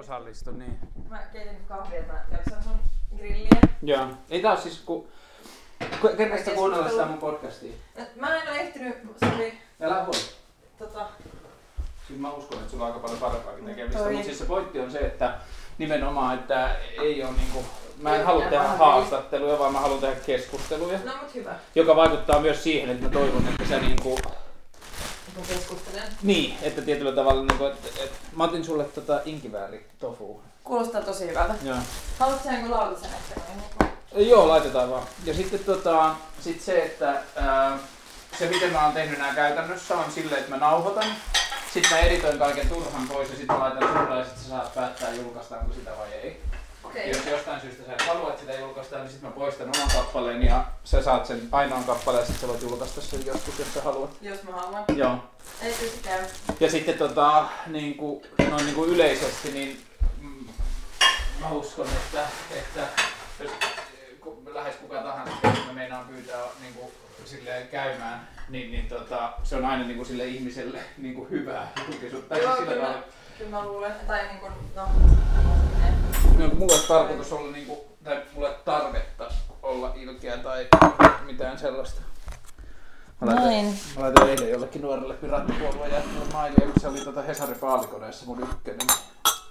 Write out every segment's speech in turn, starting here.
osallistu, niin. Mä keitin kahvia, mä jaksan sun grilliä. Joo. Ei tää siis ku... ku- Kerkeistä kuunnella sitä mun podcastia. Et Mä en oo ehtinyt, se oli Älä huoli. tota, Siis mä uskon, että sulla on aika paljon parempaakin tekemistä, Toi. mutta siis se pointti on se, että nimenomaan, että ei ole niinku, mä en halua ole tehdä haastatteluja, vaan mä haluan tehdä keskusteluja, no mut hyvä, joka vaikuttaa myös siihen, että mä toivon, että sä niinku, kun keskustelen. niin, että tietyllä tavalla, niinku, että, että mä otin sulle tota inkivääri tofu. Kuulostaa tosi hyvältä. Joo. Haluatko sä jonkun lautasen että niin Joo, laitetaan vaan. Ja sitten tota, sit se, että ää, se miten mä oon tehnyt nämä käytännössä on silleen, että mä nauhoitan, sitten mä editoin kaiken turhan pois ja sitten laitan sulle ja sitten sä saat päättää julkaistaanko sitä vai ei. Ja jos jostain syystä sä et halua, että sitä julkaistaan, niin sitten mä poistan oman kappaleen ja sä saat sen ainoan kappaleen ja sitten sä voit julkaista sen joskus, jos sä haluat. Jos mä haluan. Joo. Ei se käy. Ja sitten tota, niin kuin, noin niin kuin yleisesti, niin mm, mä uskon, että, että jos lähes kuka tahansa, jos mä meinaan pyytää niin kuin, silleen käymään, niin, niin tota, se on aina niin kuin, sille ihmiselle niin kuin hyvää julkisuutta. Joo, kyllä. Kyllä mä luulen, tai niinku, no, no, mulla ole tarkoitus olla, niin kuin, tai mulla tarvetta olla ilkeä tai mitään sellaista. Mä laitoin, Näin. mä laitoin eilen jollekin nuorelle pirattipuolueen jättämään mailia, kun se oli tota Hesari Paalikoneessa mun ykkönen.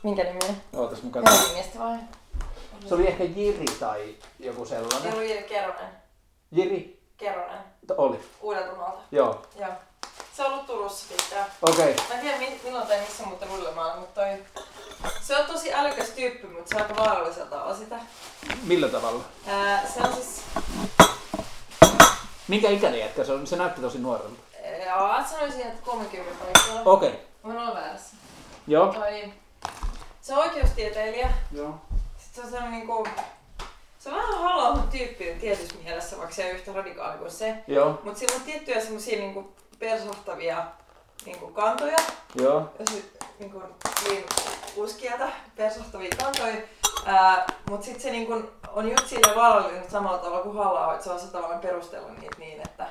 Minkä nimi on? Ootas mä katson. Helsingistä vai? Se oli ehkä Jiri tai joku Se sellainen. oli Jiri Keronen. Jiri? Keronen. T- Oli. Uudeltamaalta. Joo. Joo. Se on ollut Turussa pitkään. Okei. Mä en tiedä mi- milloin tai missä mutta Lullemaalla, mutta toi... Se on tosi älykäs tyyppi, mutta se on aika vaaralliselta olla sitä. Millä tavalla? Ää, se on siis... Minkä ikäinen jätkä se on? Se näytti tosi nuorelta. Jaa, sanoisin, että 30 paikalla. Okei. Okay. Mä olen väärässä. Joo. Toi... Se on oikeustieteilijä. Joo. Sitten se on sellainen niinku... Se on vähän halla tyyppi tietyssä mielessä, vaikka se ei ole yhtä radikaali kuin se. Joo. Mutta sillä on tiettyjä semmosia niinku persahtavia niinku kantoja. Joo. jos niinku niin uskiata, persahtavia kantoja. Ää, mut sit se niinku on just sille vaarallinen samalla tavalla kuin halla että se on se tavallaan perustella niitä niin, että,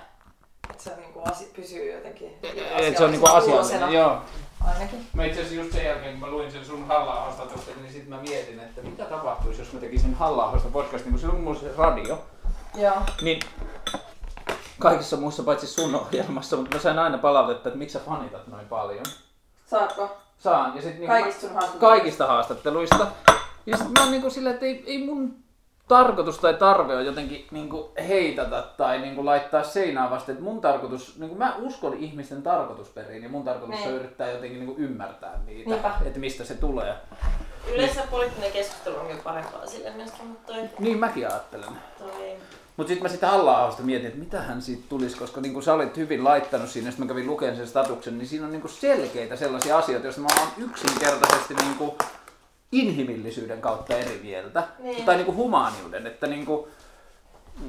että se niinku asi, pysyy jotenkin Et se on niinku asiallinen. Joo. Ainakin. Mä itse asiassa just sen jälkeen, kun mä luin sen sun halla niin sitten mä mietin, että mitä tapahtuisi, jos mä tekisin halla podcastin, kun kun mulla oli se radio, Joo. niin kaikissa muissa paitsi sun ohjelmassa, mutta mä sain aina palautetta, että miksi sä fanitat noin paljon. Saatko? Saan. Ja sit niinku Kaikista sun mä, haastatteluista? kaikista haastatteluista. Ja sit mä oon niinku silleen, että ei, ei mun tarkoitus tai tarve on jotenkin niinku heitata tai niinku laittaa seinää vasten. Et mun tarkoitus, niinku mä uskon ihmisten tarkoitusperiin ja mun tarkoitus on Niin. yrittää jotenkin niinku ymmärtää niitä, Niinpä. että mistä se tulee. Yleensä poliittinen keskustelu on kyllä parempaa sille myöskin, mutta toi... Niin mäkin ajattelen. toi... Mutta sitten mä sitä halla mietin, että mitähän siitä tulisi, koska niin sä olit hyvin laittanut siinä, sitten mä kävin lukemaan sen statuksen, niin siinä on niin selkeitä sellaisia asioita, joista mä oon yksinkertaisesti niin kuin inhimillisyyden kautta eri mieltä. Niin. Tai niin kuin humaaniuden, että niin kuin,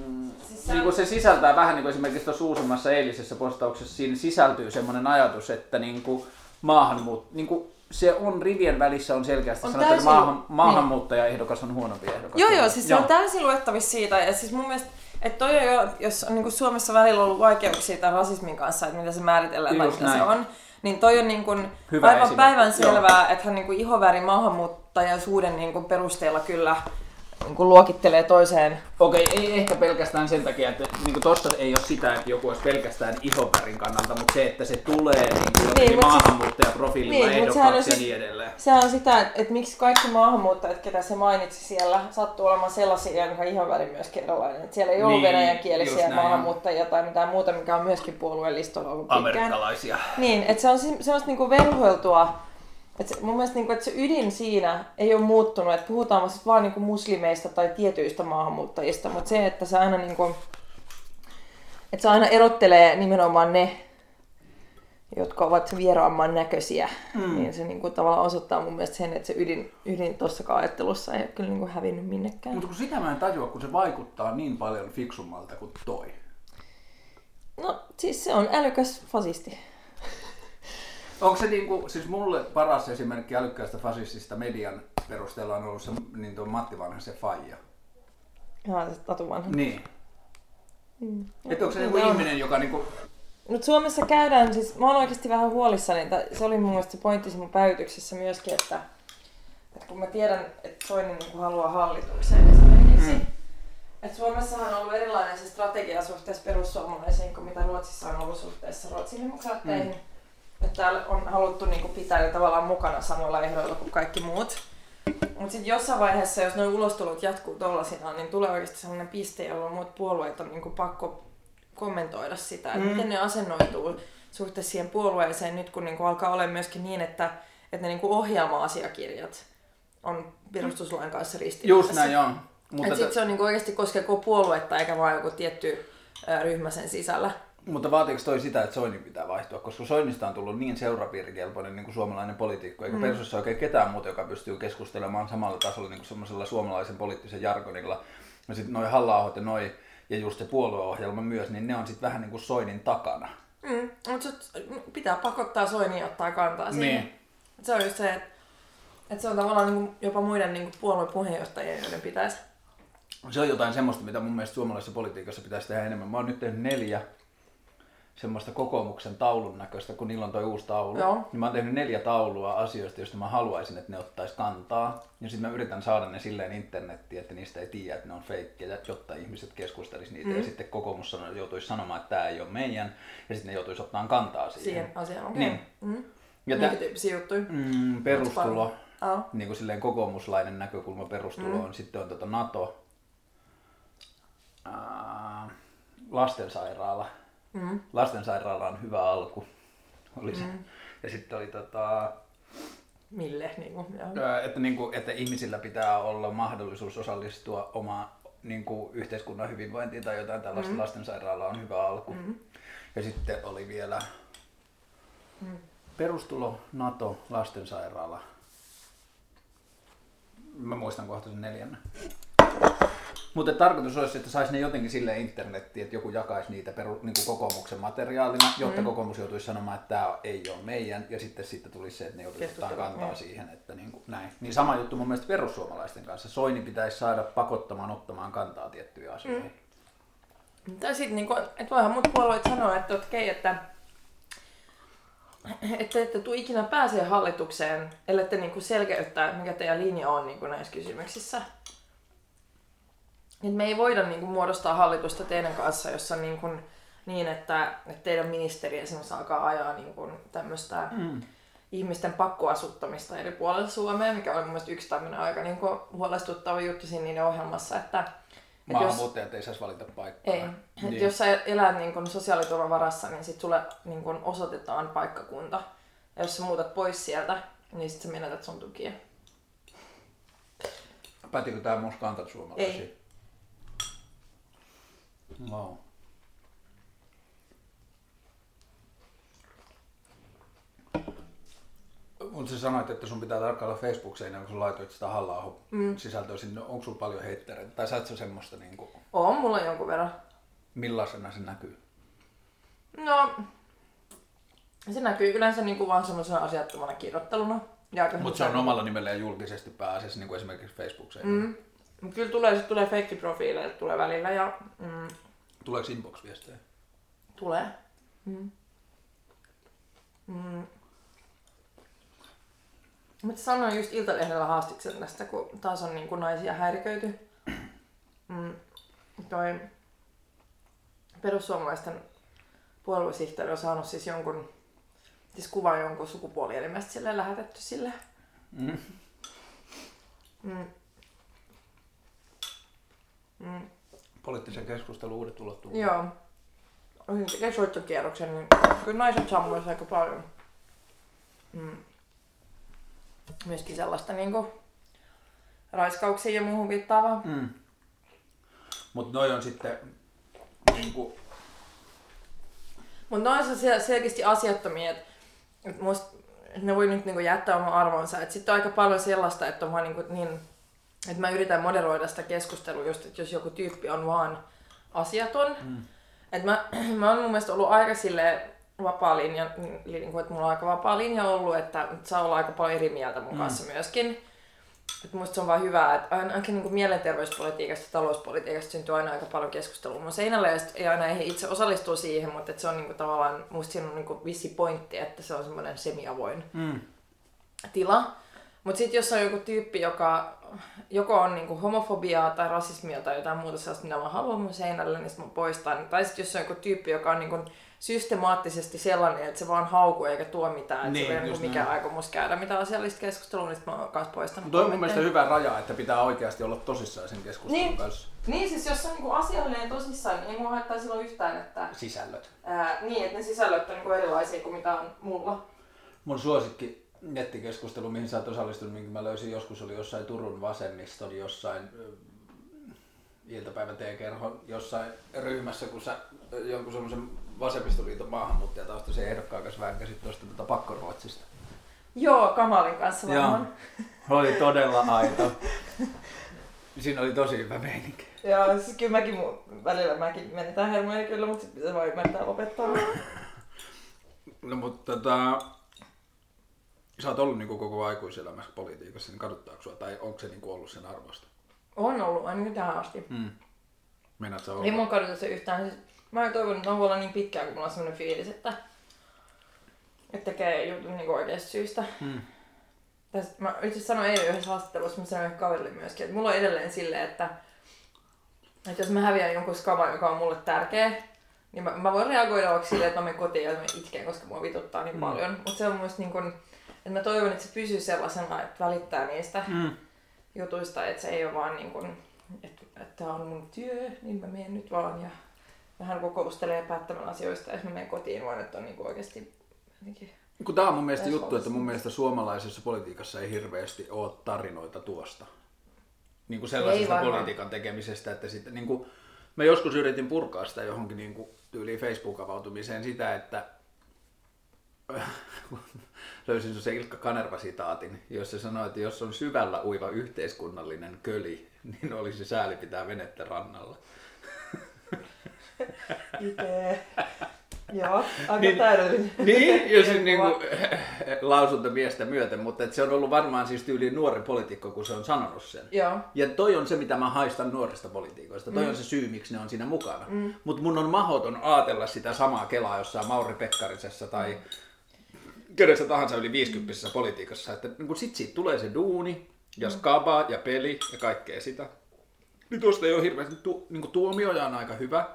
mm, Siis niin kuin se sisältää vähän niin kuin esimerkiksi tuossa uusimmassa eilisessä postauksessa, siinä sisältyy semmoinen ajatus, että niin kuin maahanmuut, niin kuin se on rivien välissä on selkeästi On sanottu, että täysin- maahan, maahanmuuttajaehdokas on huonompi ehdokas. Joo, joo, siis se on täysin luettavissa siitä. Ja siis mun mielestä, että toi on jo, jos on niin Suomessa välillä ollut vaikeuksia tämän rasismin kanssa, että mitä se määritellään tai Just mitä se näin. on, niin toi on niin kuin Hyvä aivan päivän selvää, että hän niin kuin ihovärin maahanmuuttajaisuuden niin kuin perusteella kyllä niin kuin luokittelee toiseen. Okei, ei ehkä pelkästään sen takia, että niin tuossa ei ole sitä, että joku olisi pelkästään ihopärin kannalta, mutta se, että se tulee niin Niin, niin, siis- maahanmuuttajaprofiililla niin, ehdokkaaksi ja siis- niin edelleen. Sehän on sitä, että, että miksi kaikki maahanmuuttajat, ketä se mainitsi siellä, sattuu olemaan sellaisia, jonka ihoväri myöskin erilainen. Että siellä ei ollut Niin, venäjänkielisiä maahanmuuttajia tai mitään muuta, mikä on myöskin puolueen listalla ollut pitkään. Amerikkalaisia. Niin, että se on se- semmoista niinku verhoiltua, että se, mun mielestä niinku, että se ydin siinä ei ole muuttunut, että puhutaan vasta vaan niinku muslimeista tai tietyistä maahanmuuttajista, mutta se, että se aina niinku, että se aina erottelee nimenomaan ne, jotka ovat vieraamman näköisiä, mm. niin se niinku tavallaan osoittaa mun mielestä sen, että se ydin, ydin tuossakaan ajattelussa ei ole kyllä niinku hävinnyt minnekään. Mutta kun sitä mä en tajua, kun se vaikuttaa niin paljon fiksummalta kuin toi. No siis se on älykäs fasisti. Onko se niinku, siis mulle paras esimerkki älykkäästä fasistista median perusteella on ollut se niin tuo Matti Vanhasen faija. Ihan se Tatu vanha. Niin. Mm. Että onko se niinku Kyllä on. ihminen, joka niinku, Mutta Suomessa käydään, siis mä oon oikeasti vähän huolissani, tai se oli mun mielestä se pointti mun päivityksessä myöskin, että että kun mä tiedän, että Soini niin kuin haluaa hallitukseen esimerkiksi, mm. että Suomessahan on ollut erilainen se strategia suhteessa perussuomalaisiin kuin mitä Ruotsissa on ollut suhteessa Ruotsin demokraatteihin. Mm. Että täällä on haluttu niin kuin pitää ne tavallaan mukana samoilla ehdoilla kuin kaikki muut. Mutta sitten jossain vaiheessa, jos nuo ulostulut jatkuu tollasina, niin tulee oikeasti sellainen piste, jolloin muut puolueet on niin kuin pakko kommentoida sitä, että mm. miten ne asennoituu suhteessa siihen puolueeseen nyt, kun niin kuin alkaa olla myöskin niin, että, että ne niin kuin ohjelma-asiakirjat on perustuslain kanssa ristiriidassa. Just näin on. Mutta sitten se on niin oikeasti koskee koko puoluetta eikä vain joku tietty ryhmä sen sisällä. Mutta vaatiiko toi sitä, että Soini pitää vaihtua? Koska Soinista on tullut niin seurapiirikelpoinen niin kuin suomalainen poliitikko, eikä mm. Persussa oikein ketään muuta, joka pystyy keskustelemaan samalla tasolla niin kuin semmoisella suomalaisen poliittisen jargonilla. Ja sitten noi halla ja noi, ja just se puolueohjelma myös, niin ne on sitten vähän niin kuin Soinin takana. Mm, mutta pitää pakottaa Soini ottaa kantaa siihen. Niin. Se on just se, että, että se on tavallaan niin kuin jopa muiden niin kuin puolueen puheenjohtajien, joiden pitäisi. Se on jotain semmoista, mitä mun mielestä suomalaisessa politiikassa pitäisi tehdä enemmän. Mä oon nyt tehnyt neljä semmoista kokoomuksen taulun näköistä, kun niillä on toi uusi taulu. Joo. Niin mä oon tehnyt neljä taulua asioista, joista mä haluaisin, että ne ottais kantaa. Ja sitten mä yritän saada ne silleen internettiin, että niistä ei tiedä, että ne on feikkejä, jotta ihmiset keskustelisivat niitä. Mm. Ja sitten kokoomus joutuisi sanomaan, että tämä ei ole meidän. Ja sitten ne joutuisi ottaa kantaa siihen. Siihen asiaan, okei. Okay. Niin. Mm. Ja Minkä tyyppisiä juttuja? Mm, perustulo, oh. niin kuin silleen kokoomuslainen näkökulma perustulo mm. on. Sitten on tota NATO, äh, lastensairaala Mm. Lastensairaala on hyvä alku. Oli se. Mm. Ja sitten oli tota... Mille? Niin kuin, että, niin kuin, että ihmisillä pitää olla mahdollisuus osallistua omaan niin kuin yhteiskunnan hyvinvointiin tai jotain tällaista. Mm. Lastensairaala on hyvä alku. Mm. Ja sitten oli vielä mm. perustulo, NATO, lastensairaala. Mä muistan kohta sen neljännen. Mutta tarkoitus olisi, että saisi ne jotenkin sille internettiin, että joku jakaisi niitä peru, niin kuin kokoomuksen materiaalina, jotta mm. kokoomus joutuisi sanomaan, että tämä ei ole meidän, ja sitten sitten tulisi se, että ne joutuisi ottaa kantaa mm. siihen, että niin kuin näin. Niin sama juttu mun mielestä perussuomalaisten kanssa. Soini pitäisi saada pakottamaan ottamaan kantaa tiettyjä asioita. Mm. Tai sitten, niin kuin, että voihan muut puolueet sanoa, että okei, että että ette tule ikinä pääsee hallitukseen, ellei te niin selkeyttää, mikä teidän linja on niin kuin näissä kysymyksissä. Et me ei voida niin kuin, muodostaa hallitusta teidän kanssa, jossa niin, kuin, niin että, että teidän ministeri esimerkiksi alkaa ajaa niin kuin, tämmöistä mm. ihmisten pakkoasuttamista eri puolilla Suomea, mikä on mun yksi tämmöinen aika niin kuin, huolestuttava juttu siinä niiden ohjelmassa, että Maahanmuuttajat jos, ei saisi valita paikkaa. Ei. Niin. Et jos sä elät niin kun sosiaaliturvan varassa, niin sit sulle niin kun osoitetaan paikkakunta. Ja jos sä muutat pois sieltä, niin sit sä menetät sun tukia. Pätikö tää musta kantaa suomalaisia? Ei. Wow. Mutta sä sanoit, että sun pitää tarkkailla Facebook-seinää, kun sä laitoit sitä halla mm. sisältöä sinne. Onko sulla paljon heittereitä? Tai sä sä semmoista niinku... On mulla jonkun verran. Millaisena se näkyy? No, se näkyy yleensä niinku vaan semmoisena asiattomana kirjoitteluna. Mutta se on omalla nimellä ja julkisesti pääasiassa, niin kuin esimerkiksi facebook mm. Kyllä tulee, sit tulee feikkiprofiileja tulee välillä ja mm, Tuleeko inbox-viestejä? Tulee. Mm. Mm. Mutta sanoin just Iltalehdellä haastiksen tästä, kun taas on niin kuin naisia häiriköity. Mm. Toi perussuomalaisten puoluesihteeri on saanut siis jonkun, siis kuvan jonkun sukupuolielimestä sille lähetetty sille. Mm. Mm. Mm poliittisen keskustelun uudet ulottuvuudet. Joo. Olisin tekee soittokierroksen, niin kyllä naiset sammuisi aika paljon. Mm. Myöskin sellaista niinku raiskauksia ja muuhun viittaavaa. Mm. Mutta noi on sitten niinku... Mutta noi on selkeästi asiattomia, että et musta ne voi nyt niinku jättää oman arvonsa. Sitten on aika paljon sellaista, että on vaan niinku niin että mä yritän moderoida sitä keskustelua just, että jos joku tyyppi on vaan asiaton. Mm. Että mä, mä oon mun mielestä ollut aika sille vapaa linja, niin kuin, että mulla on aika vapaa linja ollut, että saa olla aika paljon eri mieltä mun mm. kanssa myöskin. Että musta se on vaan hyvä, että ainakin niin mielenterveyspolitiikasta ja talouspolitiikasta syntyy aina aika paljon keskustelua mun seinällä ja ei aina itse osallistua siihen, mutta että se on niin kuin, tavallaan, musta siinä on niin kuin vissi pointti, että se on semmoinen semiavoin mm. tila. Mutta sitten jos on joku tyyppi, joka joko on niinku homofobiaa tai rasismia tai jotain muuta sellaista, mitä mä haluan mun seinälle, niin sit mä poistan. Tai sitten jos on joku tyyppi, joka on niinku systemaattisesti sellainen, että se vaan haukuu eikä tuo mitään, että Niin, se ei ole mikään näin. aikomus käydä mitään asiallista keskustelua, niin sit mä oon kanssa poistanut. Toi on mun mielestä hyvä raja, että pitää oikeasti olla tosissaan sen keskustelun Niin. kanssa. Niin, siis jos on niinku asiallinen tosissaan, niin ei mua haittaa silloin yhtään, että, Sisällöt. ää, niin, että ne sisällöt on niinku erilaisia kuin mitä on mulla. Mun suosikki nettikeskustelu, mihin sä oot osallistunut, minkä mä löysin joskus, oli jossain Turun vasemmiston jossain iltapäivä T-kerhon jossain ryhmässä, kun sä jonkun semmoisen vasemmistoliiton maahanmuuttajataustaisen ehdokkaan kanssa väänkäsit tuosta tuota pakkoruotsista. Joo, Kamalin kanssa varmaan. Oli todella aito. Siinä oli tosi hyvä meininki. Joo, siis kyllä mäkin mu- välillä mäkin menetään hermoja kyllä, mutta sitten pitää vaan ymmärtää lopettaa. No mutta tota, sä oot ollut niinku koko aikuiselämässä politiikassa, niin kaduttaako sua, tai onko se niinku ollut sen arvosta? On ollut ainakin tähän asti. Mm. Meinaat sä olla? Ei mun kaduta se yhtään. Siis, mä en toivon, että voin olla niin pitkään, kun mulla on sellainen fiilis, että, että tekee jutun niin oikeasta syystä. Mm. Tästä, mä itse sanoin eilen yhdessä haastattelussa, mä sanoin kaverille myöskin, että mulla on edelleen silleen, että, että jos mä häviän jonkun skavan, joka on mulle tärkeä, niin mä, mä voin reagoida vaikka silleen, että mä menen kotiin ja mä itken, koska mua vituttaa niin Mm. paljon. Mutta se on mun mielestä niin kun, että mä toivon, että se pysyy sellaisena, että välittää niistä Mm. jutuista, että se ei ole vaan niin kuin, että, että tämä on mun työ, niin mä menen nyt vaan ja vähän kokoustelee päättämään asioista, jos mä menen kotiin, vaan että on niin kuin oikeasti jotenkin... Kun tää on mun mielestä juttu, että mun mielestä suomalaisessa politiikassa ei hirveästi ole tarinoita tuosta. Niin kuin sellaisesta politiikan tekemisestä, että sitten niin kuin, mä joskus yritin purkaa sitä johonkin niin kuin, tyyliin Facebook-avautumiseen sitä, että löysin se Ilkka Kanerva-sitaatin, jossa sanoi, että jos on syvällä uiva yhteiskunnallinen köli, niin olisi sääli pitää venettä rannalla. Itse... Joo, aika Niin- täydellinen. Niin, siis niin kuin, lausunto miestä myöten, mutta et se on ollut varmaan siis tyyliin nuori poliitikko, kun se on sanonut sen. Joo. Ja toi on se, mitä mä haistan nuorista poliitikoista. Toi mm. on se syy, miksi ne on siinä mukana. Mm. Mutta mun on mahoton ajatella sitä samaa kelaa jossain Mauri Pekkarisessa tai kenestä tahansa yli 50 politiikassa. Että niin kun sit siitä tulee se duuni ja skaba ja peli ja kaikkea sitä. Niin tuosta ei ole hirveästi, tu, niin kuin tuomioja on aika hyvä,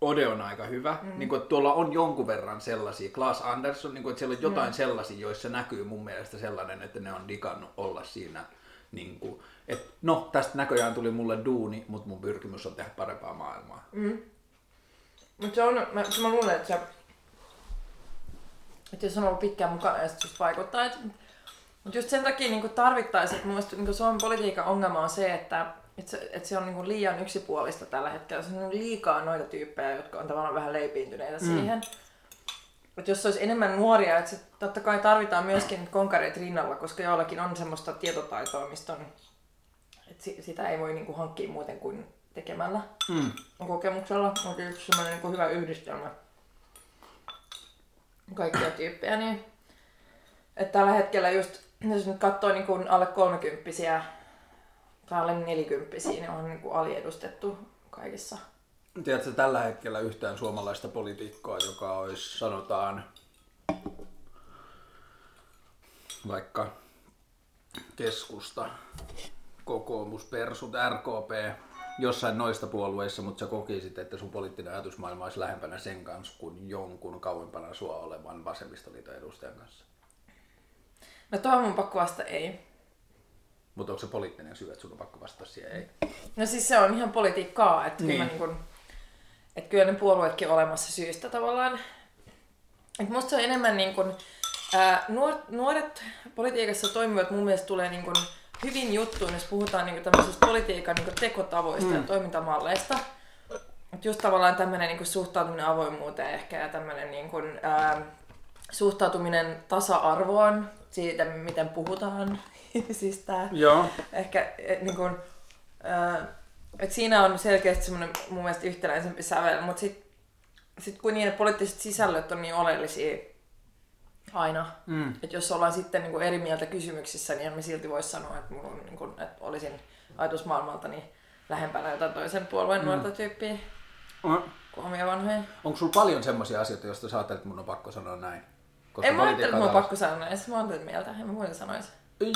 Ode on aika hyvä. Mm. Niin kuin, että tuolla on jonkun verran sellaisia, Klaas Andersson, niin kuin, että siellä on jotain mm. sellaisia, joissa näkyy mun mielestä sellainen, että ne on digannut olla siinä. Niin kuin, että no, tästä näköjään tuli mulle duuni, mutta mun pyrkimys on tehdä parempaa maailmaa. Mm. Mutta se on, mä, mä luulen, että se, että jos on ollut pitkään mukana, niin se just vaikuttaa. Et, mutta just sen takia niin tarvittaisiin, että mun mielestä niin Suomen politiikan ongelma on se, että, että, se, että se on niin liian yksipuolista tällä hetkellä. Se on liikaa noita tyyppejä, jotka on tavallaan vähän leipiintyneitä mm. siihen. Että jos olisi enemmän nuoria, että totta kai tarvitaan myöskin konkareet rinnalla, koska joillakin on semmoista tietotaitoa, mistä on, että si- sitä ei voi niin hankkia muuten kuin tekemällä Mm. kokemuksella on semmoinen niin hyvä yhdistelmä kaikkia tyyppejä. Niin, että tällä hetkellä just, jos nyt katsoo niin kuin alle kolmekymppisiä tai alle nelikymppisiä, niin on niin kuin aliedustettu kaikissa. Tiedätkö tällä hetkellä yhtään suomalaista poliitikkoa, joka olisi, sanotaan, vaikka keskusta, kokoomus, persut, RKP, jossain noista puolueissa, mutta sä kokisit, että sun poliittinen ajatusmaailma olisi lähempänä sen kanssa kuin jonkun kauempana sua olevan vasemmistoliiton edustajan kanssa. No tuohon mun pakko vasta ei. Mutta onko se poliittinen syy, että sun on pakko vastata siihen ei? No siis se on ihan politiikkaa, että Niin. niin. niin kun, että kyllä ne puolueetkin on olemassa syystä tavallaan. Et musta se on enemmän niin kun, ää, nuor, nuoret politiikassa toimivat mun mielestä tulee niin kun hyvin juttuun, jos puhutaan niin tämmöisistä politiikan niin tekotavoista mm. ja toimintamalleista. Et just tavallaan tämmöinen niin suhtautuminen avoimuuteen ehkä ja tämmöinen niin kun, ää, suhtautuminen tasa-arvoon, siitä miten puhutaan. siis tää Joo. ehkä et, niin kun, ää, et siinä on selkeästi semmoinen mun mielestä yhtenäisempi sävel, mutta sitten sit kun niiden poliittiset sisällöt on niin oleellisia aina, Mm. että jos ollaan sitten niin eri mieltä kysymyksissä, niin en mä silti voi sanoa, että, mulla on, niin kun, että olisin ajatusmaailmaltani lähempänä jotain toisen puolueen mm. nuorta tyyppiä kuin omia vanhoja. Onko sulla paljon semmoisia asioita, joista sä ajattelet, että mun on pakko sanoa näin? Koska En mä ajattele, että mulla on pakko sanoa näin, mä oon mieltä, en mä muuten sanoisi.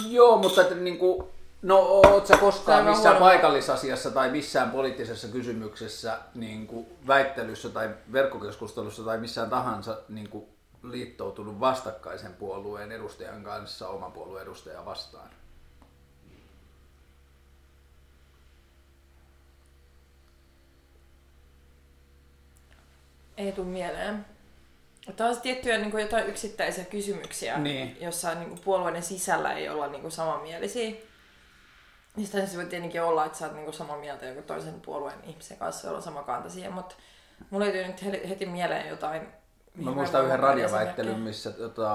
Joo, mutta että niin kuin, no oot sä koskaan missään huono. paikallisasiassa tai missään poliittisessa kysymyksessä niin kuin väittelyssä tai verkkokeskustelussa tai missään tahansa niin kuin liittoutunut vastakkaisen puolueen edustajan kanssa oman puolueen edustajaa vastaan? Ei tule mieleen. Tämä on tiettyjä niin kuin jotain yksittäisiä kysymyksiä, Niin. jossa niin kuin puolueiden sisällä ei olla niin kuin samanmielisiä. Sitä se voi tietenkin olla, että sä oot niin kuin samaa mieltä jonkun toisen puolueen ihmisen kanssa, jolla on sama kanta siihen, mutta mulla löytyy nyt heti mieleen jotain... Mä muistan yhden radioväittelyn, missä tota,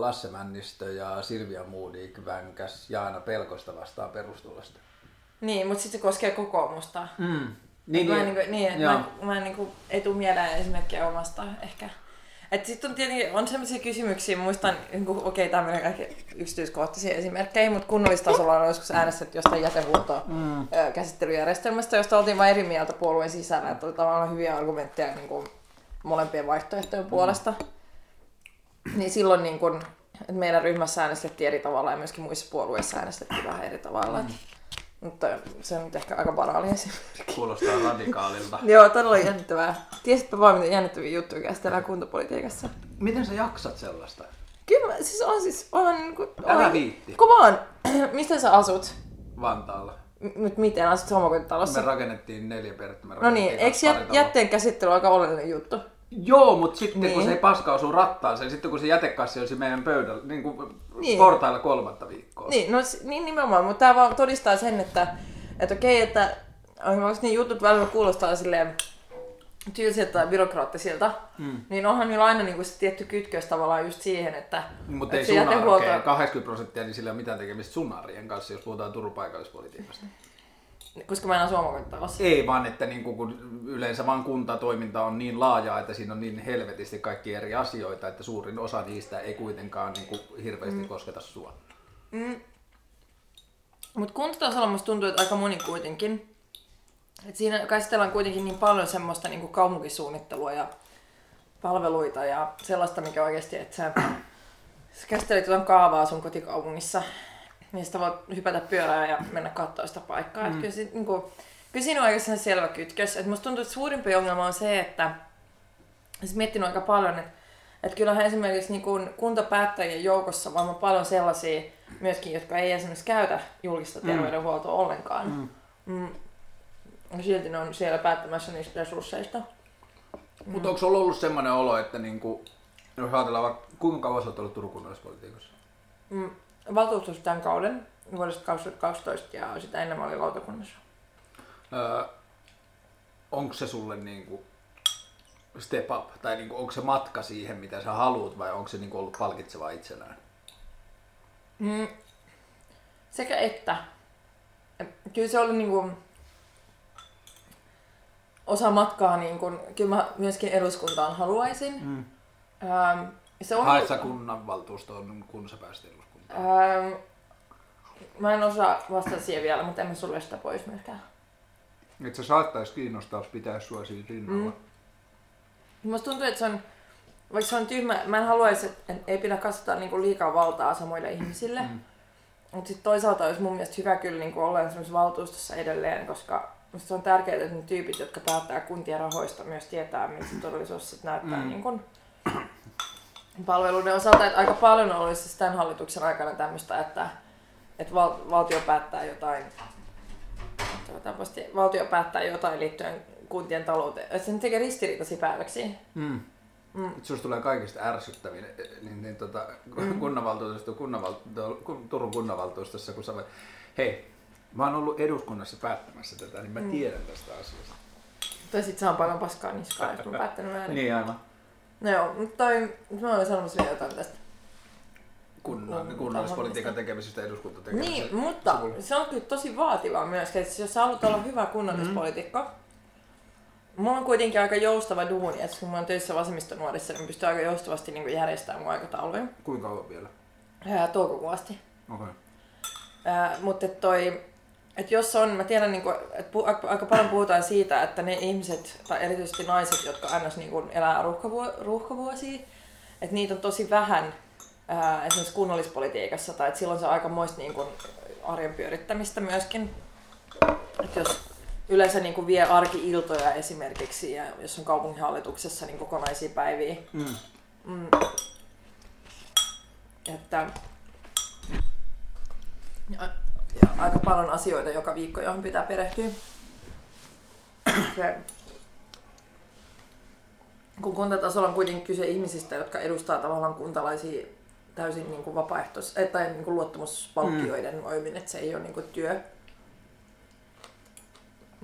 Lasse Männistö ja Silvia Moodik vänkäs Jaana Pelkosta vastaan perustulosta. Niin, mutta sitten se koskee kokoomusta. Mm. Niin, mä en, niin, kuin, niin että mä, mä en, niin kuin, ei tule mieleen esimerkkejä omasta ehkä. Että sitten on tietenkin on sellaisia kysymyksiä, muistan, niin kuin, okei, tämä menee kaikki yksityiskohtaisia esimerkkejä, mutta kunnallistasolla on joskus äänestetty jostain jätehuoltoa Mm. käsittelyjärjestelmästä, josta oltiin vain eri mieltä puolueen sisällä, että oli tavallaan hyviä argumentteja niin kuin, molempien vaihtoehtojen puolesta. Niin silloin niin kuin, että meidän ryhmässä äänestettiin eri tavalla ja myöskin muissa puolueissa äänestettiin vähän eri tavalla. Mm. Mutta se on nyt ehkä aika banaali esimerkki. Kuulostaa radikaalilta. Joo, todella jännittävää. Tiesitkö vaan, miten jännittäviä juttuja käsitellään kuntapolitiikassa? Miten sä jaksat sellaista? Kyllä, mä- siis on siis, onhan niinku... Älä onhan- viitti. Kun vaan, mistä sä asut? Vantaalla. M- Nyt miten, asut omakotitalossa? Me rakennettiin neljä perhettä. No niin, eikö jät- jätteen käsittely ole aika oleellinen juttu? Joo, mutta sitten niin. kun Niin. se paska osuu rattaaseen, sitten kun se jätekassi olisi meidän pöydällä, niin kuin Niin. niin. portailla kolmatta viikkoa. Niin, no niin nimenomaan, mutta tämä vaan todistaa sen, että, että okei, että onko niin jutut välillä kuulostaa silleen tylsiltä tai byrokraattisilta, mm. niin onhan niillä aina niin kuin se tietty kytkös tavallaan just siihen, että, Mutta ei sun jätehuolto- arkeen. 80 prosenttia, niin sillä ei ole mitään tekemistä sun arjen kanssa, jos puhutaan Turun paikallispolitiikasta. koska mä en asu omakotitalossa. Ei vaan, että niin kuin, kun yleensä vaan kuntatoiminta on niin laajaa, että siinä on niin helvetisti kaikki eri asioita, että suurin osa niistä ei kuitenkaan niin kuin, hirveästi mm. kosketa sua. Mutta kuntatasolla musta tuntuu, että aika moni kuitenkin. Et siinä käsitellään kuitenkin niin paljon semmoista niin kuin kaupunkisuunnittelua ja palveluita ja sellaista, mikä oikeasti, että sä, sä käsittelet jotain kaavaa sun kotikaupungissa, niin sitä voit hypätä pyörää ja mennä katsoa sitä paikkaa. Mm. Et kyllä, sit, niin kuin, kyllä siinä on aika sellainen selvä kytkös. Et musta tuntuu, että suurimpi ongelma on se, että siis miettinyt aika paljon, että, että kyllähän esimerkiksi niin kuin kuntapäättäjien joukossa on varmaan paljon sellaisia myöskin, jotka ei esimerkiksi käytä julkista terveydenhuoltoa ollenkaan. Mm. Mm. Ja silti ne on siellä päättämässä niistä resursseista. Mm. Mutta onko sulla ollut semmoinen olo, että niin kuin, jos ajatellaan vaikka, kuinka kauan sä oot ollut Turun kunnallispolitiikassa? Mm. Valtuutus tämän kauden vuodesta 2012 ja sitä ennen mä olin lautakunnassa. Öö, onko se sulle niin kuin step up, tai niin kuin, onko se matka siihen, mitä sä haluat, vai onko se niin kuin ollut palkitseva itsenään? Mm. Sekä että. Et Kyllä se oli niinku osa matkaa, niin kun, kyllä mä myöskin eduskuntaan haluaisin. Mm. Ähm, se on, Haet sä kunnanvaltuustoon, kun sä pääsit eduskuntaan? Ähm, mä en osaa vastata siihen vielä, mutta en mä sulle sitä pois myöskään. Että se saattaisi kiinnostaa pitää sua siinä rinnalla. Mm. Musta tuntuu, että se on, vaikka se on tyhmä, mä en haluaisi, että ei pidä kasvattaa niinku liikaa valtaa samoille ihmisille. Mm. Mutta sitten toisaalta olisi mun mielestä hyvä kyllä niinku olla esimerkiksi valtuustossa edelleen, koska musta se on tärkeää, että ne tyypit, jotka päättää kuntien rahoista, myös tietää, miltä se todellisuus sit näyttää mm. niinku palveluiden osalta. Että aika paljon olisi siis tämän hallituksen aikana tämmöistä, että, että val, valtio päättää jotain valtio päättää jotain liittyen kuntien talouteen. Että se tekee ristiriitaisia päätöksiä. Mm. Mm. Susta tulee kaikista ärsyttävin niin, niin, tota, Mm. kunnanvaltuustossa, kunnanvaltu, kun- Turun kunnanvaltuustossa, kun sä voit, hei, mä oon ollut eduskunnassa päättämässä tätä, niin mä Mm. tiedän tästä asiasta. Tai sit saan paljon paskaa niskaan, jos mä oon päättänyt väärin. Niin aivan. No joo, mutta toi, mä olin sanomassa vielä jotain tästä. Kunnan, kunnallispolitiikan tekemisestä, eduskuntatekemisestä. Niin, mutta Sulla- se on kyllä tosi vaativaa myös, että jos sä haluat olla hyvä kunnallispoliitikko, mm. mulla on kuitenkin aika joustava duuni, että kun mä oon töissä vasemmistonuorissa, niin pystyy aika joustavasti niin järjestämään mun aikatauluja. Kuinka kauan vielä? Ää, toukokuun asti. Okei. Okay. Ää, mutta toi, et jos on, mä tiedän, niinku, että pu, aika, paljon puhutaan siitä, että ne ihmiset, tai erityisesti naiset, jotka ns. Niinku elää ruuhkavuo, ruuhkavuosia, että niitä on tosi vähän ää, esimerkiksi kunnallispolitiikassa, tai että silloin se on aika moista niin kuin arjen pyörittämistä myöskin. Että jos yleensä niin kuin vie arki-iltoja esimerkiksi, ja jos on kaupunginhallituksessa niin kokonaisia päiviä, Mm. Mm. Että ja, aika paljon asioita joka viikko, johon pitää perehtyä. Se, kun kuntatasolla on kuitenkin kyse ihmisistä, jotka edustaa tavallaan kuntalaisia täysin niin kuin vapaaehtois- eh, tai niin kuin luottamuspalkkioiden mm. voimin, että se ei ole niin kuin työ,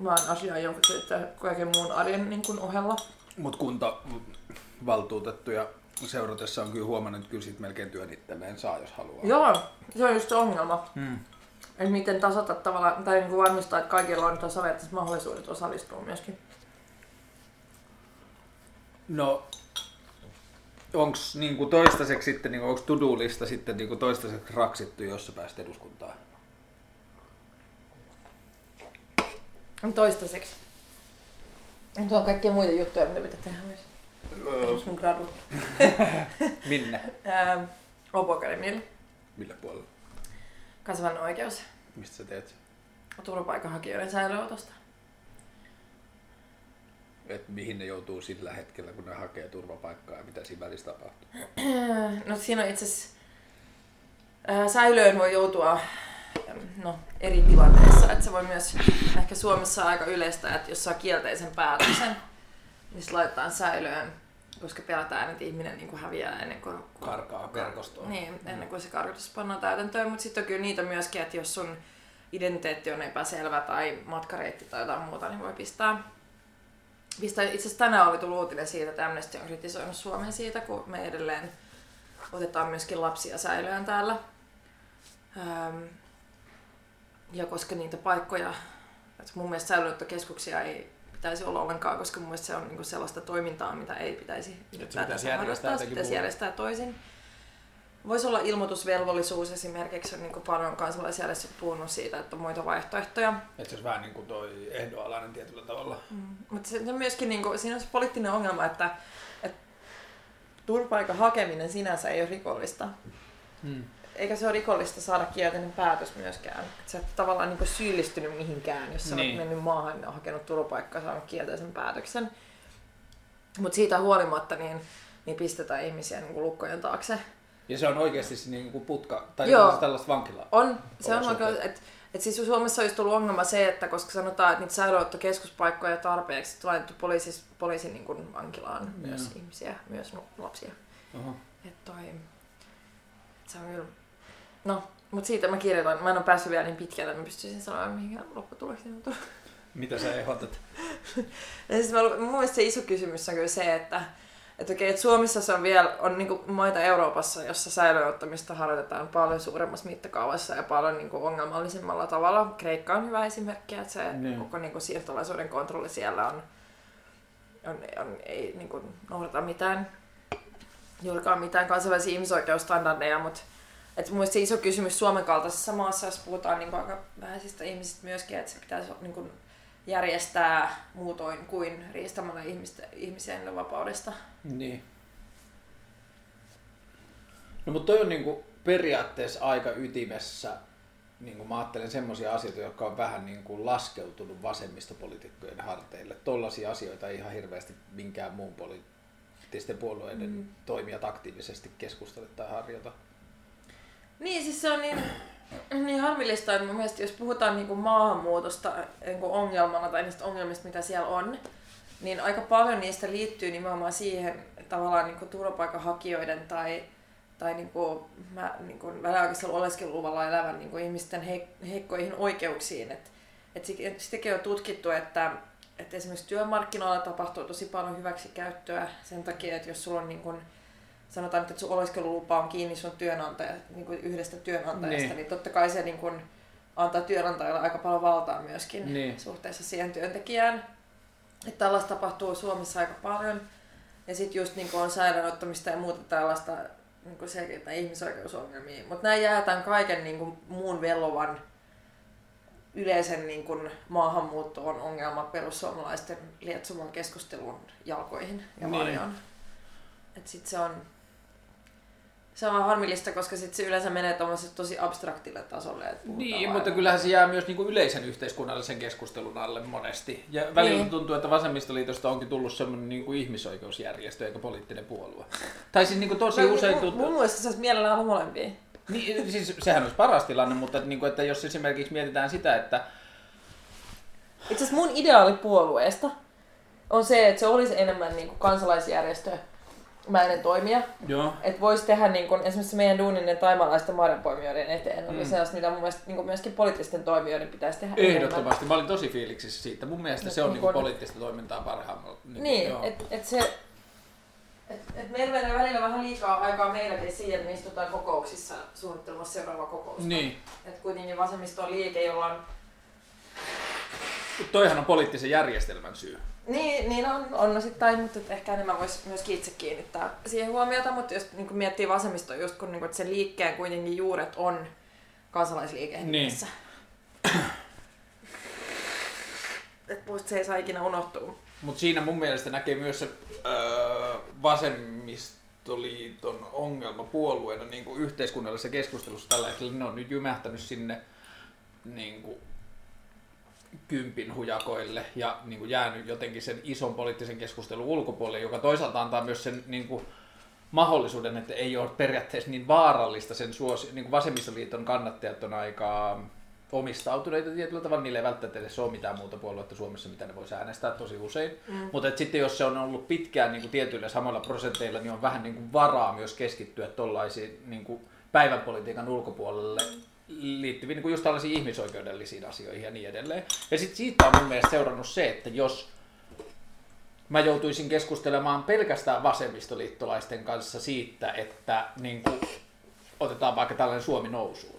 vaan asia, jonka teette kaiken muun arjen niin kuin ohella. Mutta kuntavaltuutettuja seuratessa on kyllä huomannut, että kyllä sit melkein työn itselleen saa, jos haluaa. Joo, se on just se ongelma. Mm. Että miten tasata tavallaan, tai niin kuin varmistaa, että kaikilla on tasavertaiset mahdollisuudet osallistua myöskin. No, onks niinku toistaiseksi sitten, niinku, onks to-do-lista sitten niinku toistaiseksi raksittu, jos sä pääset eduskuntaan? Toistaiseksi. Tuo on kaikkia muita juttuja, mitä pitää tehdä myös. Esimerkiksi mun gradu. Minne? Akademialla. Millä puolella? Kansainvälinen oikeus. Mistä sä teet? Turvapaikanhakijoiden säilöönotosta. Et mihin ne joutuu sillä hetkellä, kun ne hakee turvapaikkaa ja mitä siinä välissä tapahtuu? No siinä on itse asiassa säilöön voi joutua no, eri tilanteissa. Että se voi myös ehkä Suomessa aika yleistä, että jos saa kielteisen päätöksen, niin se laitetaan säilöön, koska pelätään, että ihminen niin kuin häviää ennen kuin Karkaa verkostoon. Niin, ennen kuin se karkotus pannaan täytäntöön, mutta sitten on kyllä niitä myöskin, että jos sun identiteetti on epäselvä tai matkareitti tai jotain muuta, niin voi pistää. Itse asiassa tänään oli tullut uutinen siitä, että Amnesty on kritisoinut Suomen siitä, kun me edelleen otetaan myöskin lapsia säilöön täällä. Ähm, ja koska niitä paikkoja, että mun mielestä säilöönottokeskuksia ei pitäisi olla ollenkaan, koska mun se on niinku sellaista toimintaa, mitä ei pitäisi pitäisi järjestää se pitäisi järjestää toisin. Voisi olla ilmoitusvelvollisuus esimerkiksi, on niin paljon kansalaisjärjestöt puhunut siitä, että on muita vaihtoehtoja. Et se olisi vähän niin kuin toi ehdoalainen tietyllä tavalla. Mm. Mutta se, se myöskin, niin kuin, siinä on se poliittinen ongelma, että, että turvapaikan hakeminen sinänsä ei ole rikollista. Hmm. Eikä se ole rikollista saada kielteinen päätös myöskään. Et sä et tavallaan niin syyllistynyt mihinkään, jos sä niin. Olet mennyt maahan ja hakenut turvapaikkaa ja saanut kielteisen päätöksen. Mutta siitä huolimatta niin, niin pistetään ihmisiä niin kuin lukkojen taakse. Ja se on oikeasti se niin kuin putka, tai Joo. tällaista- vankilaa. On, se on oikein, että et siis Suomessa olisi tullut ongelma se, että koska sanotaan, että niitä säilöönottokeskuspaikkoja tarpeeksi, että laitettu poliisis, poliisin niin kuin vankilaan Joo. myös ihmisiä, myös lapsia. Oho. Et toi, se on kyllä... No, mutta siitä mä kirjoitan. Mä en ole päässyt vielä niin pitkälle, että mä pystyisin sanoa, mihin lopputulokseen on tullut. Mitä sä ehdotat? Siis mä, mun mielestä se iso kysymys on kyllä se, että että okei, että Suomessa se on vielä on niinku maita Euroopassa, jossa säilöönottamista harjoitetaan paljon suuremmassa mittakaavassa ja paljon niinku ongelmallisemmalla tavalla. Kreikka on hyvä esimerkki, että se Niin. koko niinku siirtolaisuuden kontrolli siellä on, on, on ei niinku noudata mitään, juurikaan mitään kansainvälisiä ihmisoikeusstandardeja, mutta että mun mielestä se iso kysymys Suomen kaltaisessa maassa, jos puhutaan niinku aika vähäisistä ihmisistä myöskin, että se pitäisi niinku järjestää muutoin kuin riistämällä ihmistä, ihmisiä niiden vapaudesta. Niin. No mutta toi on niinku periaatteessa aika ytimessä, niin kuin mä ajattelen semmoisia asioita, jotka on vähän niin kuin laskeutunut vasemmistopolitiikkojen harteille. Tollaisia asioita ei ihan hirveästi minkään muun poliittisten puolueiden mm. toimijat aktiivisesti keskustele tai harjoita. Niin, siis se on niin, niin harmillista, että mun mielestä jos puhutaan niin kuin maahanmuutosta niin kuin ongelmana tai niistä ongelmista, mitä siellä on, niin aika paljon niistä liittyy nimenomaan siihen tavallaan niin kuin turvapaikanhakijoiden tai, tai niin kuin, mä, niin kuin väliaikaisella oleskeluluvalla elävän niin kuin ihmisten heik- heikkoihin oikeuksiin. Et, et sit- sitäkin on tutkittu, että, että esimerkiksi työmarkkinoilla tapahtuu tosi paljon hyväksikäyttöä sen takia, että jos sulla on niin kuin, sanotaan, nyt, että sun oleskelulupa on kiinni sun työnantaja, niin kuin yhdestä työnantajasta, Niin. niin. niin totta kai se niin kuin, antaa työnantajalle aika paljon valtaa myöskin Niin. suhteessa siihen työntekijään. Että tällaista tapahtuu Suomessa aika paljon. Ja sitten just niin on säilöönottamista ja muuta tällaista niin selkeitä ihmisoikeusongelmia. Mutta nämä jäätään kaiken niin kuin, muun vellovan yleisen niin kuin, maahanmuuttoon ongelma perussuomalaisten lietsoman keskustelun jalkoihin ja Niin. varjoon. Et sit se on, se on harmillista, koska sit se yleensä menee tosi abstraktille tasolle. Että niin, mutta kyllähän se jää myös niin kuin yleisen yhteiskunnallisen keskustelun alle monesti. Ja välillä niin. tuntuu, että vasemmistoliitosta onkin tullut semmoinen niin kuin ihmisoikeusjärjestö eikä poliittinen puolue. Tai siis niin kuin tosi no, usein tuntuu... Mun mielestä se mielellään olla molempia. Niin, siis sehän olisi paras tilanne, mutta niin kuin, että jos esimerkiksi mietitään sitä, että... Itse asiassa mun ideaali puolueesta on se, että se olisi enemmän niin kuin kansalaisjärjestö, mäinen toimija. Joo. Että voisi tehdä niin kun, esimerkiksi meidän duuninen taimalaisten marjanpoimijoiden eteen. Mm. Oli sellaista, mitä mun mielestä niin myöskin poliittisten toimijoiden pitäisi tehdä Ehdottomasti. Enemmän. Mä olin tosi fiiliksissä siitä. Mun mielestä no, se on niin kun... poliittista toimintaa parhaimmalla. Niin, niin että et se... Et, et meillä menee välillä vähän liikaa aikaa meilläkin siihen, että me istutaan kokouksissa suunnittelemassa seuraava kokousta. Niin. Että kuitenkin vasemmisto on liike, jolla on... Toihan on poliittisen järjestelmän syy. Niin, niin on, on osittain, mutta ehkä enemmän voisi myös itse kiinnittää siihen huomiota, mutta jos niin miettii vasemmistoa, just kun, niin kun sen liikkeen kuitenkin juuret on kansalaisliikehengessä. Niin. että muista se ei saa ikinä unohtua. Mutta siinä mun mielestä näkee myös se öö, vasemmistoliiton ongelma puolueena niin kuin yhteiskunnallisessa keskustelussa tällä hetkellä. Ne on nyt jymähtänyt sinne niin kuin, kympin hujakoille ja niin kuin jäänyt jotenkin sen ison poliittisen keskustelun ulkopuolelle, joka toisaalta antaa myös sen niin kuin, mahdollisuuden, että ei ole periaatteessa niin vaarallista sen suosi, niin kuin vasemmistoliiton kannattajat on aika omistautuneita tietyllä tavalla, niille ei välttämättä edes ole mitään muuta puoluetta Suomessa, mitä ne voisi äänestää tosi usein. Mm. Mutta sitten jos se on ollut pitkään niin kuin tietyillä samoilla prosenteilla, niin on vähän niin kuin varaa myös keskittyä tuollaisiin niin kuin päivänpolitiikan ulkopuolelle liittyviin niin kuin just tällaisiin ihmisoikeudellisiin asioihin ja niin edelleen. Ja sitten siitä on mun mielestä seurannut se, että jos mä joutuisin keskustelemaan pelkästään vasemmistoliittolaisten kanssa siitä, että niin kuin, otetaan vaikka tällainen Suomi nousuun,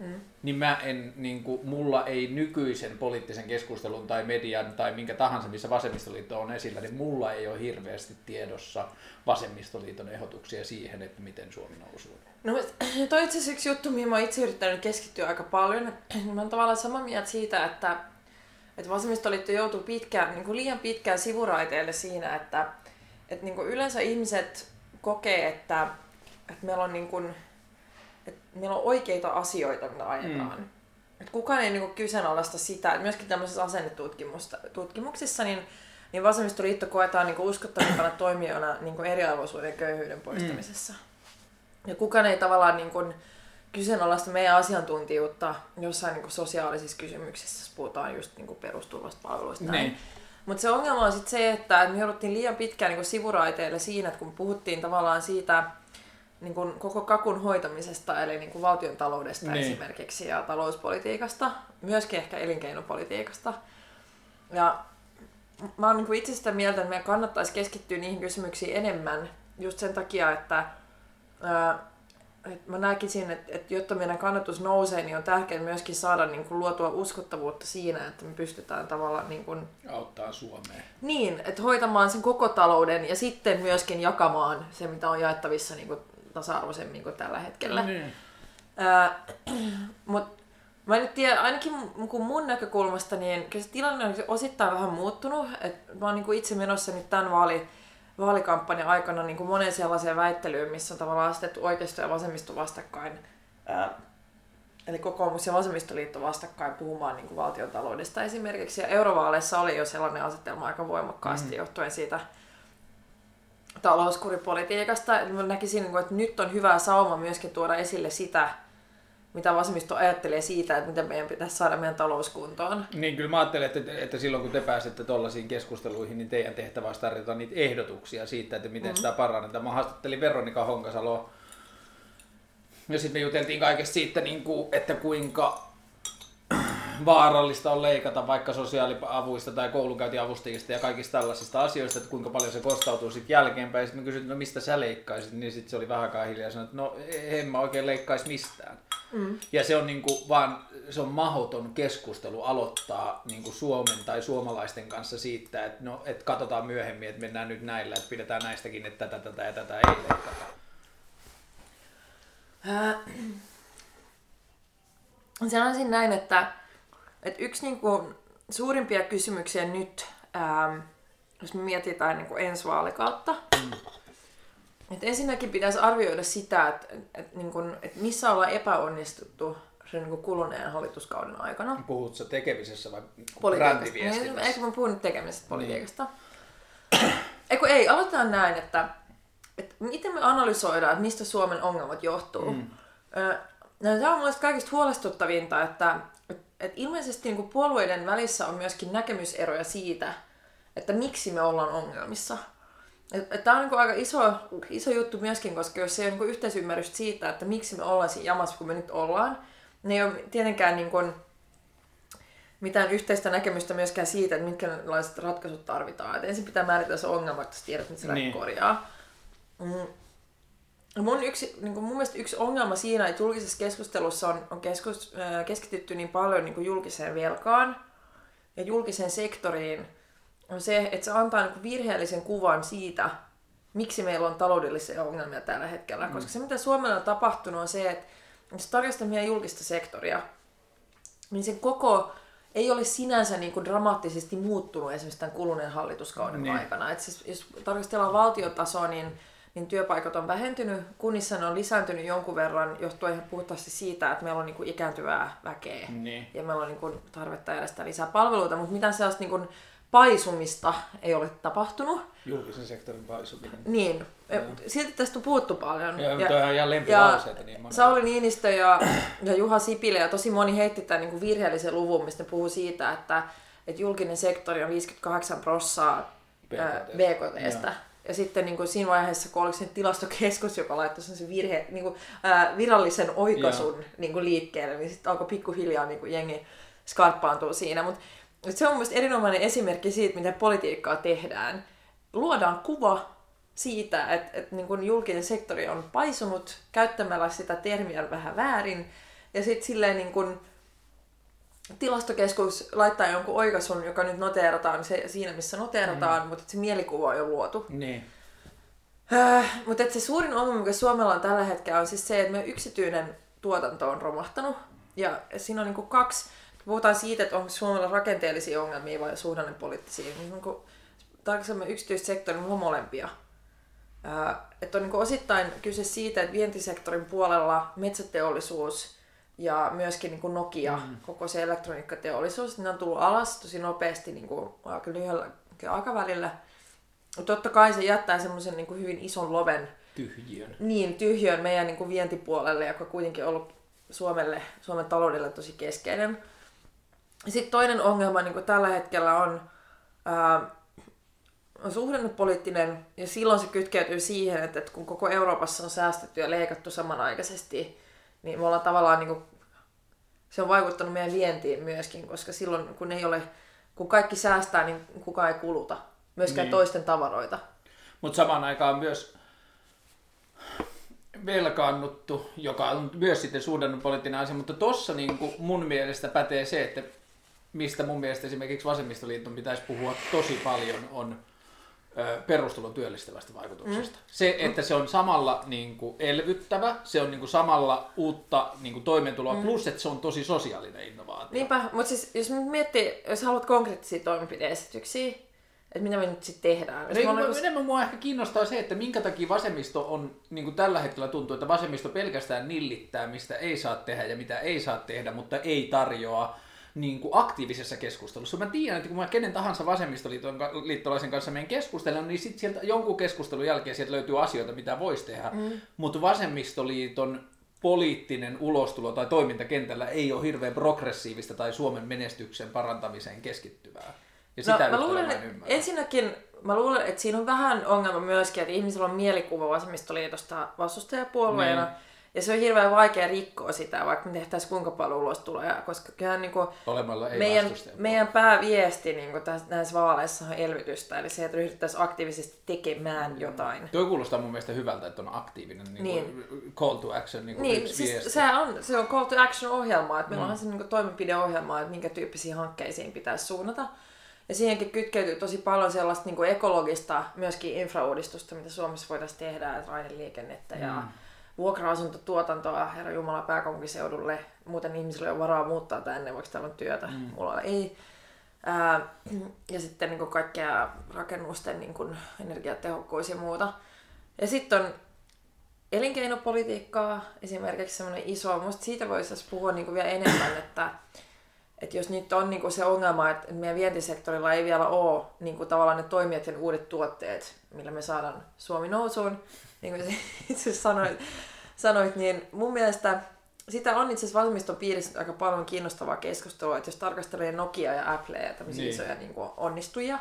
mm. niin mä en, niin kuin, mulla ei nykyisen poliittisen keskustelun tai median tai minkä tahansa, missä vasemmistoliitto on esillä, niin mulla ei ole hirveästi tiedossa vasemmistoliiton ehdotuksia siihen, että miten Suomi nousuu. No toi itse asiassa yksi juttu, mihin mä oon itse yrittänyt keskittyä aika paljon. Mä oon tavallaan samaa mieltä siitä, että, että vasemmistoliitto joutuu pitkään, niin kuin liian pitkään sivuraiteelle siinä, että, että niin kuin yleensä ihmiset kokee, että, että meillä on niin kuin, että meillä on oikeita asioita, mitä ajetaan. Mm. Että kukaan ei niin kuin kyseenalaista sitä, että myöskin tämmöisissä asennetutkimuksissa, niin, niin vasemmistoliitto koetaan niin uskottavimpana toimijana niin eriarvoisuuden ja köyhyyden poistamisessa. Mm. Ja kukaan ei tavallaan niin kuin kyseenalaista meidän asiantuntijuutta jossain niin kuin sosiaalisissa kysymyksissä, jos puhutaan just niin kuin perusturvasta palveluista. Niin. Mutta se ongelma on sitten se, että me jouduttiin liian pitkään niin sivuraiteille siinä, että kun puhuttiin tavallaan siitä niin kuin koko kakun hoitamisesta, eli niin kuin valtion taloudesta niin. esimerkiksi ja talouspolitiikasta, myöskin ehkä elinkeinopolitiikasta. Ja mä oon niin itse sitä mieltä, että meidän kannattaisi keskittyä niihin kysymyksiin enemmän just sen takia, että mä näkisin, että, että jotta meidän kannatus nousee, niin on tärkeää myöskin saada niin kuin, luotua uskottavuutta siinä, että me pystytään tavallaan... Niin kuin, Auttaa Suomeen. Niin, että hoitamaan sen koko talouden ja sitten myöskin jakamaan se, mitä on jaettavissa niin kuin, tasa-arvoisemmin kuin tällä hetkellä. Niin. Mutta mä en tiedä, ainakin kun mun näkökulmasta, niin kyllä se tilanne on osittain vähän muuttunut. Et mä oon niin kuin itse menossa nyt tämän vaali vaalikampanjan aikana niin kuin monen sellaiseen väittelyyn, missä on tavallaan asetettu oikeisto ja vasemmisto vastakkain. Ää, eli kokoomus ja vasemmistoliitto vastakkain puhumaan niin kuin valtiontaloudesta esimerkiksi. Ja eurovaaleissa oli jo sellainen asetelma aika voimakkaasti mm. johtuen siitä talouskuripolitiikasta. Mä näkisin, niin että nyt on hyvä sauma myöskin tuoda esille sitä, mitä vasemmisto ajattelee siitä, että miten meidän pitäisi saada meidän talouskuntoon. Niin, kyllä mä ajattelen, että, että silloin kun te pääsette tuollaisiin keskusteluihin, niin teidän tehtävä olisi tarjota niitä ehdotuksia siitä, että miten mm-hmm. sitä parannetaan. Mä haastattelin Veronika Honkasaloa ja sitten me juteltiin kaikesta siitä, niin kuin, että kuinka vaarallista on leikata vaikka sosiaaliavuista tai koulunkäyntiavustajista ja kaikista tällaisista asioista, että kuinka paljon se kostautuu sitten jälkeenpäin. Sitten mä kysyin, että no mistä sä leikkaisit, niin sitten se oli vähän aikaa hiljaa ja sanoi, että no en mä oikein leikkaisi mistään. Mm. Ja se on niinku vaan, se on mahoton keskustelu aloittaa niinku Suomen tai suomalaisten kanssa siitä, että no, et katsotaan myöhemmin, että mennään nyt näillä, että pidetään näistäkin, että tätä, tätä ja tätä ei leikata. Äh, sanoisin näin, että, että yksi niinku suurimpia kysymyksiä nyt, ähm, jos me mietitään niinku ensi vaalikautta, mm. että ensinnäkin pitäisi arvioida sitä, että, että, niin kun, että missä ollaan epäonnistuttu sen niin kuluneen hallituskauden aikana. Puhut sä tekemisessä vai brändiviestinnässä? Eikö mä puhun nyt tekemisestä politiikasta? Eikö ei, aloitetaan näin, että, että miten me analysoidaan, että mistä Suomen ongelmat johtuu. Mm. No, tämä on mielestäni kaikista huolestuttavinta, että, että, että ilmeisesti niin kuin puolueiden välissä on myöskin näkemyseroja siitä, että miksi me ollaan ongelmissa. Tämä on niin aika iso, iso juttu myöskin, koska jos ei ole niin yhteisymmärrystä siitä, että miksi me ollaan siinä jamassa, kun me nyt ollaan, niin ei ole tietenkään niin kuin mitään yhteistä näkemystä myöskään siitä, että minkälaiset ratkaisut tarvitaan. Et ensin pitää määritellä se ongelma, että tiedät, mitä se niin. korjaa. Mm. Mun, yksi, niin mun mielestä yksi ongelma siinä, että julkisessa keskustelussa on, on keskus, äh, keskitytty niin paljon niin julkiseen velkaan ja julkiseen sektoriin, on se, että se antaa niin virheellisen kuvan siitä, miksi meillä on taloudellisia ongelmia tällä hetkellä. Mm. Koska se, mitä Suomella on tapahtunut, on se, että jos tarkastetaan meidän julkista sektoria, niin sen koko ei ole sinänsä niin kuin dramaattisesti muuttunut esimerkiksi tämän kuluneen hallituskauden niin. aikana. Et siis, jos tarkastellaan valtiotasoa, niin, niin työpaikat on vähentynyt, kunnissa ne on lisääntynyt jonkun verran johtuen ihan puhtaasti siitä, että meillä on niin kuin ikääntyvää väkeä niin. ja meillä on niin kuin tarvetta järjestää lisää palveluita, mutta mitään sellaista niin kuin paisumista ei ole tapahtunut. Julkisen sektorin paisuminen. Niin. Ja. Silti tästä on puhuttu paljon. Ja, ja, ja ihan lempilauseita. Niin. Sauli Niinistö ja, ja Juha Sipilä ja tosi moni heitti tämän niin kuin virheellisen luvun, mistä puhuu siitä, että, että julkinen sektori on 58 prossaa BKTstä. Ja. Ja sitten niin kuin siinä vaiheessa, kun oliko se tilastokeskus, joka laittoi sen virhe, niin kuin, ää, virallisen oikaisun niin kuin liikkeelle, niin sitten alkoi pikkuhiljaa niin kuin jengi skarppaantua siinä. Mutta se on mielestäni erinomainen esimerkki siitä, miten politiikkaa tehdään. Luodaan kuva siitä, että, että niin kuin julkinen sektori on paisunut käyttämällä sitä termiä vähän väärin. Ja sitten silleen niin kuin tilastokeskus laittaa jonkun oikaisun, joka nyt noteerataan se, siinä, missä noteerataan, mm. mutta se mielikuva on jo luotu. Niin. Äh, mutta se suurin ongelma, mikä Suomella on tällä hetkellä, on siis se, että meidän yksityinen tuotanto on romahtanut. Ja siinä on niin kuin kaksi puhutaan siitä, että onko Suomella rakenteellisia ongelmia vai suhdannepoliittisia, niin kun tarkastelemme yksityistä sektoria, niin on molempia. Ää, että on niin osittain kyse siitä, että vientisektorin puolella metsäteollisuus ja myöskin niin kuin Nokia, mm. koko se elektroniikkateollisuus, niin ne on tullut alas tosi nopeasti niin kuin aika lyhyellä aikavälillä. Totta kai se jättää semmoisen niin hyvin ison loven tyhjön. Niin, tyhjön meidän niin kuin vientipuolelle, joka kuitenkin on ollut Suomelle, Suomen taloudelle tosi keskeinen. Sitten toinen ongelma niin tällä hetkellä on, ää, on suhdannepoliittinen, ja silloin se kytkeytyy siihen, että, että kun koko Euroopassa on säästetty ja leikattu samanaikaisesti, niin me ollaan tavallaan, niin kuin, se on vaikuttanut meidän vientiin myöskin, koska silloin kun ei ole, kun kaikki säästää, niin kukaan ei kuluta, myöskään niin. toisten tavaroita. Mutta samaan aikaan myös velkaannuttu, joka on myös sitten suhdannepoliittinen asia, mutta tuossa niin mun mielestä pätee se, että mistä mun mielestä esimerkiksi Vasemmistoliiton pitäisi puhua tosi paljon, on perustulon työllistävästä vaikutuksesta. Mm. Se, että se on samalla niin kuin elvyttävä, se on niin kuin samalla uutta niin kuin toimeentuloa, mm. plus että se on tosi sosiaalinen innovaatio. Niinpä, mutta siis jos miettii, jos haluat konkreettisia toimenpideesityksiä, että mitä me nyt sitten tehdään. No, enemmän kun... enemmän mua ehkä kiinnostaa se, että minkä takia vasemmisto on, niin kuin tällä hetkellä tuntuu, että vasemmisto pelkästään nillittää, mistä ei saa tehdä ja mitä ei saa tehdä, mutta ei tarjoa niin kuin aktiivisessa keskustelussa. Mä tiedän, että kun mä kenen tahansa vasemmistoliittolaisen kanssa meidän keskustelen, niin sitten sieltä jonkun keskustelun jälkeen sieltä löytyy asioita, mitä voisi tehdä. Mm. Mutta vasemmistoliiton poliittinen ulostulo tai toimintakentällä ei ole hirveän progressiivista tai Suomen menestyksen parantamiseen keskittyvää. Ja no, sitä mä luulen, että ensinnäkin mä luulen, että siinä on vähän ongelma myöskin, että ihmisillä on mielikuva vasemmistoliitosta vastustajapuolueena. Mm ja se on hirveän vaikea rikkoa sitä, vaikka me tehtäisiin kuinka paljon ulos tulee, koska kyllähän niin kuin meidän, meidän pääviesti niin kuin tässä, näissä vaaleissa on elvytystä, eli se, että ryhdyttäisiin aktiivisesti tekemään jotain. Tuo kuulostaa mun mielestä hyvältä, että on aktiivinen niin niin. call to action niin niin, yksi siis viesti. Se on, se on call to action ohjelma, että meillä mm. on se niin kuin toimenpideohjelma, että minkä tyyppisiin hankkeisiin pitäisi suunnata. Ja siihenkin kytkeytyy tosi paljon sellaista niin kuin ekologista, myöskin infrauudistusta, mitä Suomessa voitaisiin tehdä, että raideliikennettä ja mm vuokra-asuntotuotantoa, herra Jumala, pääkaupunkiseudulle. Muuten ihmisillä ole varaa muuttaa tänne, vaikka täällä on työtä. Mm. Mulla ei. Ää, ja sitten niin kuin kaikkea rakennusten niin kuin energiatehokkuus ja muuta. Ja sitten on elinkeinopolitiikkaa, esimerkiksi semmoinen iso, musta siitä voisi puhua niin kuin vielä enemmän, että, että jos nyt on niin kuin se ongelma, että meidän vientisektorilla ei vielä ole niin kuin tavallaan ne toimijat ja ne uudet tuotteet, millä me saadaan Suomi nousuun, niin kuin itse sanoit, sanoit, niin mun mielestä sitä on itse asiassa vasemmiston piirissä aika paljon kiinnostavaa keskustelua, että jos tarkastelee Nokia ja Apple ja tämmöisiä niin. isoja niin kuin onnistujia,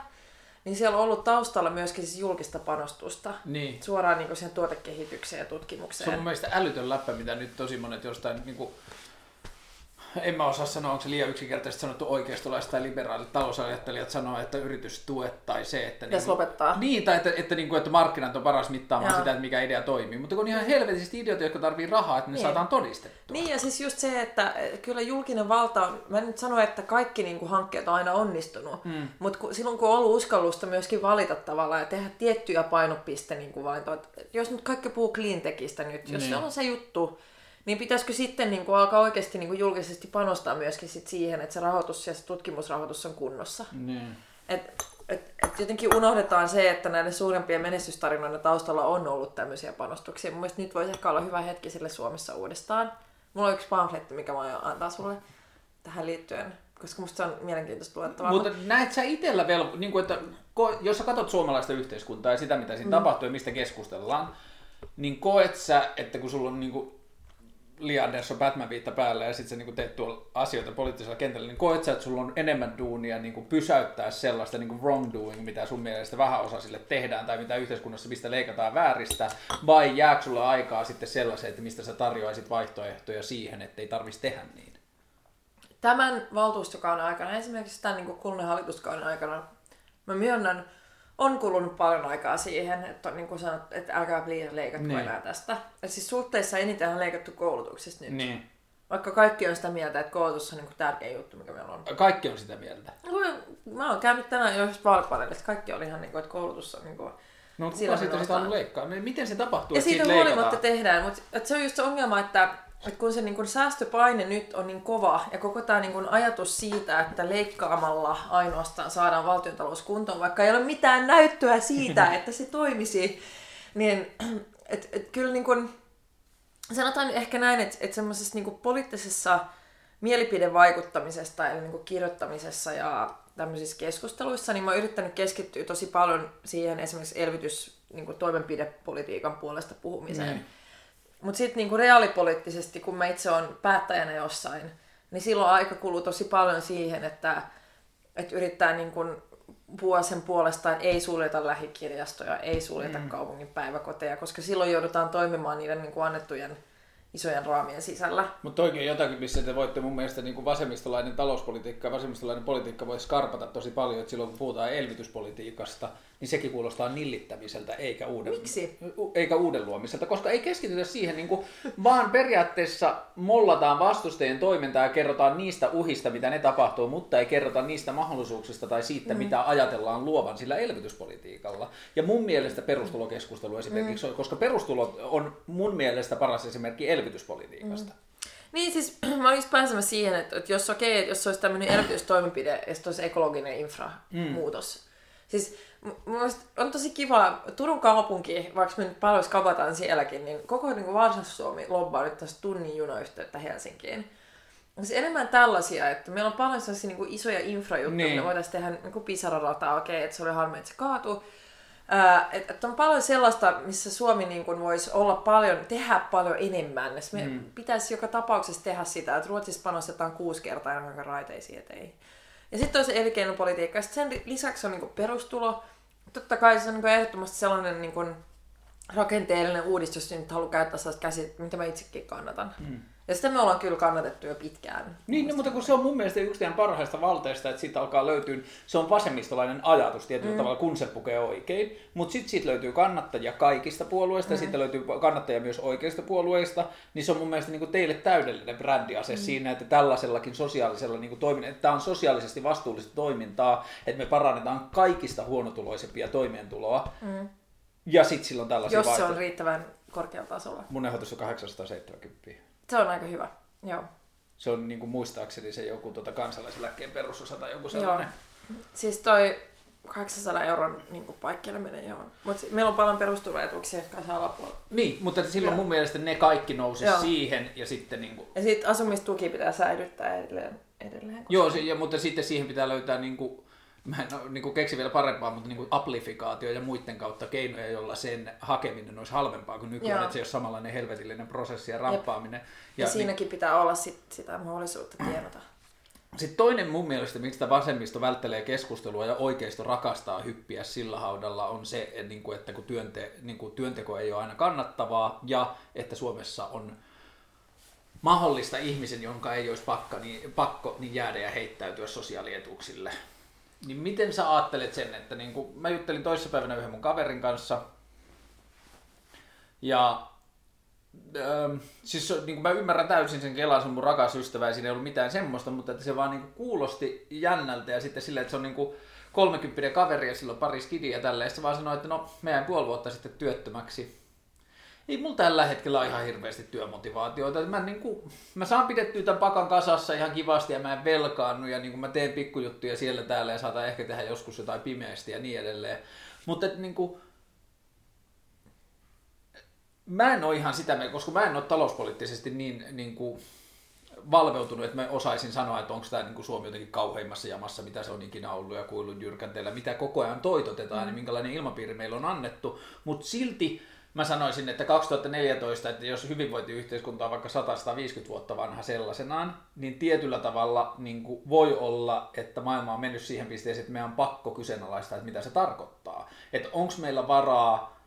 niin siellä on ollut taustalla myöskin siis julkista panostusta Niin. suoraan niin kuin siihen tuotekehitykseen ja tutkimukseen. Se on mun mielestä älytön läppä, mitä nyt tosi monet jostain niin kuin, en mä osaa sanoa, onko se liian yksinkertaisesti sanottu oikeistolaiset tai liberaalit talousajattelijat sanoo, että yritystuet tai se, että... Pitäisi niinku- lopettaa. Niin, tai että, että, niin kuin, että markkinat on paras mittaamaan Joo. sitä, että mikä idea toimii. Mutta kun on ihan helvetisti ideoita, jotka tarvii rahaa, että ne Niin. saadaan todistettua. Niin ja siis just se, että eh, kyllä julkinen valta on, mä en nyt sano, että kaikki niin kuin, hankkeet on aina onnistunut, mm. mutta kun, silloin kun on ollut uskallusta myöskin valita tavallaan ja tehdä tiettyjä painopiste niin kuin valintoja, jos nyt kaikki puhuu cleantechistä nyt, jos Niin. se on se juttu, niin pitäisikö sitten niin kuin, alkaa oikeasti niin kuin, julkisesti panostaa myöskin sit siihen, että se rahoitus ja se tutkimusrahoitus on kunnossa. Niin. Et, et, et jotenkin unohdetaan se, että näiden suurempien menestystarinoiden taustalla on ollut tämmöisiä panostuksia. Mun mielestä nyt voisi ehkä olla hyvä hetki sille Suomessa uudestaan. Mulla on yksi pamfletti, mikä mä aion antaa sulle tähän liittyen, koska musta se on mielenkiintoista luettavaa. Mutta näet sä itellä velvo, niin kuin, että jos sä katsot suomalaista yhteiskuntaa ja sitä, mitä siinä mm. tapahtuu ja mistä keskustellaan, niin koet sä, että kun sulla on niin kuin Li Andersson Batman-viitta päällä ja sitten sä niin teet tuolla asioita poliittisella kentällä, niin koet sä, että sulla on enemmän duunia niin kuin pysäyttää sellaista niin kuin wrongdoing, mitä sun mielestä vähäosaisille tehdään tai mitä yhteiskunnassa, mistä leikataan vääristä, vai jääkö sulla aikaa sitten sellaiseen, että mistä sä tarjoaisit vaihtoehtoja siihen, että ei tarvitsisi tehdä niin? Tämän valtuustokauden aikana, esimerkiksi tämän niin kuluneen hallituskauden aikana, mä myönnän, on kulunut paljon aikaa siihen, että on niin kuin sanottu, että älkää liian leikatko Niin. enää tästä. Et siis suhteessa eniten on leikattu koulutuksesta nyt. Niin. Vaikka kaikki on sitä mieltä, että koulutus on niin kuin tärkein juttu, mikä meillä on. Kaikki on sitä mieltä. No, Mä oon käynyt tänään jo yhdessä vaalipaneelissa. Kaikki oli ihan niin kuin, että koulutus on niin kuin... No kuka siitä sitä on leikkaa? No, Miten se tapahtuu, Ja että siitä siitä huolimatta tehdään, mutta se on just se ongelma, että, että kun se niin säästöpaine nyt on niin kova ja koko tämä niin ajatus siitä, että leikkaamalla ainoastaan saadaan valtiontalous kuntoon, vaikka ei ole mitään näyttöä siitä, että se toimisi, niin et, et kyllä niin kuin, sanotaan ehkä näin, että, että semmoisessa niin poliittisessa mielipidevaikuttamisesta eli niin kuin kirjoittamisessa ja tämmöisissä keskusteluissa, niin mä oon yrittänyt keskittyä tosi paljon siihen esimerkiksi elvytys niin kuin toimenpidepolitiikan puolesta puhumiseen. Niin. Mutta sitten niinku reaalipoliittisesti, kun mä itse olen päättäjänä jossain, niin silloin aika kuluu tosi paljon siihen, että, että yrittää niinku puhua sen puolesta, että ei suljeta lähikirjastoja, ei suljeta mm. kaupungin päiväkoteja, koska silloin joudutaan toimimaan niiden niinku annettujen isojen raamien sisällä. Mutta toikin on jotakin, missä te voitte mun mielestä niin kuin vasemmistolainen talouspolitiikka ja vasemmistolainen politiikka voi skarpata tosi paljon, että silloin kun puhutaan elvytyspolitiikasta, niin sekin kuulostaa nillittämiseltä eikä uuden, Miksi? eikä uuden luomiselta, koska ei keskitytä siihen, niin kuin, vaan periaatteessa mollataan vastustajien toimintaa ja kerrotaan niistä uhista, mitä ne tapahtuu, mutta ei kerrota niistä mahdollisuuksista tai siitä, mm. mitä ajatellaan luovan sillä elvytyspolitiikalla. Ja mun mielestä perustulokeskustelu esimerkiksi, mm. koska perustulo on mun mielestä paras esimerkki elvytyspolitiikasta. Mm. Niin siis mä olin just pääsemässä siihen, että, että jos okei, että jos se olisi tämmöinen elvytystoimenpide ja sitten olisi ekologinen inframuutos. Siis m- mun mielestä on tosi kiva, Turun kaupunki, vaikka me nyt paljon skapataan sielläkin, niin koko niin Varsinais-Suomi lobbaa nyt tästä tunnin junayhteyttä Helsinkiin. Siis enemmän tällaisia, että meillä on paljon sellaisia niin kuin isoja infrajuttuja, Niin. me voitaisiin tehdä niin kuin Pisara-rata, okei, että se oli harmi, että se kaatui. Ää, et, et on paljon sellaista, missä Suomi niin kuin voisi olla paljon, tehdä paljon enemmän. Ja Me mm. pitäisi joka tapauksessa tehdä sitä, että Ruotsissa panostetaan kuusi kertaa enemmän raiteisiin eteihin. Ja sitten on se elinkeinopolitiikka. Sit sen lisäksi on niin kuin perustulo. Totta kai se on niin kuin ehdottomasti sellainen niin kuin rakenteellinen uudistus, jos nyt haluaa käyttää sellaista käsitettä, mitä mä itsekin kannatan. Mm. Ja sitä me ollaan kyllä kannatettu jo pitkään. Niin, no, mutta kun se on mun mielestä yksi teidän parhaista valteista, että siitä alkaa löytyä, se on vasemmistolainen ajatus tietyllä mm. tavalla, kun se pukee oikein, mutta sitten siitä löytyy kannattajia kaikista puolueista, mm. ja sitten löytyy kannattajia myös oikeista puolueista, niin se on mun mielestä niin kuin teille täydellinen brändiase mm. siinä, että tällaisellakin sosiaalisella niin kuin toimin, että tämä on sosiaalisesti vastuullista toimintaa, että me parannetaan kaikista huonotuloisempia toimeentuloa, mm. ja sitten silloin tällaisia Jos se on vaihtoehtoja. riittävän korkealla tasolla. Mun ehdotus on 870. Se on aika hyvä. Joo. Se on niin kuin muistaakseni se joku tuota kansalaiseläkkeen perusosa tai joku sellainen. Joo. Siis toi, 800 euron niin paikkaileminen, joo. Mutta meillä on paljon perusturvaetuuksia, jotka saa alapuolella. Niin, mutta silloin Joo. mun mielestä ne kaikki nousi Joo. siihen ja sitten niin kuin, Ja sitten asumistuki pitää säilyttää edelleen. edelleen koska- Joo, se, ja, mutta sitten siihen pitää löytää niin kuin, mä en ole, niin kuin keksi vielä parempaa, mutta niin kuin amplifikaatio ja muiden kautta keinoja, jolla sen hakeminen olisi halvempaa kuin nykyään, Joo. että se ei ole samanlainen helvetillinen prosessi ja rappaaminen. Ja, niin- siinäkin pitää olla sit sitä mahdollisuutta tienata. Sitten toinen mun mielestä, miksi tämä vasemmisto välttelee keskustelua ja oikeisto rakastaa hyppiä sillä haudalla, on se, että, niin kuin, että kun työnte, niin kuin työnteko ei ole aina kannattavaa ja että Suomessa on mahdollista ihmisen, jonka ei olisi pakko, niin, pakko niin jäädä ja heittäytyä sosiaalietuuksille. Niin miten sä ajattelet sen, että niin kuin, mä juttelin toissapäivänä yhden mun kaverin kanssa ja Öö, siis niin kuin mä ymmärrän täysin sen Kelan, se on mun rakas ystävä ja siinä ei ollut mitään semmoista, mutta että se vaan niin kuulosti jännältä ja sitten silleen, että se on niin kuin 30 kaveri ja sillä on pari skidiä ja tälleen. Ja se vaan sanoi, että no mä jäin puoli vuotta sitten työttömäksi. Ei mulla tällä hetkellä ole ihan hirveästi työmotivaatioita. Mä, niin kuin, mä saan pidettyä tämän pakan kasassa ihan kivasti ja mä en velkaannu ja niin kuin mä teen pikkujuttuja siellä täällä ja saatan ehkä tehdä joskus jotain pimeästi ja niin edelleen. Mutta että niin kuin, mä en ole ihan sitä koska mä en ole talouspoliittisesti niin, niin kuin valveutunut, että mä osaisin sanoa, että onko tämä niin Suomi jotenkin kauheimmassa jamassa, mitä se on ikinä ollut ja kuillut jyrkänteellä, mitä koko ajan toitotetaan mm. ja minkälainen ilmapiiri meillä on annettu. Mutta silti mä sanoisin, että 2014, että jos hyvinvointiyhteiskunta on vaikka 100-150 vuotta vanha sellaisenaan, niin tietyllä tavalla niin kuin voi olla, että maailma on mennyt siihen pisteeseen, että meidän on pakko kyseenalaistaa, että mitä se tarkoittaa. Että onko meillä varaa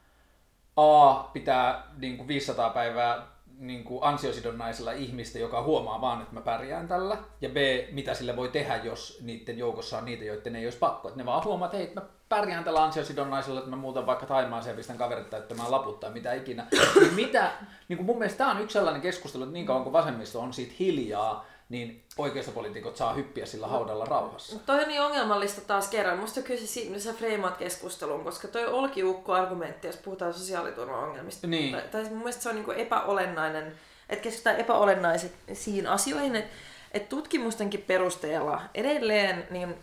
A, pitää niin kuin 500 päivää niin kuin ansiosidonnaisella ihmistä, joka huomaa vaan, että mä pärjään tällä. Ja B, mitä sille voi tehdä, jos niiden joukossa on niitä, joiden ei olisi pakko. Että ne vaan huomaa, että hei, mä pärjään tällä ansiosidonnaisella, että mä muutan vaikka Taimaaseen ja pistän kaverit täyttämään laput tai mitä ikinä. Niin mitä, niin kuin mun mielestä tämä on yksi sellainen keskustelu, että niin kauan kuin vasemmisto on siitä hiljaa, niin oikeistopoliitikot saa hyppiä sillä haudalla rauhassa. Toi on niin ongelmallista taas kerran. Musta kyllä se, sä freimaat keskustelun, koska toi olkiukko-argumentti, jos puhutaan sosiaaliturvaongelmista. Niin. Tai, tai mun mielestä se on niinku epäolennainen, että keskitytään epäolennaisiin asioihin, että et tutkimustenkin perusteella edelleen niin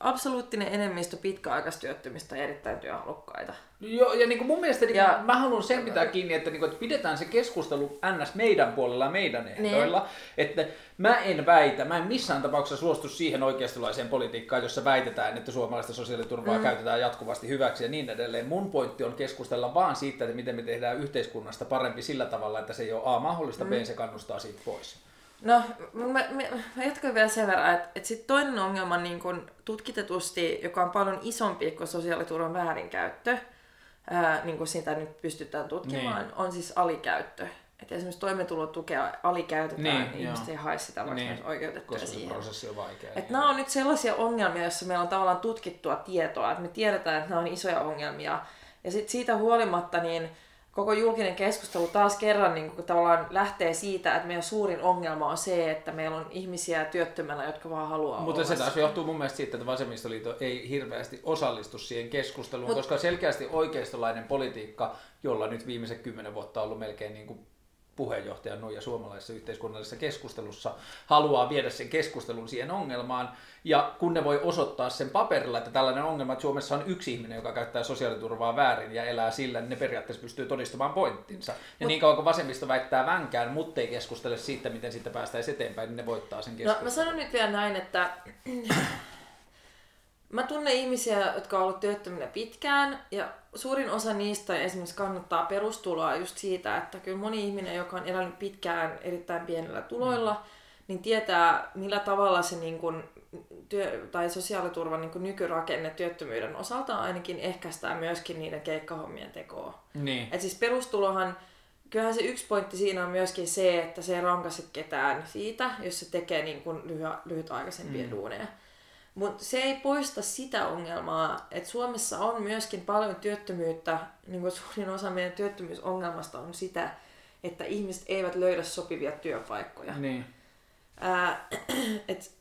absoluuttinen enemmistö pitkäaikaistyöttömistä on erittäin työhalukkaita. Joo, ja niin kuin mun mielestä niin Ja- ja, mä haluan sen pitää kiinni, että, niin kuin, että pidetään se keskustelu ns. meidän puolella ja meidän ehdoilla. Että mä en väitä, mä en missään tapauksessa suostu siihen oikeistolaiseen politiikkaan, jossa väitetään, että suomalaista sosiaaliturvaa mm. käytetään jatkuvasti hyväksi ja niin edelleen. Mun pointti on keskustella vaan siitä, että miten me tehdään yhteiskunnasta parempi sillä tavalla, että se ei ole A mahdollista, mm. B se kannustaa siitä pois. No, mä, mä, mä jatkan vielä sen verran, että, että sit toinen ongelma niin kun tutkitetusti, joka on paljon isompi kuin sosiaaliturvan väärinkäyttö, ää, niin kuin sitä nyt pystytään tutkimaan, Niin. on siis alikäyttö. Että esimerkiksi toimeentulotukea alikäytetään, Niin, niin, ihmiset ei hae sitä, vaikka niin, Niin, oikeutettuja Koska se siihen. prosessi on vaikea. Et nämä on nyt sellaisia ongelmia, joissa meillä on tavallaan tutkittua tietoa, että me tiedetään, että nämä on isoja ongelmia. Ja sitten siitä huolimatta niin koko julkinen keskustelu taas kerran niin kuin tavallaan lähtee siitä, että meidän suurin ongelma on se, että meillä on ihmisiä työttömänä, jotka vaan haluaa Mutta se taas johtuu mun mielestä siitä, että vasemmistoliitto ei hirveästi osallistu siihen keskusteluun, Mut- koska selkeästi oikeistolainen politiikka, jolla nyt viimeiset kymmenen vuotta on ollut melkein niin kuin puheenjohtaja Nuija suomalaisessa yhteiskunnallisessa keskustelussa, haluaa viedä sen keskustelun siihen ongelmaan. Ja kun ne voi osoittaa sen paperilla, että tällainen ongelma, että Suomessa on yksi ihminen, joka käyttää sosiaaliturvaa väärin ja elää sillä, niin ne periaatteessa pystyy todistamaan pointtinsa. Ja Mut- niin kauan kuin vasemmisto väittää vänkään, mutta ei keskustele siitä, miten siitä päästäisiin eteenpäin, niin ne voittaa sen No, keskustelun. mä sanon nyt vielä näin, että mä tunnen ihmisiä, jotka on ollut työttöminä pitkään, ja suurin osa niistä esimerkiksi kannattaa perustuloa just siitä, että kyllä moni ihminen, joka on elänyt pitkään erittäin pienillä tuloilla, mm. niin tietää, millä tavalla se niin kun, työ, tai sosiaaliturvan niin kun nykyrakenne työttömyyden osalta ainakin ehkäistää myöskin niiden keikkahommien tekoa. Niin. Et siis perustulohan, kyllähän se yksi pointti siinä on myöskin se, että se ei rankaise ketään siitä, jos se tekee niin kuin lyhy- lyhytaikaisempia mm. duuneja. Mutta se ei poista sitä ongelmaa, että Suomessa on myöskin paljon työttömyyttä, niin kuin suurin osa meidän työttömyysongelmasta on sitä, että ihmiset eivät löydä sopivia työpaikkoja. Niin. Ää, et,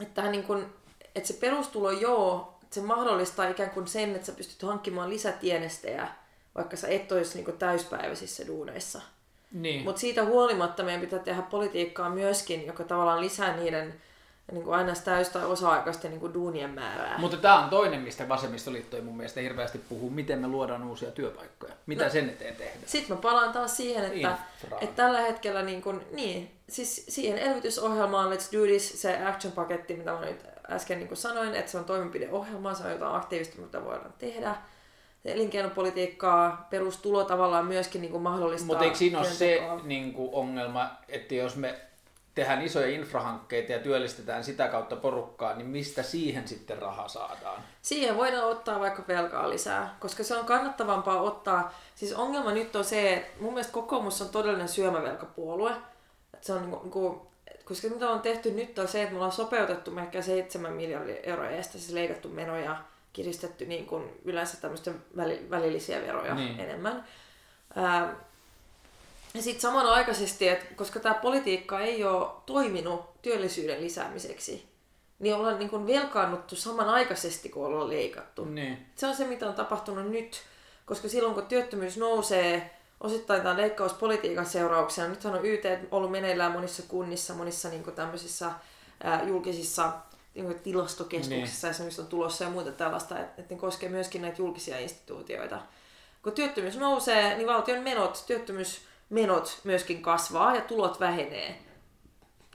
et tähän niin kun, et se perustulo joo, se mahdollistaa ikään kuin sen, että sä pystyt hankkimaan lisätienestejä, vaikka sä et olisi niin täyspäiväisissä duuneissa. Niin. Mutta siitä huolimatta meidän pitää tehdä politiikkaa myöskin, joka tavallaan lisää niiden niin kuin aina täys- tai osa-aikaisten niin kuin duunien määrää. Mutta tämä on toinen, mistä vasemmistoliitto ei mun mielestä hirveästi puhuu, miten me luodaan uusia työpaikkoja. Mitä No. sen eteen tehdään? Sitten mä palaan taas siihen, että, että tällä hetkellä niin, kuin, niin siis siihen elvytysohjelmaan Let's Do This, se action-paketti, mitä mä nyt äsken niin kuin sanoin, että se on toimenpideohjelma, se on jotain aktiivista, mitä voidaan tehdä. Elinkeinopolitiikkaa, perustulo tavallaan myöskin niin kuin mahdollistaa Mutta eikö siinä ole se niin kuin ongelma, että jos me tehdään isoja infrahankkeita ja työllistetään sitä kautta porukkaa, niin mistä siihen sitten raha saadaan? Siihen voidaan ottaa vaikka velkaa lisää, koska se on kannattavampaa ottaa. Siis ongelma nyt on se, että mun mielestä kokoomus on todellinen syömävelkapuolue. Että se on niinku, niinku, koska mitä on tehty nyt on se, että me ollaan sopeutettu melkein 7 miljardia euroa edestä, siis leikattu menoja, kiristetty niin kuin yleensä tämmöisten väli, välillisiä veroja Niin. niin. enemmän. Ää, ja sitten samanaikaisesti, että koska tämä politiikka ei ole toiminut työllisyyden lisäämiseksi, niin ollaan niin kuin velkaannuttu samanaikaisesti, kun ollaan leikattu. Niin. Se on se, mitä on tapahtunut nyt, koska silloin kun työttömyys nousee, osittain tämän leikkauspolitiikan seurauksena, nythän on YT ollut meneillään monissa kunnissa, monissa niin kuin tämmöisissä ää, julkisissa niin kuin tilastokeskuksissa, niin. esimerkiksi on tulossa ja muuta tällaista, että, että ne koskee myöskin näitä julkisia instituutioita. Kun työttömyys nousee, niin valtion menot, työttömyysmenot myöskin kasvaa ja tulot vähenee.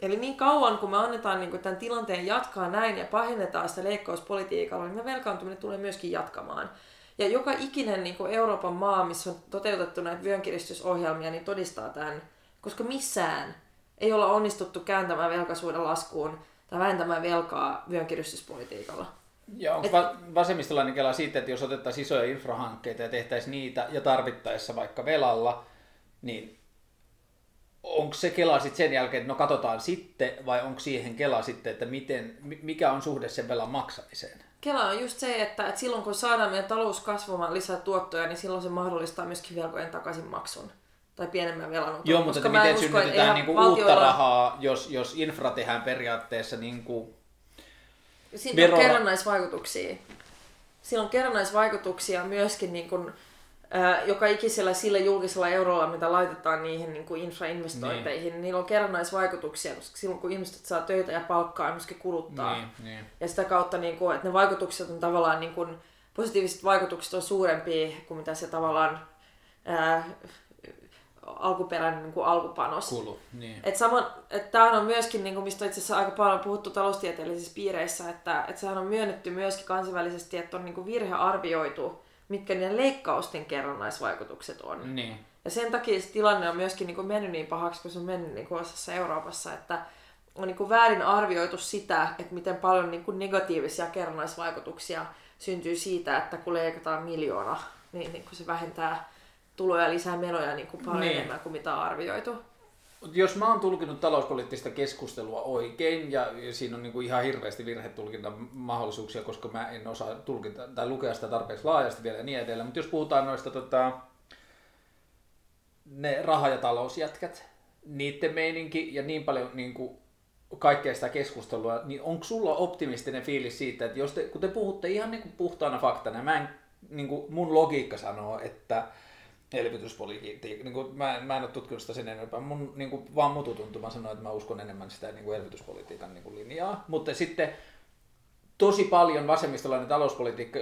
Eli niin kauan, kun me annetaan niin tämän tilanteen jatkaa näin ja pahennetaan sitä leikkauspolitiikalla, niin me velkaantuminen tulee myöskin jatkamaan. Ja joka ikinen niin Euroopan maa, missä on toteutettu näitä vyönkiristysohjelmia, niin todistaa tämän. Koska missään ei olla onnistuttu kääntämään velkaisuuden laskuun tai vähentämään velkaa vyönkiristyspolitiikalla. Ja onko va- vasemmistolainen kela siitä, että jos otettaisiin isoja infrahankkeita ja tehtäisiin niitä ja tarvittaessa vaikka velalla, niin onko se kela sitten sen jälkeen, että no katsotaan sitten, vai onko siihen kela sitten, että miten, mi- mikä on suhde sen velan maksamiseen? Kela on just se, että, että silloin kun saadaan meidän talous kasvamaan lisää tuottoja, niin silloin se mahdollistaa myöskin velkojen takaisinmaksun tai pienemmän velanoton. Joo, mutta Koska miten usko, synnytetään niinku valtioilla- uutta rahaa, jos, jos infra tehdään periaatteessa niinku Siinä Verolla- on kerrannaisvaikutuksia. Siinä on kerrannaisvaikutuksia myöskin niin kuin, joka ikisellä sillä julkisella eurolla, mitä laitetaan niihin niin kuin infrainvestointeihin, niin. niillä on kerrannaisvaikutuksia, koska silloin kun ihmiset saa töitä ja palkkaa, myöskin kuluttaa. Niin, niin. Ja sitä kautta, niin kuin, että ne vaikutukset on tavallaan, niin kuin, positiiviset vaikutukset on suurempia kuin mitä se tavallaan ää, alkuperäinen niin kuin alkupanos. kulu. Niin. Et sama, et tämähän on myöskin, niin kuin mistä itse asiassa aika paljon puhuttu taloustieteellisissä piireissä, että, että sehän on myönnetty myöskin kansainvälisesti, että on niin kuin virhearvioitu, mitkä niiden leikkausten kerrannaisvaikutukset on. niin. Ja sen takia se tilanne on myöskin niin kuin mennyt niin pahaksi, kun se on mennyt niin kuin osassa Euroopassa, että on niin kuin väärin arvioitu sitä, että miten paljon niin kuin negatiivisia kerrannaisvaikutuksia syntyy siitä, että kun leikataan miljoona, niin, niin kuin se vähentää tuloja ja lisää menoja niin kuin paljon Niin. niin. enemmän kuin mitä on arvioitu. Mut Jos mä oon tulkinut talouspoliittista keskustelua oikein, ja siinä on niinku ihan hirveästi virhetulkinnan mahdollisuuksia, koska mä en osaa tulkita tai lukea sitä tarpeeksi laajasti vielä ja niin edelleen, mutta jos puhutaan noista tota, ne raha- ja talousjätkät, niiden meininki ja niin paljon niinku, kaikkea sitä keskustelua, niin onko sulla optimistinen fiilis siitä, että jos te, kun te puhutte ihan niin kuin puhtaana faktana, mä en, niin kuin mun logiikka sanoo, että elvytyspolitiikka, niin kuin, mä, en- mä en ole tutkinut sitä sen enempää, mun, niin kuin, vaan mututuntuma sanoo, että mä uskon enemmän sitä niin kuin elvytyspolitiikan niin kuin linjaa, mutta sitten tosi paljon vasemmistolainen talouspolitiikka,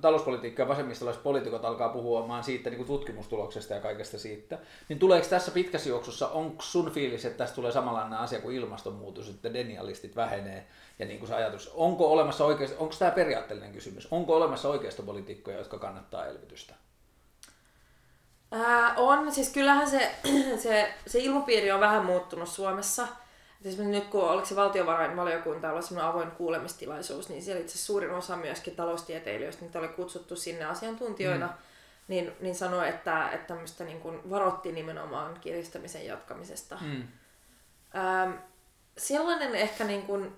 talouspolitiikka ja vasemmistolaiset poliitikot alkaa puhumaan siitä niin kuin tutkimustuloksesta ja kaikesta siitä, niin tuleeko tässä pitkässä juoksussa, onko sun fiilis, että tässä tulee samanlainen asia kuin ilmastonmuutos, että denialistit vähenee ja niin kuin se ajatus, onko olemassa oikeasti, onko tämä periaatteellinen kysymys, onko olemassa oikeistopolitiikkoja, jotka kannattaa elvytystä? Ää, on, siis kyllähän se, se, se ilmapiiri on vähän muuttunut Suomessa. Esimerkiksi nyt kun oliko se valtiovarainvaliokunta oli semmoinen avoin kuulemistilaisuus, niin siellä itse suurin osa myöskin taloustieteilijöistä, niitä oli kutsuttu sinne asiantuntijoina, mm. niin, niin sanoi, että, että tämmöistä niin kuin varotti nimenomaan kiristämisen jatkamisesta. Mm. Ähm, sellainen ehkä niin kuin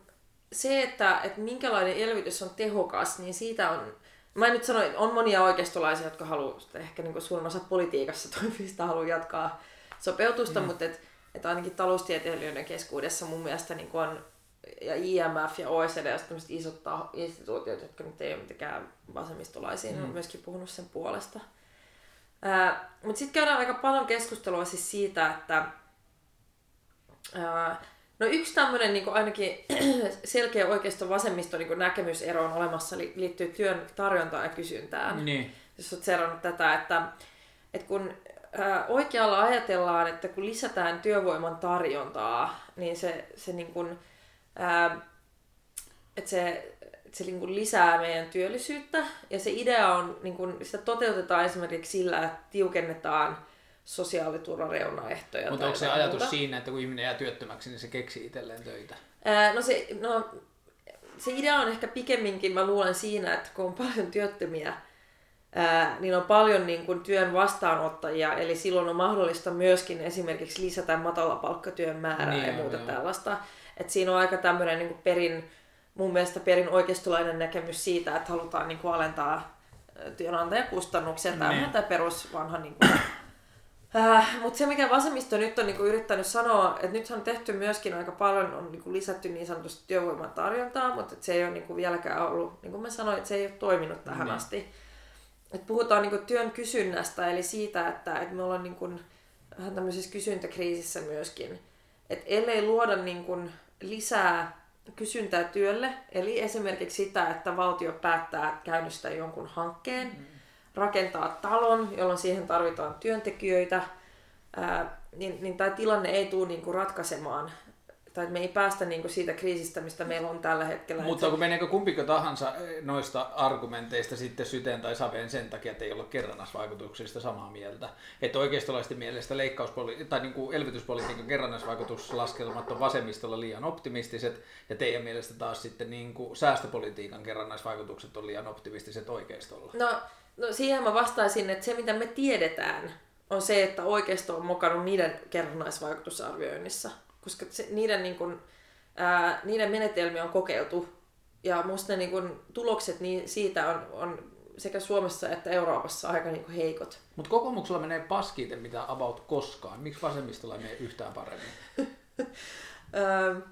se, että, että minkälainen elvytys on tehokas, niin siitä on, mä en nyt sano, että on monia oikeistolaisia, jotka haluaa, ehkä niin suurin osa politiikassa toimivista haluaa jatkaa sopeutusta, mm. mutta et, et ainakin taloustieteilijöiden keskuudessa mun mielestä niin on, ja IMF ja OECD ja tämmöiset isot taho, instituutiot, jotka nyt ei ole mitenkään vasemmistolaisia, mm. on myöskin puhunut sen puolesta. Mutta sitten käydään aika paljon keskustelua siis siitä, että ää, No yksi tämmöinen niin ainakin selkeä oikeisto vasemmisto niin näkemysero on olemassa li- liittyy työn tarjontaan ja kysyntään. Niin. Jos olet seurannut tätä, että, että kun ää, oikealla ajatellaan, että kun lisätään työvoiman tarjontaa, niin se, se, niin kuin, ää, että se, että se niin lisää meidän työllisyyttä. Ja se idea on, niin kuin, sitä toteutetaan esimerkiksi sillä, että tiukennetaan sosiaaliturvan reunaehtoja. Mutta onko se ajatus muuta. siinä, että kun ihminen jää työttömäksi, niin se keksii itselleen töitä? Ää, no, se, no se idea on ehkä pikemminkin, mä luulen siinä, että kun on paljon työttömiä, ää, niin on paljon niin kuin, työn vastaanottajia, eli silloin on mahdollista myöskin esimerkiksi lisätä matalapalkkatyön määrää Niin ja muuta joo. tällaista. Et siinä on aika tämmöinen niin kuin perin, mun mielestä perin oikeistolainen näkemys siitä, että halutaan niin kuin, alentaa työnantajakustannuksia. Tämä Niin. on tämä perus vanha niin kuin, Äh, mutta se, mikä vasemmisto nyt on niinku yrittänyt sanoa, että nythän on tehty myöskin aika paljon, on niinku lisätty niin sanotusti työvoiman tarjontaa, mutta et se ei ole niinku vieläkään ollut, niin kuin mä sanoin, että se ei ole toiminut tähän Niin. asti. Et puhutaan niinku työn kysynnästä, eli siitä, että, että me ollaan niinku vähän tämmöisessä kysyntäkriisissä myöskin. Et ellei luoda niinku lisää kysyntää työlle, eli esimerkiksi sitä, että valtio päättää käynnistää jonkun hankkeen, Mm. Rakentaa talon, jolloin siihen tarvitaan työntekijöitä, ää, niin, niin tämä tilanne ei tule niinku ratkaisemaan. Tai me ei päästä niinku siitä kriisistä, mistä meillä on tällä hetkellä. Mutta Et kun meneekö kumpiko tahansa eh, noista argumenteista sitten syteen tai saveen sen takia, että ei ole kerrannasvaikutuksista samaa mieltä. Että oikeistolaisten mielestä leikkauspoli- tai niin kuin elvytyspolitiikan kerrannasvaikutuslaskelmat on vasemmistolla liian optimistiset ja teidän mielestä taas sitten niin kuin säästöpolitiikan kerrannasvaikutukset on liian optimistiset oikeistolla. se, no, no siihen mä vastaisin, että se mitä me tiedetään on se, että oikeisto on mukana niiden kerrannaisvaikutusarvioinnissa. Koska se, niiden, niin kun, ää, niiden menetelmiä on kokeiltu ja musta ne niin kun, tulokset niin siitä on, on sekä Suomessa että Euroopassa aika niin kun, heikot. Mutta kokoomuksella menee paskiiten mitä about koskaan. Miksi vasemmistolla ei mene yhtään paremmin?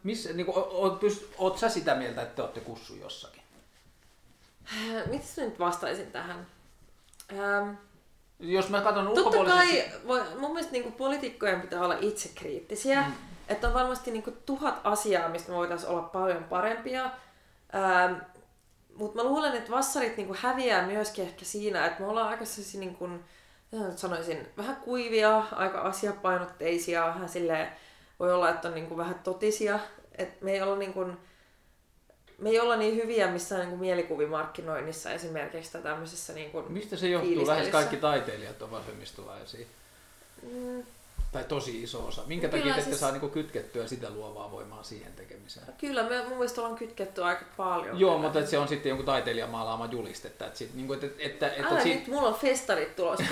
Missä, niin kuin, oot, pyst- oot sä sitä mieltä, että te olette kussu jossakin? Miten nyt vastaisin tähän? Ähm, Jos mä katson totta ulkopuolisesti... kai voi, mun mielestä niin poliitikkojen pitää olla itsekriittisiä. Mm. Että on varmasti niin tuhat asiaa, mistä me voitaisiin olla paljon parempia. Ähm, Mutta mä luulen, että vassarit niin häviää myöskin ehkä siinä, että me ollaan aika sellaisia, niin kuin, sanoisin, vähän kuivia, aika asiapainotteisia, vähän silleen, voi olla, että on niin kuin vähän totisia. Et me ei olla niin kuin, me ei olla niin hyviä missään niin kuin mielikuvimarkkinoinnissa esimerkiksi tai tämmöisessä niin kuin Mistä se johtuu? Lähes kaikki taiteilijat on vasemmistolaisia. Mm, Tai tosi iso osa. Minkä Kyllä takia te ette siis- saa niinku kytkettyä sitä luovaa voimaa siihen tekemiseen? Kyllä, me mun mielestä ollaan kytketty aika paljon. Joo, mutta et se on sitten jonkun taiteilijan maalaama julistetta. Että sit, niinku, että, että, että, Älä sit, nyt, mulla on festarit tulossa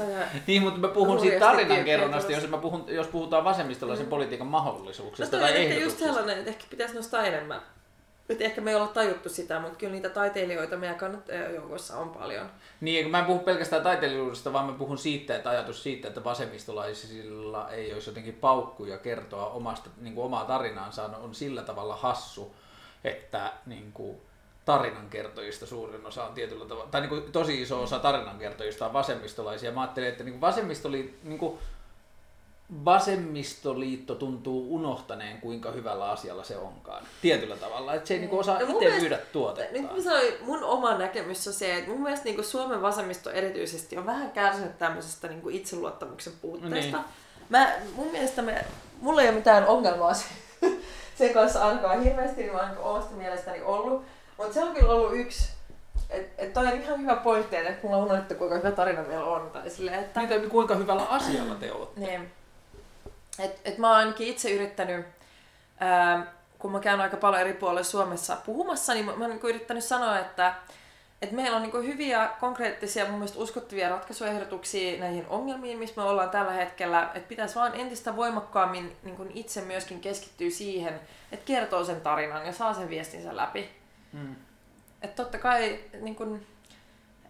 on Niin, mutta mä puhun siitä tarinankerronnasta, jos, mä puhun, jos puhutaan vasemmistolaisen mm. politiikan No mahdollisuuksista toi tai ehkä just ehdotuksista. sellainen, että ehkä pitäisi nostaa enemmän. Että ehkä me ei olla tajuttu sitä, mutta kyllä niitä taiteilijoita meidän kannattajajoukoissa on paljon. Niin, mä en puhu pelkästään taiteilijuudesta, vaan mä puhun siitä, että ajatus siitä, että vasemmistolaisilla ei olisi jotenkin paukkuja kertoa omasta, niin kuin omaa tarinaansa on, sillä tavalla hassu, että niin kuin, tarinankertojista suurin osa on tietyllä tavalla, tai niin kuin, tosi iso osa tarinankertojista on vasemmistolaisia. Mä ajattelen, että niin kuin vasemmistoli, niin kuin, vasemmistoliitto tuntuu unohtaneen, kuinka hyvällä asialla se onkaan. Tietyllä tavalla, että se ei niin kuin, osaa No itse mielestä- myydä Nyt tuotettaan. mä sanoin, mun oma näkemys on se, että mun mielestä niin Suomen vasemmisto erityisesti on vähän kärsinyt tämmöisestä niin itseluottamuksen puutteesta. Niin. Mä, mun mielestä me, mulla ei ole mitään ongelmaa se, sen kanssa ainakaan hirveästi, niin mä oon omasta mielestäni ollut. Mutta se on kyllä ollut yksi, että et toi on ihan hyvä pointti, että mulla on unohdettu kuinka hyvä tarina meillä on. Tai silleen, että, Niitä, kuinka hyvällä asialla te olette. niin, et, et mä oon ainakin itse yrittänyt, ää, kun mä käyn aika paljon eri puolilla Suomessa puhumassa, niin mä, mä oon niin yrittänyt sanoa, että et meillä on niin hyviä, konkreettisia, mun mielestä uskottavia ratkaisuehdotuksia näihin ongelmiin, missä me ollaan tällä hetkellä. Että pitäisi vaan entistä voimakkaammin niin itse myöskin keskittyä siihen, että kertoo sen tarinan ja saa sen viestinsä läpi. Mm. Että totta kai niin kun,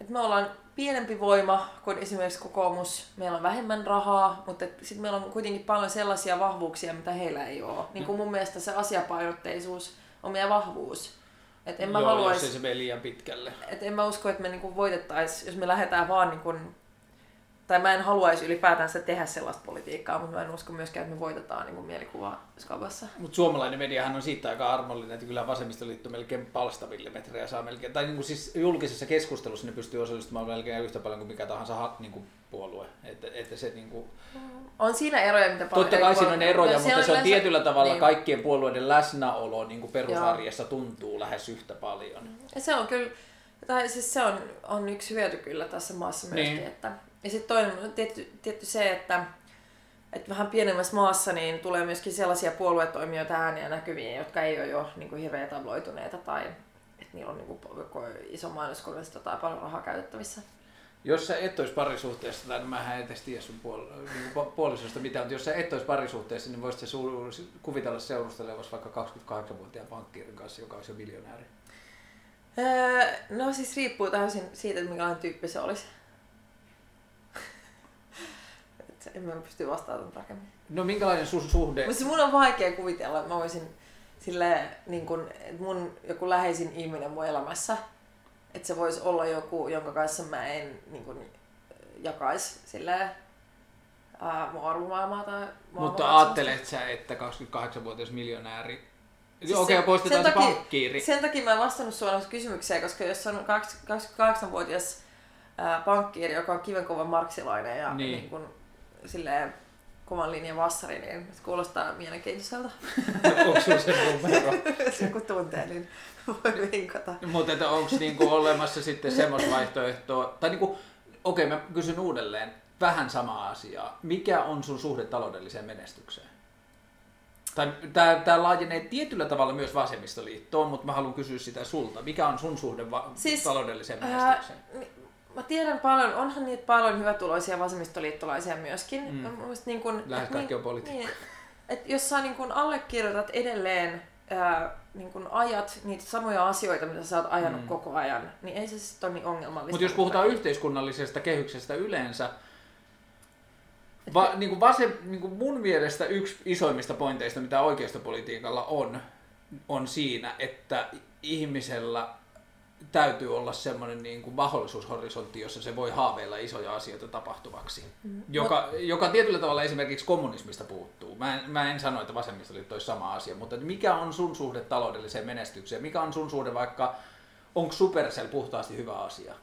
että me ollaan pienempi voima kuin esimerkiksi kokoomus. Meillä on vähemmän rahaa, mutta sitten meillä on kuitenkin paljon sellaisia vahvuuksia, mitä heillä ei ole. Niin kuin mun mielestä se asiapainotteisuus on meidän vahvuus. Et en mä Joo, haluais, jos ei se mene liian pitkälle. et en mä usko, että me niinku voitettaisiin, jos me lähdetään vaan niinku tai mä en haluaisi ylipäätänsä tehdä sellaista politiikkaa, mutta mä en usko myöskään, että me voitetaan niin mielikuvaa skavassa. Mutta suomalainen mediahan on siitä aika armollinen, että kyllä vasemmistoliitto melkein palstaville saa melkein, tai niin kuin siis julkisessa keskustelussa ne pystyy osallistumaan melkein yhtä paljon kuin mikä tahansa niin kuin puolue. Että, että se niin kuin... On siinä eroja, mitä paljon... Totta kai siinä on eroja, mutta se on, se on tietyllä tavalla niin. kaikkien puolueiden läsnäolo niin kuin perusarjessa Joo. tuntuu lähes yhtä paljon. Ja se on kyllä, tai siis se on, on yksi hyöty kyllä tässä maassa myöskin, niin. että ja sitten toinen on tietty, tietty se, että, että vähän pienemmässä maassa niin tulee myöskin sellaisia puoluetoimijoita ääniä näkyviin, jotka ei ole jo niin kuin hirveän tabloituneita tai että niillä on niin kuin, iso mainoskoneisto tai paljon rahaa käytettävissä. Jos sä et olisi parisuhteessa, tai mä en edes tiedä sun puol- niin puolisosta mitään, mutta jos sä et olisi parisuhteessa, niin voisit su- kuvitella seurustelevassa vaikka 28-vuotiaan pankkiirin kanssa, joka olisi jo miljonääri? Öö, no siis riippuu täysin siitä, että minkälainen tyyppi se olisi. En mä pysty vastaamaan tarkemmin. No minkälainen sun suhde? Mutta mun on vaikea kuvitella, että mä voisin sille, niin kun, että mun joku läheisin ihminen mun elämässä, että se voisi olla joku, jonka kanssa mä en niin kun, jakaisi sille mun arvomaailmaa tai Mutta ajattelet sä, että 28-vuotias miljonääri Okei, okay, poistetaan sen se takia, pankkiiri. Sen takia mä en vastannut suoraan kysymykseen, koska jos on 28-vuotias pankkiiri, joka on kivenkova marksilainen ja niin. Niin kun, silleen kovan linjan vassari, niin se kuulostaa mielenkiintoiselta. onko sinulla se numero? Jos joku tuntee, niin voi vinkata. Mutta onko niinku olemassa sitten semmoista vaihtoehtoa, tai niinku, okei okay, mä kysyn uudelleen, vähän sama asiaa. Mikä on sun suhde taloudelliseen menestykseen? Tämä laajenee tietyllä tavalla myös vasemmistoliittoon, mutta mä haluan kysyä sitä sulta. Mikä on sun suhde va- siis, taloudelliseen menestykseen? Ää, mä tiedän paljon, onhan niitä paljon hyvätuloisia vasemmistoliittolaisia myöskin. Mm. niin kun, Lähes kaikki on poliitikkoja. Niin, että jos sä niin kun allekirjoitat edelleen ää, niin kun ajat niitä samoja asioita, mitä sä oot ajanut mm. koko ajan, niin ei se sitten ole niin ongelmallista. Mutta jos puhutaan kaikki. yhteiskunnallisesta kehyksestä yleensä, Va, niin kuin vasem, niin kuin mun mielestä yksi isoimmista pointeista, mitä oikeistopolitiikalla on, on siinä, että ihmisellä täytyy olla semmoinen niin kuin mahdollisuushorisontti, jossa se voi haaveilla isoja asioita tapahtuvaksi. Mm. Joka, joka tietyllä tavalla esimerkiksi kommunismista puuttuu. Mä en, mä en sano, että vasemmistoliitto olisi sama asia, mutta mikä on sun suhde taloudelliseen menestykseen? Mikä on sun suhde vaikka, onko Supercell puhtaasti hyvä asia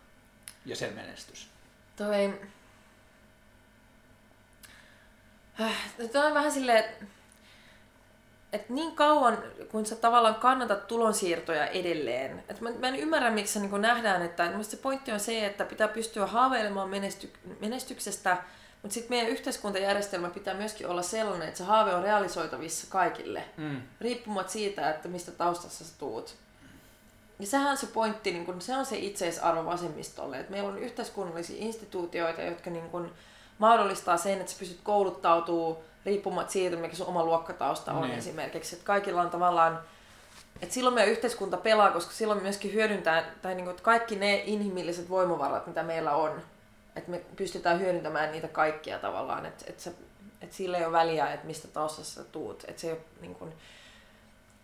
ja sen menestys? Toi... Äh, toi on vähän silleen, et niin kauan, kun sä tavallaan kannatat tulonsiirtoja edelleen, että mä, mä en ymmärrä, miksi se niin nähdään, että se pointti on se, että pitää pystyä haaveilemaan menesty, menestyksestä, mutta sitten meidän yhteiskuntajärjestelmä pitää myöskin olla sellainen, että se haave on realisoitavissa kaikille, mm. riippumatta siitä, että mistä taustassa sä tuut. Ja sehän on se pointti, niin kun, se on se itseisarvo vasemmistolle, että meillä on yhteiskunnallisia instituutioita, jotka niin kun, mahdollistaa sen, että sä pystyt kouluttautumaan riippumatta siitä, mikä sun oma luokkatausta on niin. esimerkiksi. Että kaikilla on tavallaan, että silloin meidän yhteiskunta pelaa, koska silloin myöskin hyödyntää, tai niin kuin, että kaikki ne inhimilliset voimavarat, mitä meillä on, että me pystytään hyödyntämään niitä kaikkia tavallaan, että, että, se, että sillä ei ole väliä, että mistä taustassa sä tuut, että se ei ole niin kuin,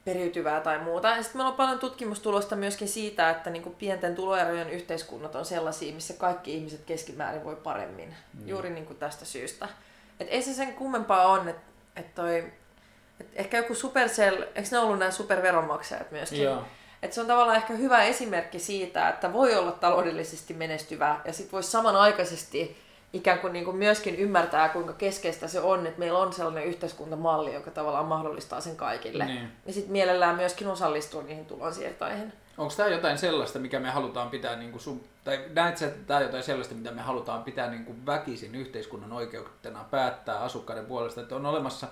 periytyvää tai muuta. Ja sitten meillä on paljon tutkimustulosta myöskin siitä, että niin kuin pienten tuloerojen yhteiskunnat on sellaisia, missä kaikki ihmiset keskimäärin voi paremmin. Mm. Juuri niin kuin tästä syystä. Et ei se sen kummempaa on, että et toi, et ehkä joku Supercell, eikö ne ollut nämä superveronmaksajat myöskin? Joo. Et se on tavallaan ehkä hyvä esimerkki siitä, että voi olla taloudellisesti menestyvä ja sitten voisi samanaikaisesti ikään kuin, niin kuin myöskin ymmärtää, kuinka keskeistä se on, että meillä on sellainen yhteiskuntamalli, joka tavallaan mahdollistaa sen kaikille. Niin. Ja sitten mielellään myöskin osallistua niihin tulonsiirtoihin. Onko tämä jotain sellaista, mikä me halutaan pitää, niin kuin sun, tai näetkö, että tämä jotain sellaista, mitä me halutaan pitää niin kuin väkisin yhteiskunnan oikeutena päättää asukkaiden puolesta, että on olemassa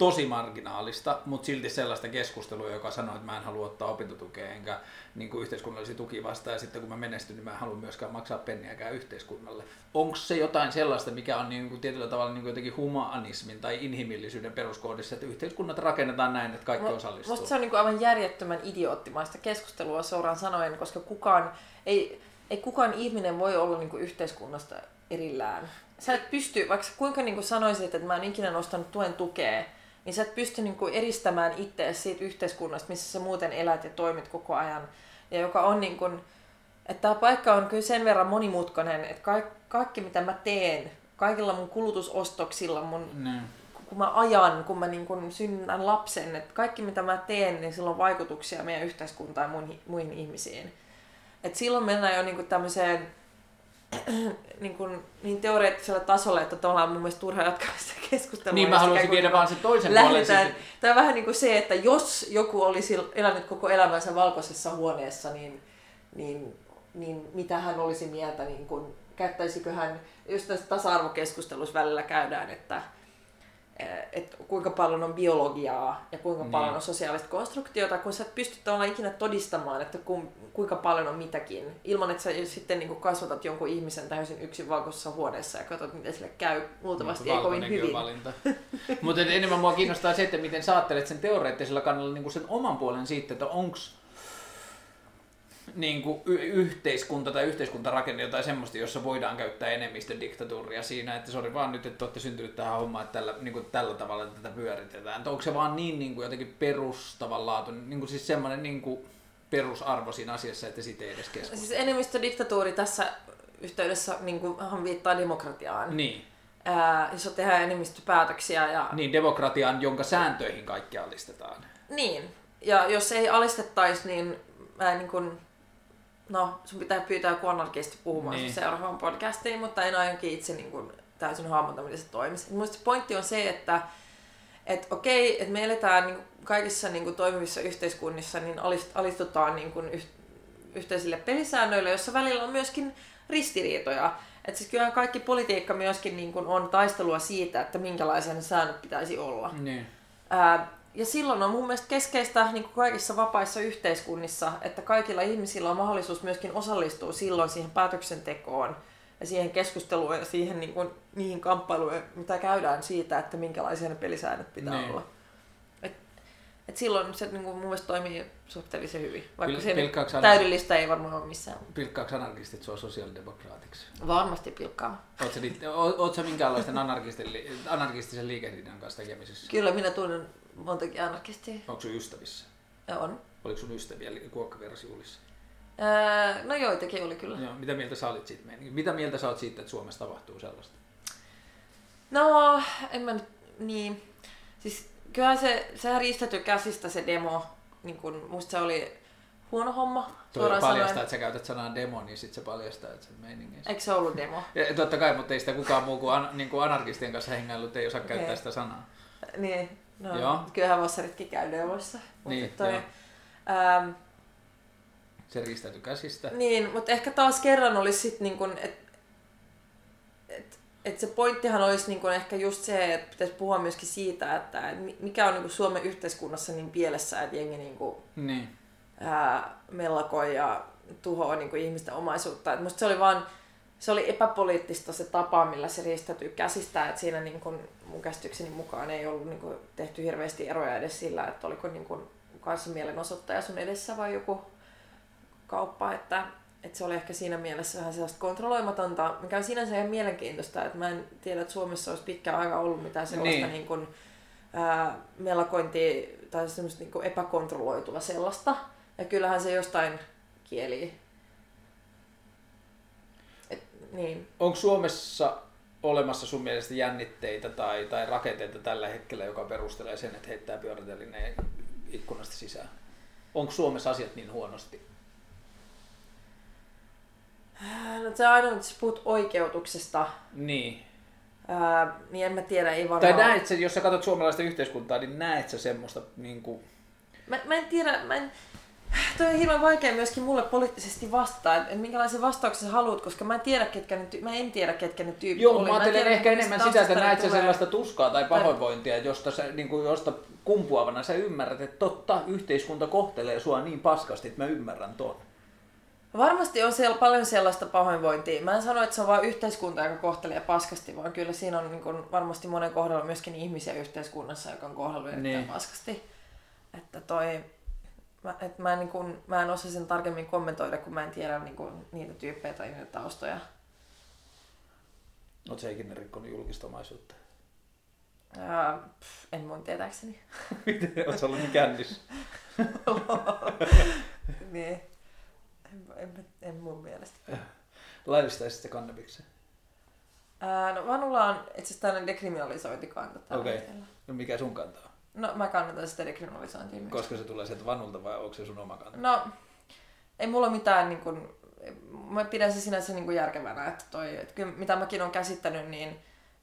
tosi marginaalista, mutta silti sellaista keskustelua, joka sanoo, että mä en halua ottaa opintotukea enkä niin kuin yhteiskunnallisia tuki vastaan, ja sitten kun mä menestyn, niin mä en halua myöskään maksaa penniäkään yhteiskunnalle. Onko se jotain sellaista, mikä on niin kuin tietyllä tavalla niin kuin jotenkin humanismin tai inhimillisyyden peruskoodissa, että yhteiskunnat rakennetaan näin, että kaikki osallistuu? Musta se on niin kuin aivan järjettömän idioottimaista keskustelua suoraan sanoen, koska kukaan ei, ei kukaan ihminen voi olla niin kuin yhteiskunnasta erillään. Sä et pysty, vaikka kuinka niin kuin sanoisit, että mä en ikinä nostanut tuen tukea, niin sä et pysty niin kuin eristämään itseäsi siitä yhteiskunnasta, missä sä muuten elät ja toimit koko ajan. Ja joka on niin kuin, että tämä paikka on kyllä sen verran monimutkainen, että kaikki, kaikki mitä mä teen kaikilla mun kulutusostoksilla, mun, Niin. kun mä ajan, kun mä niin kun synnän lapsen, että kaikki mitä mä teen, niin sillä on vaikutuksia meidän yhteiskuntaan ja muihin, muihin ihmisiin. Et silloin mennään jo niin kuin tämmöiseen niin, kuin, niin teoreettiselle tasolle, että tavallaan mun mielestä turha jatkaa sitä keskustelua. Niin mä jos haluaisin viedä vaan sen toisen puolen lähdetään. sitten. Tämä on vähän niin kuin se, että jos joku olisi elänyt koko elämänsä valkoisessa huoneessa, niin, niin, niin mitä hän olisi mieltä, niin kuin, käyttäisikö hän, just tässä tasa-arvokeskustelussa välillä käydään, että, että kuinka paljon on biologiaa ja kuinka Niin. paljon on sosiaalista konstruktiota, kun sä et pysty tavallaan ikinä todistamaan, että ku, kuinka paljon on mitäkin, ilman että sä sitten niin kuin kasvatat jonkun ihmisen täysin yksin valkoisessa huoneessa ja katsot, miten sille käy. Luultavasti ei kovin on hyvin. Valinta. Mutta enemmän mua kiinnostaa se, että miten sä ajattelet sen teoreettisella kannalla niin sen oman puolen siitä, että onks niin kuin y- yhteiskunta tai yhteiskuntarakenne jotain semmoista, jossa voidaan käyttää enemmistön diktatuuria siinä, että sori vaan nyt, että olette syntynyt tähän hommaan, että tällä, niin kuin tällä tavalla tätä pyöritetään. Että onko se vaan niin, niin kuin jotenkin perustavanlaatuinen, niin kuin siis semmoinen niin kuin perusarvo siinä asiassa, että siitä ei edes keskustella. Siis enemmistödiktatuuri tässä yhteydessä niin kuin, hän viittaa demokratiaan. Niin. Ää, jos tehdään enemmistöpäätöksiä ja niin, demokratiaan, jonka sääntöihin kaikki alistetaan. niin. Ja jos ei alistettaisi, niin mä en niin kuin, no sun pitää pyytää joku anarkisti puhumaan Niin. seuraavaan podcastiin, mutta en aionkin itse niin kuin, täysin hahmota, miten se toimisi. Se pointti on se, että et okei, että me eletään niin kuin kaikissa niin kuin toimivissa yhteiskunnissa, niin alist- alistutaan niin kuin yh- yhteisille pelisäännöille, jossa välillä on myöskin ristiriitoja. Et siis kyllähän kaikki politiikka myöskin niin kuin on taistelua siitä, että minkälaisia ne säännöt pitäisi olla. Niin. Ää, ja silloin on mun mielestä keskeistä niin kuin kaikissa vapaissa yhteiskunnissa, että kaikilla ihmisillä on mahdollisuus myöskin osallistua silloin siihen päätöksentekoon ja siihen keskusteluun ja siihen niin kuin, niihin kamppailuihin, mitä käydään siitä, että minkälaisia ne pelisäännöt pitää Niin. olla. Et, et silloin se niin kuin, mun mielestä toimii suhteellisen hyvin, vaikka Pil- se täydellistä ei varmaan ole missään. Pilkkaako anarkistit sua sosiaalidemokraatiksi? Varmasti pilkkaa. Oletko sä, niit- o- oot sä minkäänlaisten anarkistisen liikehdinnän kanssa tekemisissä? Kyllä minä tunnen montakin anarkistia. Onko sun ystävissä? On. Oliko sun ystäviä li- kuokkaversiulissa? Ää, no joitakin oli kyllä. Joo, mitä mieltä sä olit siitä? Mitä mieltä sä oot siitä, että Suomessa tapahtuu sellaista? No, en mä nyt, niin. Siis kyllä se, sehän riistetty käsistä se demo. Niin kun, musta se oli huono homma. Tuo paljastaa, sanoen. että sä käytät sanaa demo, niin sit se paljastaa, että se meiningissä. Eikö se ollut demo? Ja, totta kai, mutta ei sitä kukaan muu kuin, an, niin kuin anarkistien kanssa hengailut ei osaa käyttää Okei. sitä sanaa. Niin. No, Joo. kyllähän vassaritkin käy. Mut Niin, toi, joo. ähm, Se riistäytyi käsistä. niin, mutta ehkä taas kerran olisi sit niin kun, että et, et se pointtihan olisi niin kun ehkä just se, että pitäisi puhua myöskin siitä, että et mi- mikä on niin kun Suomen yhteiskunnassa niin pielessä, että jengi niin kun, Niin. ää, mellakoi ja tuhoaa niin ihmisten omaisuutta. Et musta se oli vaan, se oli epäpoliittista se tapa, millä se riistäytyi käsistä, että siinä niin kuin mun käsitykseni mukaan ei ollut niin kuin tehty hirveästi eroja edes sillä, että oliko niin kuin kanssa mielenosoittaja sun edessä vai joku kauppa, että, että se oli ehkä siinä mielessä vähän sellaista kontrolloimatonta, mikä on sinänsä ihan mielenkiintoista, että mä en tiedä, että Suomessa olisi pitkään aika ollut mitään sellaista Niin. niin. Kuin, ää, mellakointia tai semmoista niin epäkontrolloitua sellaista. Ja kyllähän se jostain kieli. Niin. Onko Suomessa olemassa sun mielestä jännitteitä tai, tai rakenteita tällä hetkellä, joka perustelee sen, että heittää pyörätelineen ikkunasta sisään? Onko Suomessa asiat niin huonosti? No, se aina, että puhut oikeutuksesta, Niin. ää, niin en mä tiedä, ei Tai varmaan... näet sä, jos sä katsot suomalaista yhteiskuntaa, niin näet sä semmoista niin kuin, Mä, mä en tiedä, mä en... Toi on hirveän vaikea myöskin mulle poliittisesti vastata, että minkälaisen vastauksen sä haluat, koska mä en tiedä, ketkä ne, ty- mä en tiedä, ketkä ne tyypit Joo, oli. mä ajattelen tiedä, ehkä enemmän sitä, että näet sä tulee. sellaista tuskaa tai pahoinvointia, josta, sä, niin kuin, josta kumpuavana sä ymmärrät, että totta, yhteiskunta kohtelee sua niin paskasti, että mä ymmärrän ton. Varmasti on siellä paljon sellaista pahoinvointia. Mä en sano, että se on vain yhteiskunta, joka kohtelee paskasti, vaan kyllä siinä on niin kuin, varmasti monen kohdalla myöskin ihmisiä yhteiskunnassa, joka on kohdellut Niin. paskasti. Että toi, mä, et mä, en, niin kuin, mä en osaa sen tarkemmin kommentoida, kun mä en tiedä niin kuin, niitä tyyppejä tai niitä taustoja. Oot sä ikinä rikkonut julkista omaisuutta? Ää, pff, en mun tietääkseni. Miten? Sä ollut niin kännissä? niin. En, en, en, mun mielestä. Laillistaisit se kannabiksen? Ää, no Vanulla on itse asiassa tällainen dekriminalisointikanta tällä Okei. hetkellä. No mikä sun kantaa? No mä kannatan sitä dekriminalisointia myös. Koska se tulee sieltä vanulta vai onko se sun oma kanta? No, ei mulla mitään niin kuin, mä pidän se sinänsä niin kuin järkevänä, että toi, että kyllä, mitä mäkin olen käsittänyt, niin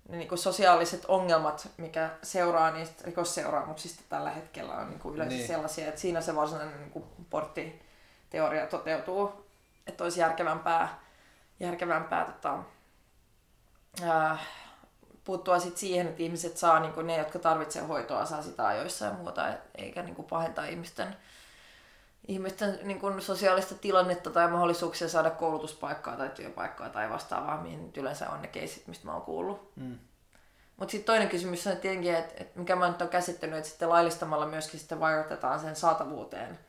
ne niin kuin sosiaaliset ongelmat, mikä seuraa niistä rikosseuraamuksista tällä hetkellä on niin kuin yleensä Niin. sellaisia, että siinä se varsinainen niin kuin porttiteoria toteutuu, että olisi järkevämpää, järkevämpää tota, ää, puuttua sit siihen, että ihmiset saa, niin kuin ne, jotka tarvitsevat hoitoa, saa sitä ajoissa ja muuta, et- eikä niin kuin pahentaa ihmisten ihmisten niin kuin sosiaalista tilannetta tai mahdollisuuksia saada koulutuspaikkaa tai työpaikkaa tai vastaavaa, mihin nyt yleensä on ne keisit, mistä mä oon kuullut. Mm. Mutta sitten toinen kysymys on tietenkin, että et mikä mä nyt oon käsittänyt, että sitten laillistamalla myöskin sitten vaikutetaan sen saatavuuteen.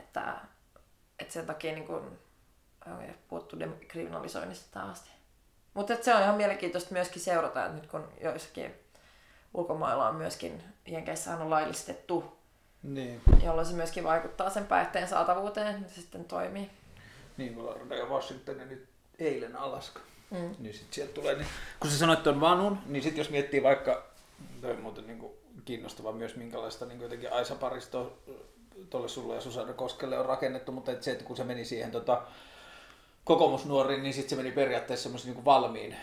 Että, että sen takia niin kun, puhuttu dekriminalisoinnista tähän asti. Mutta se on ihan mielenkiintoista myöskin seurata, että nyt kun joissakin ulkomailla on myöskin, Jenkeissähän on laillistettu Niin. jolloin se myöskin vaikuttaa sen päihteen saatavuuteen, että se sitten toimii. Niin, Florida ja Washington ja nyt eilen Alaska. Mm. Niin sit sieltä tulee, niin, kun sä sanoit tuon vanun, niin sit jos miettii vaikka, toi on muuten niin kuin kiinnostava myös minkälaista niin jotenkin Aisa Paristo tuolle sulle ja Susanna Koskelle on rakennettu, mutta et se, että kun se meni siihen tota, kokoomusnuoriin, niin sitten se meni periaatteessa semmoisen niin valmiin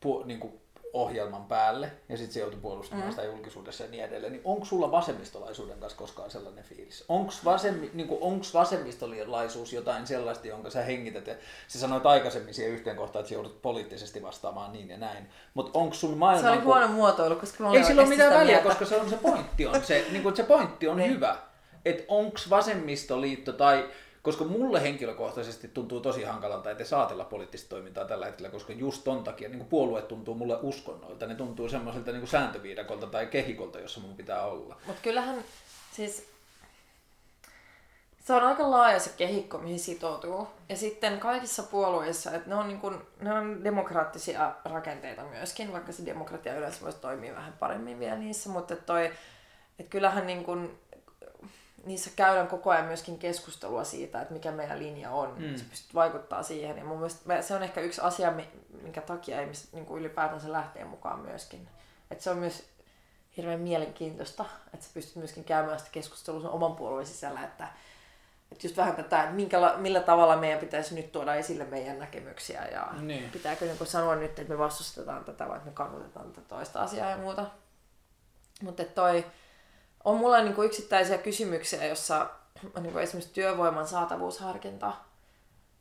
pu, niin kuin ohjelman päälle ja sitten se joutui puolustamaan mm. sitä julkisuudessa ja niin edelleen. Niin onko sulla vasemmistolaisuuden kanssa koskaan sellainen fiilis? Onko vasemmi, niin onks vasemmistolaisuus jotain sellaista, jonka sä hengität? Ja sä sanoit aikaisemmin siihen yhteen kohtaan, että sä joudut poliittisesti vastaamaan niin ja näin. Mutta onko sun maailman... Se oli huono muotoilu, koska mä Ei sillä ole mitään väliä, mieltä. koska se on se pointti on se, niin kuin, se pointti on Niin. hyvä. Että onko vasemmistoliitto tai, koska mulle henkilökohtaisesti tuntuu tosi hankalalta, että saatella poliittista toimintaa tällä hetkellä, koska just ton takia niin kuin puolue tuntuu mulle uskonnoilta, ne tuntuu semmoiselta niin kuin sääntöviidakolta tai kehikolta, jossa mun pitää olla. Mutta kyllähän siis se on aika laaja se kehikko, mihin sitoutuu. Ja sitten kaikissa puolueissa, että ne on, niin kun, ne on demokraattisia rakenteita myöskin, vaikka se demokratia yleensä voisi toimia vähän paremmin vielä niissä, mutta toi, että kyllähän niin kun, niissä käydään koko ajan myöskin keskustelua siitä, että mikä meidän linja on. Mm. Se pystyt vaikuttaa siihen. Ja mun mielestä se on ehkä yksi asia, mi- minkä takia ihmiset niin kuin ylipäätänsä lähtee mukaan myöskin. Että se on myös hirveän mielenkiintoista, että sä pystyt myöskin käymään sitä keskustelua sun oman puolueen sisällä, että, että just vähän tätä, että minkä, millä tavalla meidän pitäisi nyt tuoda esille meidän näkemyksiä ja Niin. pitääkö niin sanoa nyt, että me vastustetaan tätä vai että me kannatetaan tätä toista asiaa ja muuta. Mutta toi on mulla niin kuin yksittäisiä kysymyksiä, jossa on niin kuin esimerkiksi työvoiman saatavuusharkinta,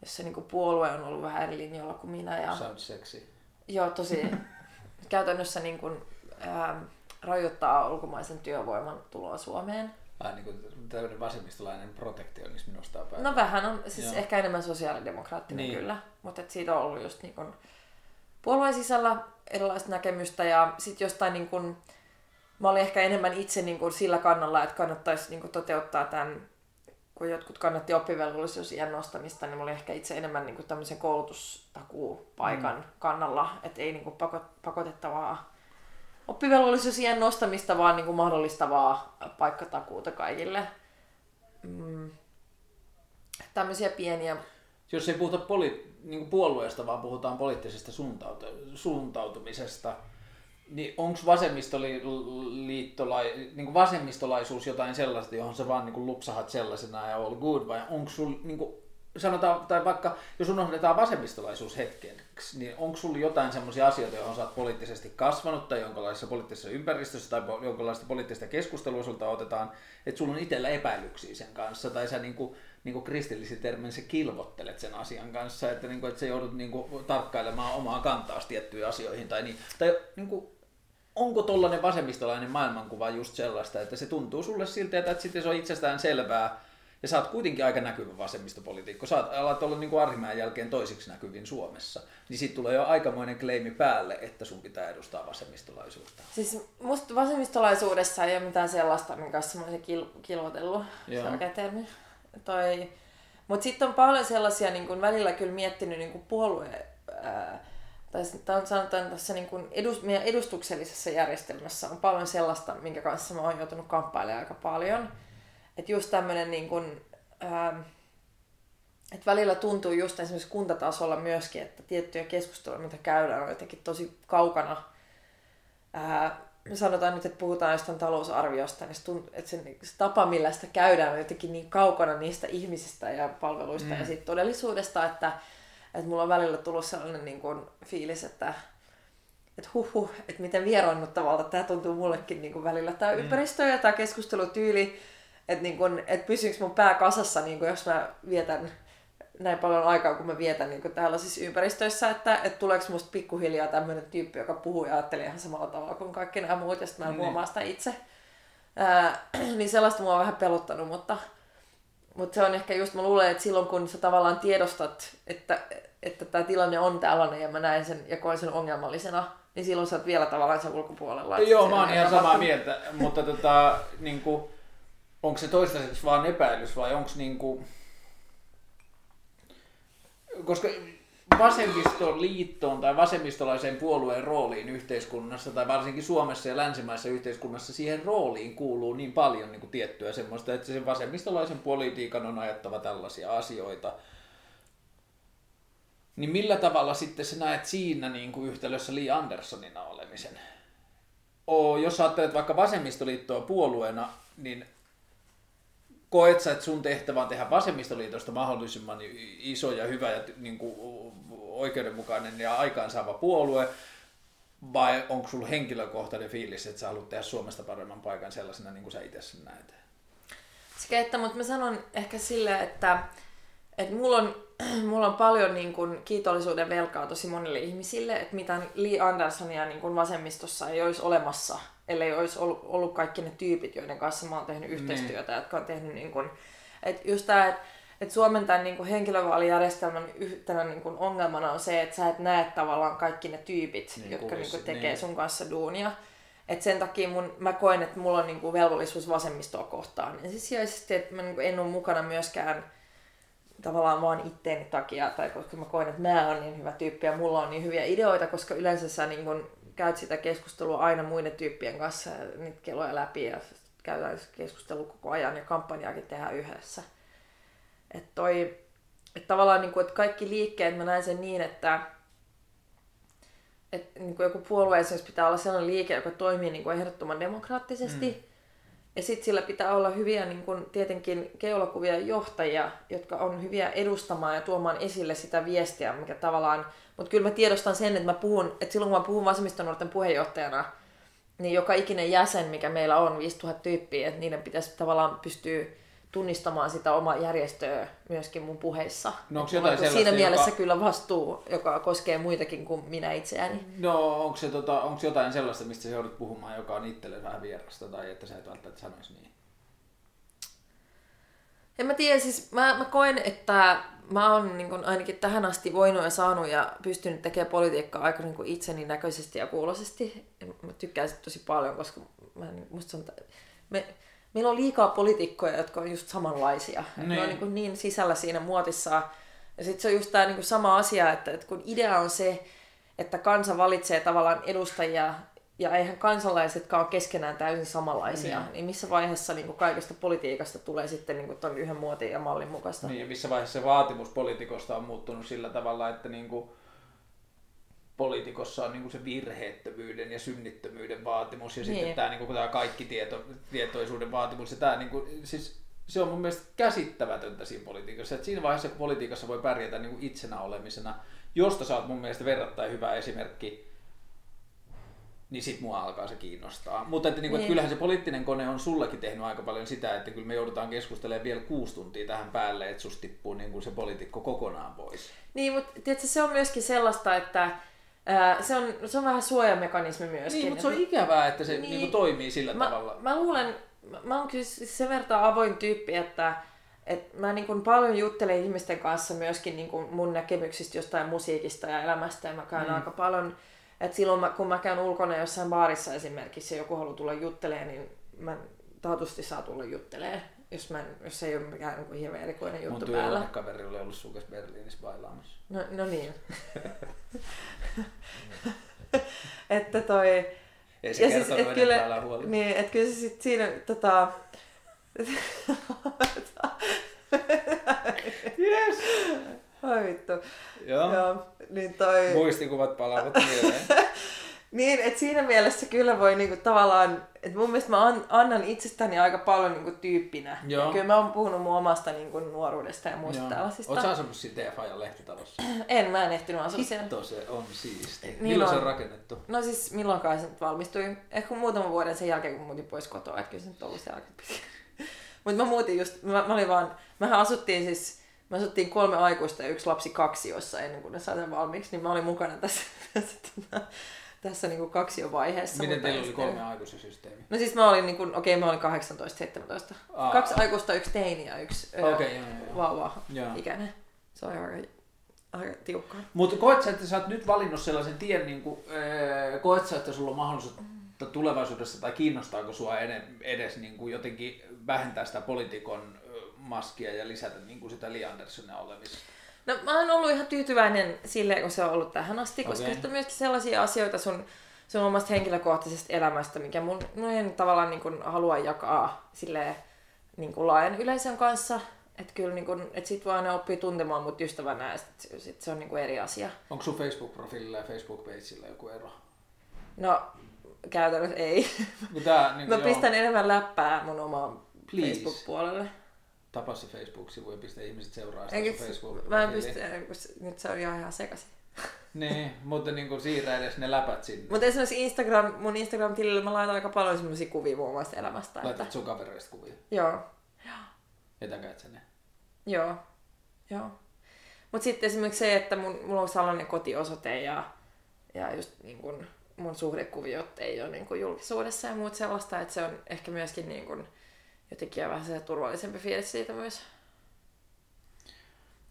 jossa niin kuin puolue on ollut vähän eri linjoilla kuin minä. Ja... Sound sexy. Joo, tosi käytännössä niin kuin, ää, rajoittaa ulkomaisen työvoiman tuloa Suomeen. Ai niin kuin tämmöinen vasemmistolainen protektionismi nostaa päätä. No vähän on, siis Joo. ehkä enemmän sosiaalidemokraattinen niin. kyllä, mutta et siitä on ollut just niin kuin puolueen sisällä erilaista näkemystä ja sitten jostain niin kuin, mä olin ehkä enemmän itse niin kuin sillä kannalla, että kannattaisi niin kuin toteuttaa tämän, kun jotkut kannatti oppivelvollisuusiän nostamista, niin mä olin ehkä itse enemmän niin kuin tämmöisen koulutustakuupaikan mm. kannalla, että ei niin kuin pako, pakotettavaa oppivelvollisuusiän nostamista, vaan niin kuin mahdollistavaa paikkatakuuta kaikille. Mm. Tämmöisiä pieniä Jos ei puhuta poli- niin puolueesta, vaan puhutaan poliittisesta suuntautu- suuntautumisesta, niin onko vasemmistoliittolai, niin vasemmistolaisuus jotain sellaista, johon sä vaan niin lupsahat sellaisena ja all good, vai onko sul, niin sanotaan, tai vaikka jos unohdetaan vasemmistolaisuus hetkeksi, niin onko sulla jotain sellaisia asioita, johon sä oot poliittisesti kasvanut tai jonkinlaisessa poliittisessa ympäristössä tai jonkinlaista poliittista keskustelua sulta otetaan, että sulla on itsellä epäilyksiä sen kanssa, tai sä niin kuin, niin kuin kristillisin termin sä kilvottelet sen asian kanssa, että, niin kuin, että sä joudut niin kuin, tarkkailemaan omaa kantaasi tiettyihin asioihin, tai, niin, tai niin kuin, onko tollainen vasemmistolainen maailmankuva just sellaista, että se tuntuu sulle siltä, että sitten se on itsestään selvää, ja sä oot kuitenkin aika näkyvä vasemmistopolitiikko. Sä alat olla niin kuin Arhimäen jälkeen toisiksi näkyvin Suomessa. Niin sit tulee jo aikamoinen kleimi päälle, että sun pitää edustaa vasemmistolaisuutta. Siis musta vasemmistolaisuudessa ei ole mitään sellaista, minkä kanssa mä olisin kil- kilvotellut. Se on termi. Toi... Mutta sitten on paljon sellaisia, niin kun välillä kyllä miettinyt niin kun puolue... Ää, tai sanotaan tässä niin kun edus, meidän edustuksellisessa järjestelmässä on paljon sellaista, minkä kanssa mä oon joutunut kamppailemaan aika paljon. Että just tämmöinen niin kun, ää, että välillä tuntuu just esimerkiksi kuntatasolla myöskin, että tiettyjä keskusteluja, mitä käydään, on jotenkin tosi kaukana. Ää, me sanotaan nyt, että puhutaan jostain talousarviosta, niin se, tuntuu, että se, se tapa, millä sitä käydään, on jotenkin niin kaukana niistä ihmisistä ja palveluista mm. ja siitä todellisuudesta, että, että mulla on välillä tullut sellainen niin kuin fiilis, että, että huh, huh että miten vieraannuttavalta tämä tuntuu mullekin niin kuin välillä tämä mm. ympäristö ja tämä keskustelutyyli, että, niin kuin, että pysyykö mun pää kasassa, niin kuin jos mä vietän näin paljon aikaa, kun mä vietän niin kuin tällaisissa ympäristöissä, että, että tuleeko musta pikkuhiljaa tämmöinen tyyppi, joka puhuu ja ajattelee ihan samalla tavalla kuin kaikki nämä muut, ja sitten mä en niin. huomaa sitä itse. Ää, niin sellaista mua on vähän pelottanut, mutta, mutta se on ehkä just, mä luulen, että silloin kun sä tavallaan tiedostat, että, että tämä tilanne on tällainen ja mä näen sen ja koen sen ongelmallisena, niin silloin sä oot vielä tavallaan sen ulkopuolella. Joo, mä oon ihan samaa mieltä, mutta tota, niin kuin, onko se toistaiseksi vaan epäilys vai onko niin kuin, koska vasemmistoliittoon tai vasemmistolaiseen puolueen rooliin yhteiskunnassa tai varsinkin Suomessa ja länsimaissa yhteiskunnassa siihen rooliin kuuluu niin paljon niin kuin tiettyä semmoista, että sen vasemmistolaisen politiikan on ajattava tällaisia asioita. Niin millä tavalla sitten sä näet siinä niin kuin yhtälössä Lee Andersonina olemisen? Oo, jos ajattelet vaikka vasemmistoliittoa puolueena, niin koet sä, että sun tehtävä on tehdä vasemmistoliitosta mahdollisimman iso ja hyvä ja niin kuin, oikeudenmukainen ja aikaansaava puolue, vai onko sulla henkilökohtainen fiilis, että sä haluat tehdä Suomesta paremman paikan sellaisena, niin kuin sä itse sen näet? Sekä että, mutta mä sanon ehkä silleen, että, että mulla on, mulla on paljon niin kuin, kiitollisuuden velkaa tosi monille ihmisille, että mitä Lee Andersonia niin kuin vasemmistossa ei olisi olemassa – ellei olisi ollut, ollut kaikki ne tyypit, joiden kanssa mä oon tehnyt niin. yhteistyötä, mm. jotka on tehnyt niin kuin, että just tämä, että et Suomen tämän niin kuin henkilövaalijärjestelmän yhtenä niin kuin ongelmana on se, että sä et näe tavallaan kaikki ne tyypit, niin, jotka niin kuin tekee niin. sun kanssa duunia. Et sen takia mun, mä koen, että mulla on niin kuin velvollisuus vasemmistoa kohtaan. Ensisijaisesti, että mä niin kuin en ole mukana myöskään tavallaan vaan itteeni takia, tai koska mä koen, että mä oon niin hyvä tyyppi ja mulla on niin hyviä ideoita, koska yleensä sä niin kuin käyt sitä keskustelua aina muiden tyyppien kanssa ja niitä keloja läpi ja käydään keskustelua koko ajan ja kampanjaakin tehdään yhdessä. Että toi, että tavallaan niin kuin, kaikki liikkeet, mä näen sen niin, että että niin kuin joku puolue esimerkiksi pitää olla sellainen liike, joka toimii niin kuin ehdottoman demokraattisesti. Mm. Ja sitten sillä pitää olla hyviä niin kuin, tietenkin keulakuvia johtajia, jotka on hyviä edustamaan ja tuomaan esille sitä viestiä, mikä tavallaan mutta kyllä mä tiedostan sen, että mä puhun, että silloin kun mä puhun vasemmistonuorten puheenjohtajana, niin joka ikinen jäsen, mikä meillä on, 5000 tyyppiä, että niiden pitäisi tavallaan pystyä tunnistamaan sitä omaa järjestöä myöskin mun puheissa. No, onko jotain siinä joka... mielessä kyllä vastuu, joka koskee muitakin kuin minä itseäni. No onko, se, tota, onko jotain sellaista, mistä sä joudut puhumaan, joka on itselle vähän vierasta tai että sä et välttämättä sanoisi niin? En mä tiedä, siis mä, mä koen, että mä oon niin kun ainakin tähän asti voinut ja saanut ja pystynyt tekemään politiikkaa aika niin itseni näköisesti ja kuulosesti. Mä tykkään sitä tosi paljon, koska mä, musta on, me, meillä on liikaa poliitikkoja, jotka on just samanlaisia. Niin. Ne on niin, niin, niin sisällä siinä muotissa. Ja sitten se on just tämä niin sama asia, että, että kun idea on se, että kansa valitsee tavallaan edustajia ja eihän kansalaisetkaan ole keskenään täysin samanlaisia, niin, niin missä vaiheessa niin kuin kaikesta politiikasta tulee sitten niin kuin ton yhden muotin ja mallin mukaista? Niin, ja missä vaiheessa se vaatimus poliitikosta on muuttunut sillä tavalla, että niin kuin poliitikossa on niin kuin se virheettömyyden ja synnittömyyden vaatimus ja niin. sitten tämä, niin kuin, tämä kaikki tieto, tietoisuuden vaatimus. Ja tämä, niin kuin, siis, se on mun mielestä käsittämätöntä siinä politiikassa. Että siinä vaiheessa, kun politiikassa voi pärjätä niin kuin itsenä olemisena, josta sä oot mun mielestä verrattain hyvä esimerkki, niin sit mua alkaa se kiinnostaa. Mutta että, niin kuin, niin. että kyllähän se poliittinen kone on sullakin tehnyt aika paljon sitä, että kyllä me joudutaan keskustelemaan vielä kuusi tuntia tähän päälle, että susta tippuu niin kuin se poliitikko kokonaan pois. Niin, mutta tiedätkö, se on myöskin sellaista, että se, on, se on vähän suojamekanismi myöskin. Niin, mutta se on ikävää, että se niin, niin kuin toimii sillä mä, tavalla. Mä luulen, mä, oon kyllä sen verran avoin tyyppi, että et mä niin kuin paljon juttelen ihmisten kanssa myöskin niin kuin mun näkemyksistä jostain musiikista ja elämästä ja mä käyn mm. aika paljon et silloin mä, kun mä käyn ulkona jossain baarissa esimerkiksi ja joku haluaa tulla juttelemaan, niin mä taatusti saa tulla juttelemaan, jos, mä, jos ei ole mikään niin hirveän erikoinen juttu Mun päällä. Mun kaveri oli ollut sukas Berliinissä bailaamassa. No, no niin. että toi... Ei se ja siis, et kyllä, niin, et kyllä se sit siinä tota... yes! Ai vittu. Joo. Joo, niin toi... Muistikuvat palaavat mieleen. Niin, että siinä mielessä kyllä voi niinku tavallaan, että mun mielestä mä an, annan itsestäni aika paljon niinku tyyppinä. Joo. Ja kyllä mä oon puhunut mun omasta niinku nuoruudesta ja muista Joo. tällaisista. Sä asunut siinä TFAjan lehtitalossa? En, mä en ehtinyt asua siellä. Hitto se on siisti. Niin Milloin se on. rakennettu? No siis milloinkaan se nyt valmistui. Ehkä muutaman vuoden sen jälkeen, kun muutin pois kotoa. Että kyllä se nyt ollut siellä aika pitkään. Mutta mä muutin just, mä, mä olin vaan, mehän asuttiin siis, me asuttiin kolme aikuista ja yksi lapsi kaksi jossa ennen kuin ne saivat valmiiksi, niin mä olin mukana tässä, tässä, tässä, tässä niin kuin kaksiovaiheessa. Miten teillä ei oli kolme aikuisen systeemi? No siis mä olin niin kuin, okei mä olin 18-17. Aa. Kaksi aikuista, yksi teini ja yksi ö, Okei, joo, joo, vauva Joo. ikäinen. Se oli aika, aika tiukkaa. Mutta koet sä, että sä oot nyt valinnut sellaisen tien, niin kuin, äh, koet sä, että sulla on mahdollisuus tulevaisuudessa, tai kiinnostaako sua edes, edes niin kuin jotenkin vähentää sitä poliitikon ö, maskia ja lisätä niin kuin sitä Li Andersonia olemista? No mä oon ollut ihan tyytyväinen silleen, kun se on ollut tähän asti, koska sitten on myöskin sellaisia asioita sun, sun omasta henkilökohtaisesta elämästä, mikä mun, mun en tavallaan niin kuin halua jakaa silleen niin kuin laajan yleisön kanssa. Että kyllä niin kuin, et sit voi aina oppia tuntemaan mut ystävänä ja sit, sit se on niin kuin eri asia. Onko sun Facebook-profiililla ja Facebook-pageillä joku ero? No käytännössä ei. Kun tää, niin Mä joo, pistän enemmän läppää mun omaan Please. Facebook-puolelle. Tapa se Facebook-sivu ja pistä ihmiset seuraa sitä Eikä, facebook mä en pysty, se- nyt se on ihan, ihan sekaisin. Niin, mutta niin kuin siirrä edes ne läpät sinne. Mutta esimerkiksi Instagram, mun Instagram-tilille mä laitan aika paljon semmoisia kuvia muun muassa elämästä. Että... Laitat sun kavereista kuvia. Joo, Etäkäät sä ne? joo, joo. Mutta sitten esimerkiksi se, että mun, mulla on sellainen kotiosoite ja, ja just niin kun mun suhdekuviot ei ole niin kun julkisuudessa ja muut sellaista, että se on ehkä myöskin niin kun jotenkin vähän se turvallisempi fiilis siitä myös.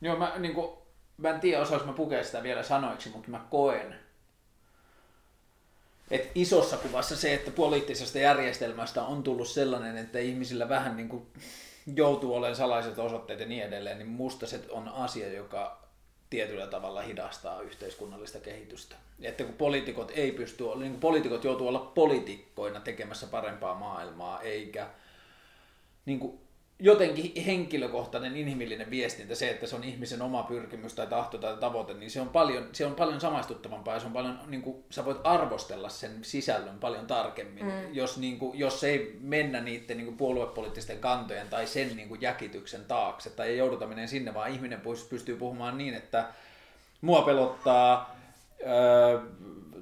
Joo, mä, niin kuin, mä en tiedä osaanko mä pukea sitä vielä sanoiksi, mutta mä koen, että isossa kuvassa se, että poliittisesta järjestelmästä on tullut sellainen, että ihmisillä vähän niin kuin joutuu olemaan salaiset osoitteet ja niin edelleen, niin musta se on asia, joka tietyllä tavalla hidastaa yhteiskunnallista kehitystä. Että kun poliitikot ei pysty, niin kuin poliitikot joutuu olla poliitikkoina tekemässä parempaa maailmaa, eikä niin kuin jotenkin henkilökohtainen inhimillinen viestintä, se, että se on ihmisen oma pyrkimys tai tahto tai tavoite, niin se on paljon, se on paljon samaistuttavampaa ja se on paljon, niin kuin, sä voit arvostella sen sisällön paljon tarkemmin, mm. jos, niin kuin, jos ei mennä niiden niin kuin puoluepoliittisten kantojen tai sen niin kuin jäkityksen taakse tai ei jouduta menemään sinne, vaan ihminen pys- pystyy puhumaan niin, että mua pelottaa öö,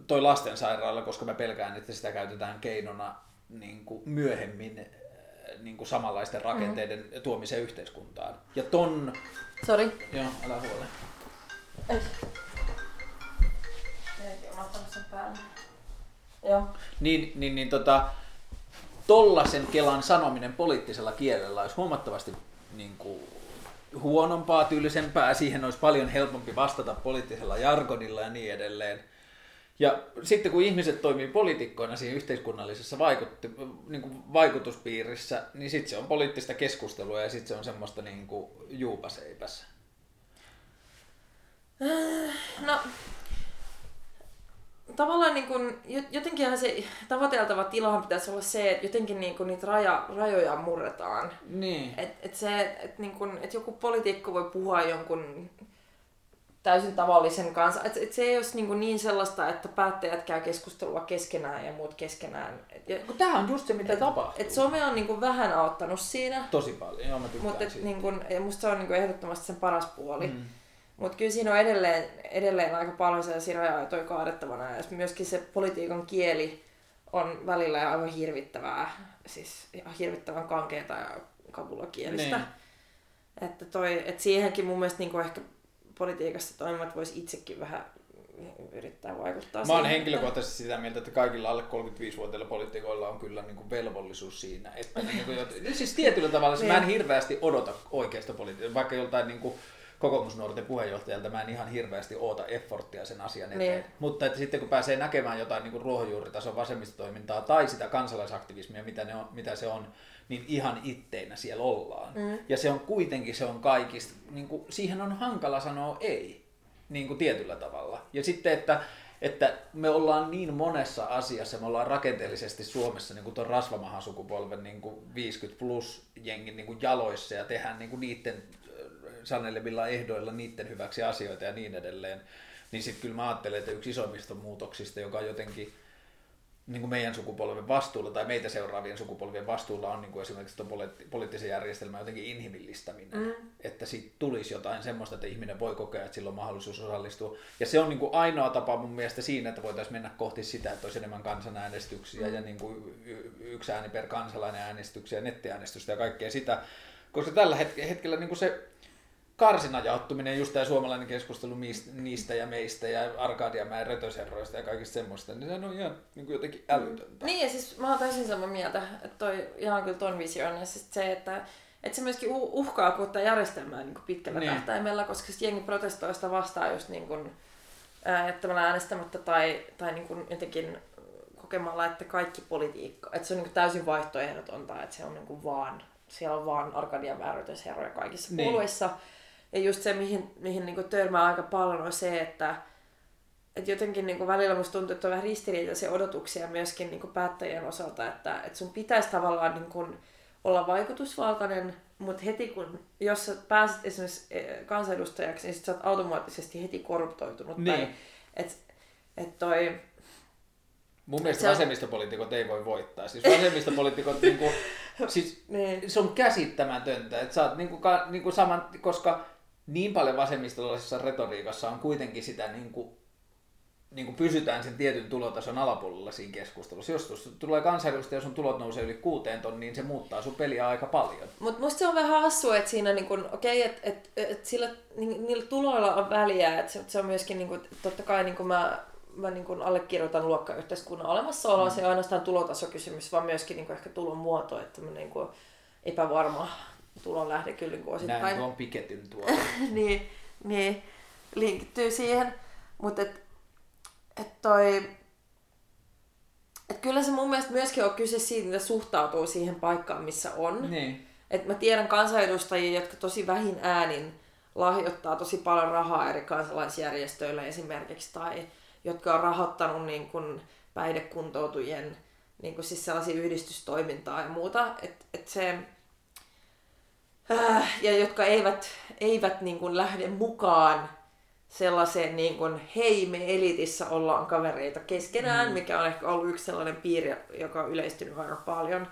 toi lastensairaala, koska mä pelkään, että sitä käytetään keinona niin kuin myöhemmin niin kuin samanlaisten rakenteiden mm. tuomiseen yhteiskuntaan. Ja ton, Sori. joo, älä huole. Joo. Niin, niin, niin tota, tollasen Kelan sanominen poliittisella kielellä olisi huomattavasti niin kuin, huonompaa, tylsempää, siihen olisi paljon helpompi vastata poliittisella jargonilla ja niin edelleen. Ja sitten kun ihmiset toimii poliitikkoina siinä yhteiskunnallisessa vaikutti, niin kuin vaikutuspiirissä, niin sitten se on poliittista keskustelua ja sitten se on semmoista niin kuin juupaseipässä. No, tavallaan niin kun, jotenkinhan se tavoiteltava tilahan pitäisi olla se, että jotenkin niin kun niitä raja, rajoja murretaan. Niin. Et, et se, et niin et joku poliitikko voi puhua jonkun täysin tavallisen kanssa. Et, et se ei olisi niin, niin sellaista, että päättäjät käy keskustelua keskenään ja muut keskenään. Et, ja, tämähän on just se, mitä tapahtuu. et some on niin kun vähän auttanut siinä, Tosi paljon, joo mä tykkään mutta siitä. niin kun, ja musta se on niin kun ehdottomasti sen paras puoli. Mm. Mutta kyllä siinä on edelleen, edelleen aika paljon sellaisia raja-aitoja kaadettavana. Ja myöskin se politiikan kieli on välillä aivan hirvittävää, siis ihan hirvittävän kankeeta ja kapulakielistä. Niin. Että, toi, et siihenkin mun mielestä niin ehkä politiikassa toimivat voisi itsekin vähän yrittää vaikuttaa Mä oon henkilökohtaisesti sitä mieltä, että kaikilla alle 35-vuotiailla poliitikoilla on kyllä niin kuin velvollisuus siinä. Että niin kuin, siis tietyllä tavalla siis mä en Niin. hirveästi odota oikeasta politiikasta, vaikka joltain niin kuin kokoomusnuorten puheenjohtajalta mä en ihan hirveästi oota efforttia sen asian eteen. Niin. Mutta että sitten kun pääsee näkemään jotain niin kuin ruohonjuuritason vasemmistotoimintaa tai sitä kansalaisaktivismia, mitä, ne on, mitä se on, niin ihan itteinä siellä ollaan. Mm. Ja se on kuitenkin, se on kaikista, niin kuin, siihen on hankala sanoa ei, niin kuin tietyllä tavalla. Ja sitten, että, että me ollaan niin monessa asiassa, me ollaan rakenteellisesti Suomessa niin kuin tuon rasvamahan sukupolven niin kuin 50 plus jengin niin kuin jaloissa ja tehdään niin kuin niiden sanelevilla ehdoilla niiden hyväksi asioita ja niin edelleen, niin sitten kyllä mä ajattelen, että yksi isommista muutoksista, joka jotenkin niin kuin meidän sukupolven vastuulla tai meitä seuraavien sukupolvien vastuulla on niin kuin esimerkiksi tuon poliitt- poliittisen järjestelmän jotenkin inhimillistäminen. Mm. Että siitä tulisi jotain semmoista, että ihminen voi kokea, että sillä on mahdollisuus osallistua. Ja se on niin kuin ainoa tapa mun mielestä siinä, että voitaisiin mennä kohti sitä, että olisi enemmän kansanäänestyksiä mm. ja niin kuin yksi ääni per kansalainen äänestyksiä, nettiäänestystä ja kaikkea sitä. Koska tällä hetkellä niin kuin se karsina jaottuminen, just tämä suomalainen keskustelu niistä ja meistä ja Arkadiamäen rötösherroista ja kaikista semmoista, niin se on ihan niin kuin jotenkin älytöntä. Niin ja siis mä oon täysin samaa mieltä, että toi ihan kyllä ton vision ja siis se, että että se myöskin uhkaa kuuttaa järjestelmää niin kuin pitkällä niin. tähtäimellä, koska jengi protestoi sitä vastaan just niin kuin, jättämällä äänestämättä tai, tai niin kuin jotenkin kokemalla, että kaikki politiikka, että se on niin kuin täysin vaihtoehdotonta, että se on niin kuin vaan, siellä on vaan Arkadian vääryytysherroja kaikissa niin. Ja just se, mihin, mihin niin törmää aika paljon, on se, että et jotenkin niin välillä musta tuntuu, että on vähän ristiriitaisia odotuksia myöskin niin päättäjien osalta, että, että sun pitäisi tavallaan niin kuin olla vaikutusvaltainen, mutta heti kun, jos sä pääset esimerkiksi eh, kansanedustajaksi, niin sit sä oot automaattisesti heti korruptoitunut. Niin. Tai, et, et toi, Mun mielestä se vasemmistopoliitikot ei voi voittaa. Siis vasemmistopoliitikot, niinku, siis, niin. se on käsittämätöntä, että sä oot niinku, ka, niinku saman, koska niin paljon vasemmistolaisessa retoriikassa on kuitenkin sitä niin kuin, niin kuin pysytään sen tietyn tulotason alapuolella siinä keskustelussa. Jos tulee kansanedustaja ja sun tulot nousee yli kuuteen tonniin, niin se muuttaa sun peliä aika paljon. Mutta musta se on vähän hassua, että siinä niin kun, okei, okay, että et, et sillä, niin, niillä tuloilla on väliä, että se, se on myöskin, niin kun, totta kai niin kun mä, mä niin kun allekirjoitan luokkayhteiskunnan olemassaoloa, mm. se ei ainoastaan tulotasokysymys, vaan myöskin niin ehkä tulon muoto, että niin kun, epävarma tulonlähde kyllä niin osittain. Näin tuon piketyn tuo. niin, niin, linkittyy siihen. Mutta et, et toi, et kyllä se mun mielestä myöskin on kyse siitä, että suhtautuu siihen paikkaan, missä on. Niin. Et mä tiedän kansanedustajia, jotka tosi vähin äänin lahjoittaa tosi paljon rahaa eri kansalaisjärjestöille esimerkiksi, tai jotka on rahoittanut niin kun päihdekuntoutujien niin kun siis sellaisia yhdistystoimintaa ja muuta. Et, et se, äh, ja jotka eivät, eivät niin kuin lähde mukaan sellaiseen niin kuin, hei me elitissä ollaan kavereita keskenään, mm. mikä on ehkä ollut yksi sellainen piiri, joka on yleistynyt aika paljon,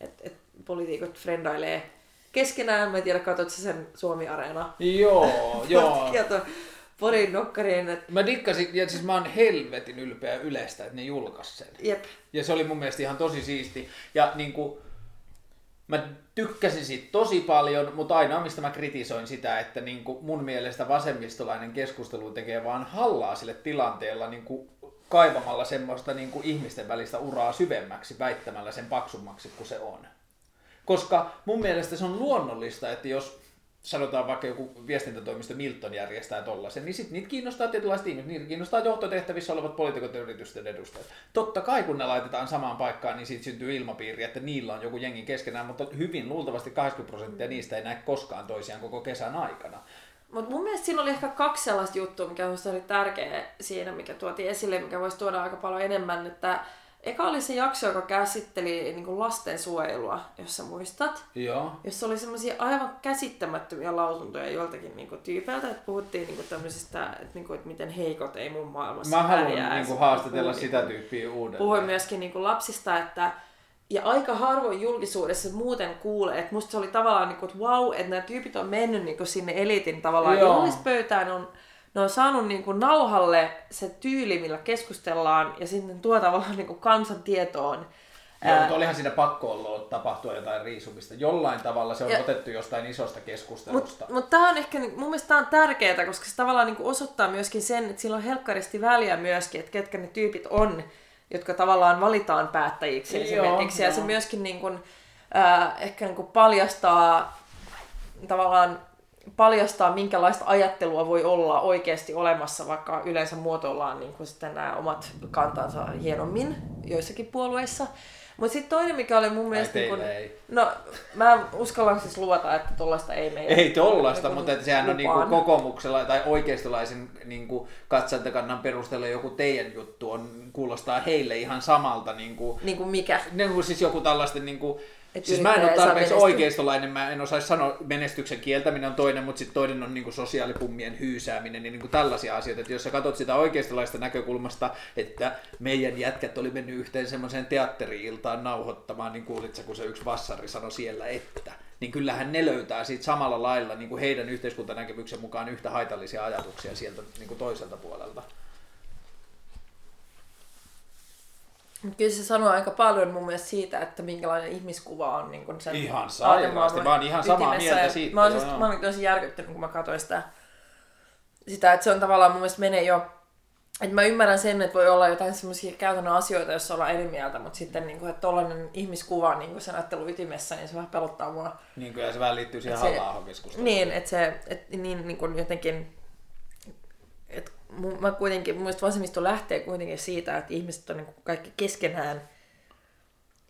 että et poliitikot frendailee keskenään. Mä en tiedä, katsotko sen Suomi-areena? Joo, joo. Porin nokkariin. Et... Mä dikkasin, ja siis mä oon helvetin ylpeä yleistä, että ne julkaisi sen. Jep. Ja se oli mun mielestä ihan tosi siisti. Ja niin kuin, mä tykkäsin siitä tosi paljon, mutta ainoa mistä mä kritisoin sitä, että niin kuin mun mielestä vasemmistolainen keskustelu tekee vaan hallaa sille tilanteella niin kuin kaivamalla semmoista niin kuin ihmisten välistä uraa syvemmäksi, väittämällä sen paksummaksi kuin se on. Koska mun mielestä se on luonnollista, että jos sanotaan vaikka joku viestintätoimisto Milton järjestää tollasen, niin sitten niitä kiinnostaa tietynlaiset ihmiset, niitä kiinnostaa johtotehtävissä olevat poliitikot ja yritysten edustajat. Totta kai kun ne laitetaan samaan paikkaan, niin siitä syntyy ilmapiiri, että niillä on joku jengi keskenään, mutta hyvin luultavasti 80 prosenttia niistä ei näe koskaan toisiaan koko kesän aikana. Mutta mun mielestä siinä oli ehkä kaksi sellaista juttua, mikä oli tärkeä siinä, mikä tuotiin esille, mikä voisi tuoda aika paljon enemmän, että Eka oli se jakso, joka käsitteli niin kuin lastensuojelua, jos sä muistat. Joo. Jossa oli semmoisia aivan käsittämättömiä lausuntoja joiltakin niin kuin, tyypeiltä, että puhuttiin niin kuin, tämmöisistä, että, niin kuin, että miten heikot ei mun maailmassa Mä haluan niin kuin, haastatella puhuin, sitä tyyppiä uudelleen. Puhuin myöskin niin kuin, lapsista, että ja aika harvoin julkisuudessa muuten kuulee, että musta se oli tavallaan niin kuin, että wow, että nämä tyypit on mennyt niin kuin, sinne elitin tavallaan juhlispöytään, on ne on saanut niin kuin nauhalle se tyyli, millä keskustellaan, ja sitten tuo tavallaan niin kuin kansantietoon. Joo, mutta olihan siinä pakko olla tapahtua jotain riisumista. Jollain tavalla se on ja, otettu jostain isosta keskustelusta. Mutta mut tämä on ehkä, mun mielestä tämä on tärkeää, koska se tavallaan niin kuin osoittaa myöskin sen, että sillä on helkkaristi väliä myöskin, että ketkä ne tyypit on, jotka tavallaan valitaan päättäjiksi Joo, esimerkiksi. Ja jo. se myöskin niin kuin, äh, ehkä niin kuin paljastaa tavallaan paljastaa, minkälaista ajattelua voi olla oikeasti olemassa, vaikka yleensä muotoillaan niin kuin sitten nämä omat kantansa hienommin joissakin puolueissa. Mutta sitten toinen, mikä oli mun mielestä... Niin kun, ei. No, mä uskallan siis luvata, että tollasta ei meillä... Ei tollasta, mutta että sehän lupaan. on niinku kokoomuksella tai oikeistolaisen niinku katsantakannan perusteella joku teidän juttu on, kuulostaa heille ihan samalta. Niinku, niin kuin mikä? Niin kuin siis joku tällaisten niinku, Et Siis mä en ole tarpeeksi oikeistolainen, mä en osaisi sanoa menestyksen kieltäminen on toinen, mutta sitten toinen on niinku sosiaalipummien hyysääminen ja niinku tällaisia asioita. Että jos sä katsot sitä oikeistolaista näkökulmasta, että meidän jätkät oli mennyt yhteen semmoiseen teatteri-iltaan nauhoittamaan, niin kuulit sä, kun se yksi vassari sanoi siellä, että niin kyllähän ne löytää siitä samalla lailla niin kuin heidän yhteiskuntanäkemyksen mukaan yhtä haitallisia ajatuksia sieltä niin kuin toiselta puolelta. Mut Kyllä se sanoo aika paljon mun mielestä siitä, että minkälainen ihmiskuva on niin kun sen Ihan sairaasti, mä oon ihan samaa mieltä siitä, Mä, oon joo, siis, mä olin tosi järkyttynyt, kun mä katsoin sitä, sitä, että se on tavallaan mun mielestä menee jo että mä ymmärrän sen, että voi olla jotain semmoisia käytännön asioita, joissa ollaan eri mieltä, mutta sitten niin kuin, että tollainen ihmiskuva niin kuin sen ajattelun ytimessä, niin se vähän pelottaa mua. Niin kuin, ja se vähän liittyy siihen halla Niin, että se, et, niin, niin kuin jotenkin, mä kuitenkin, mun mielestä vasemmisto lähtee kuitenkin siitä, että ihmiset on niin kuin kaikki keskenään,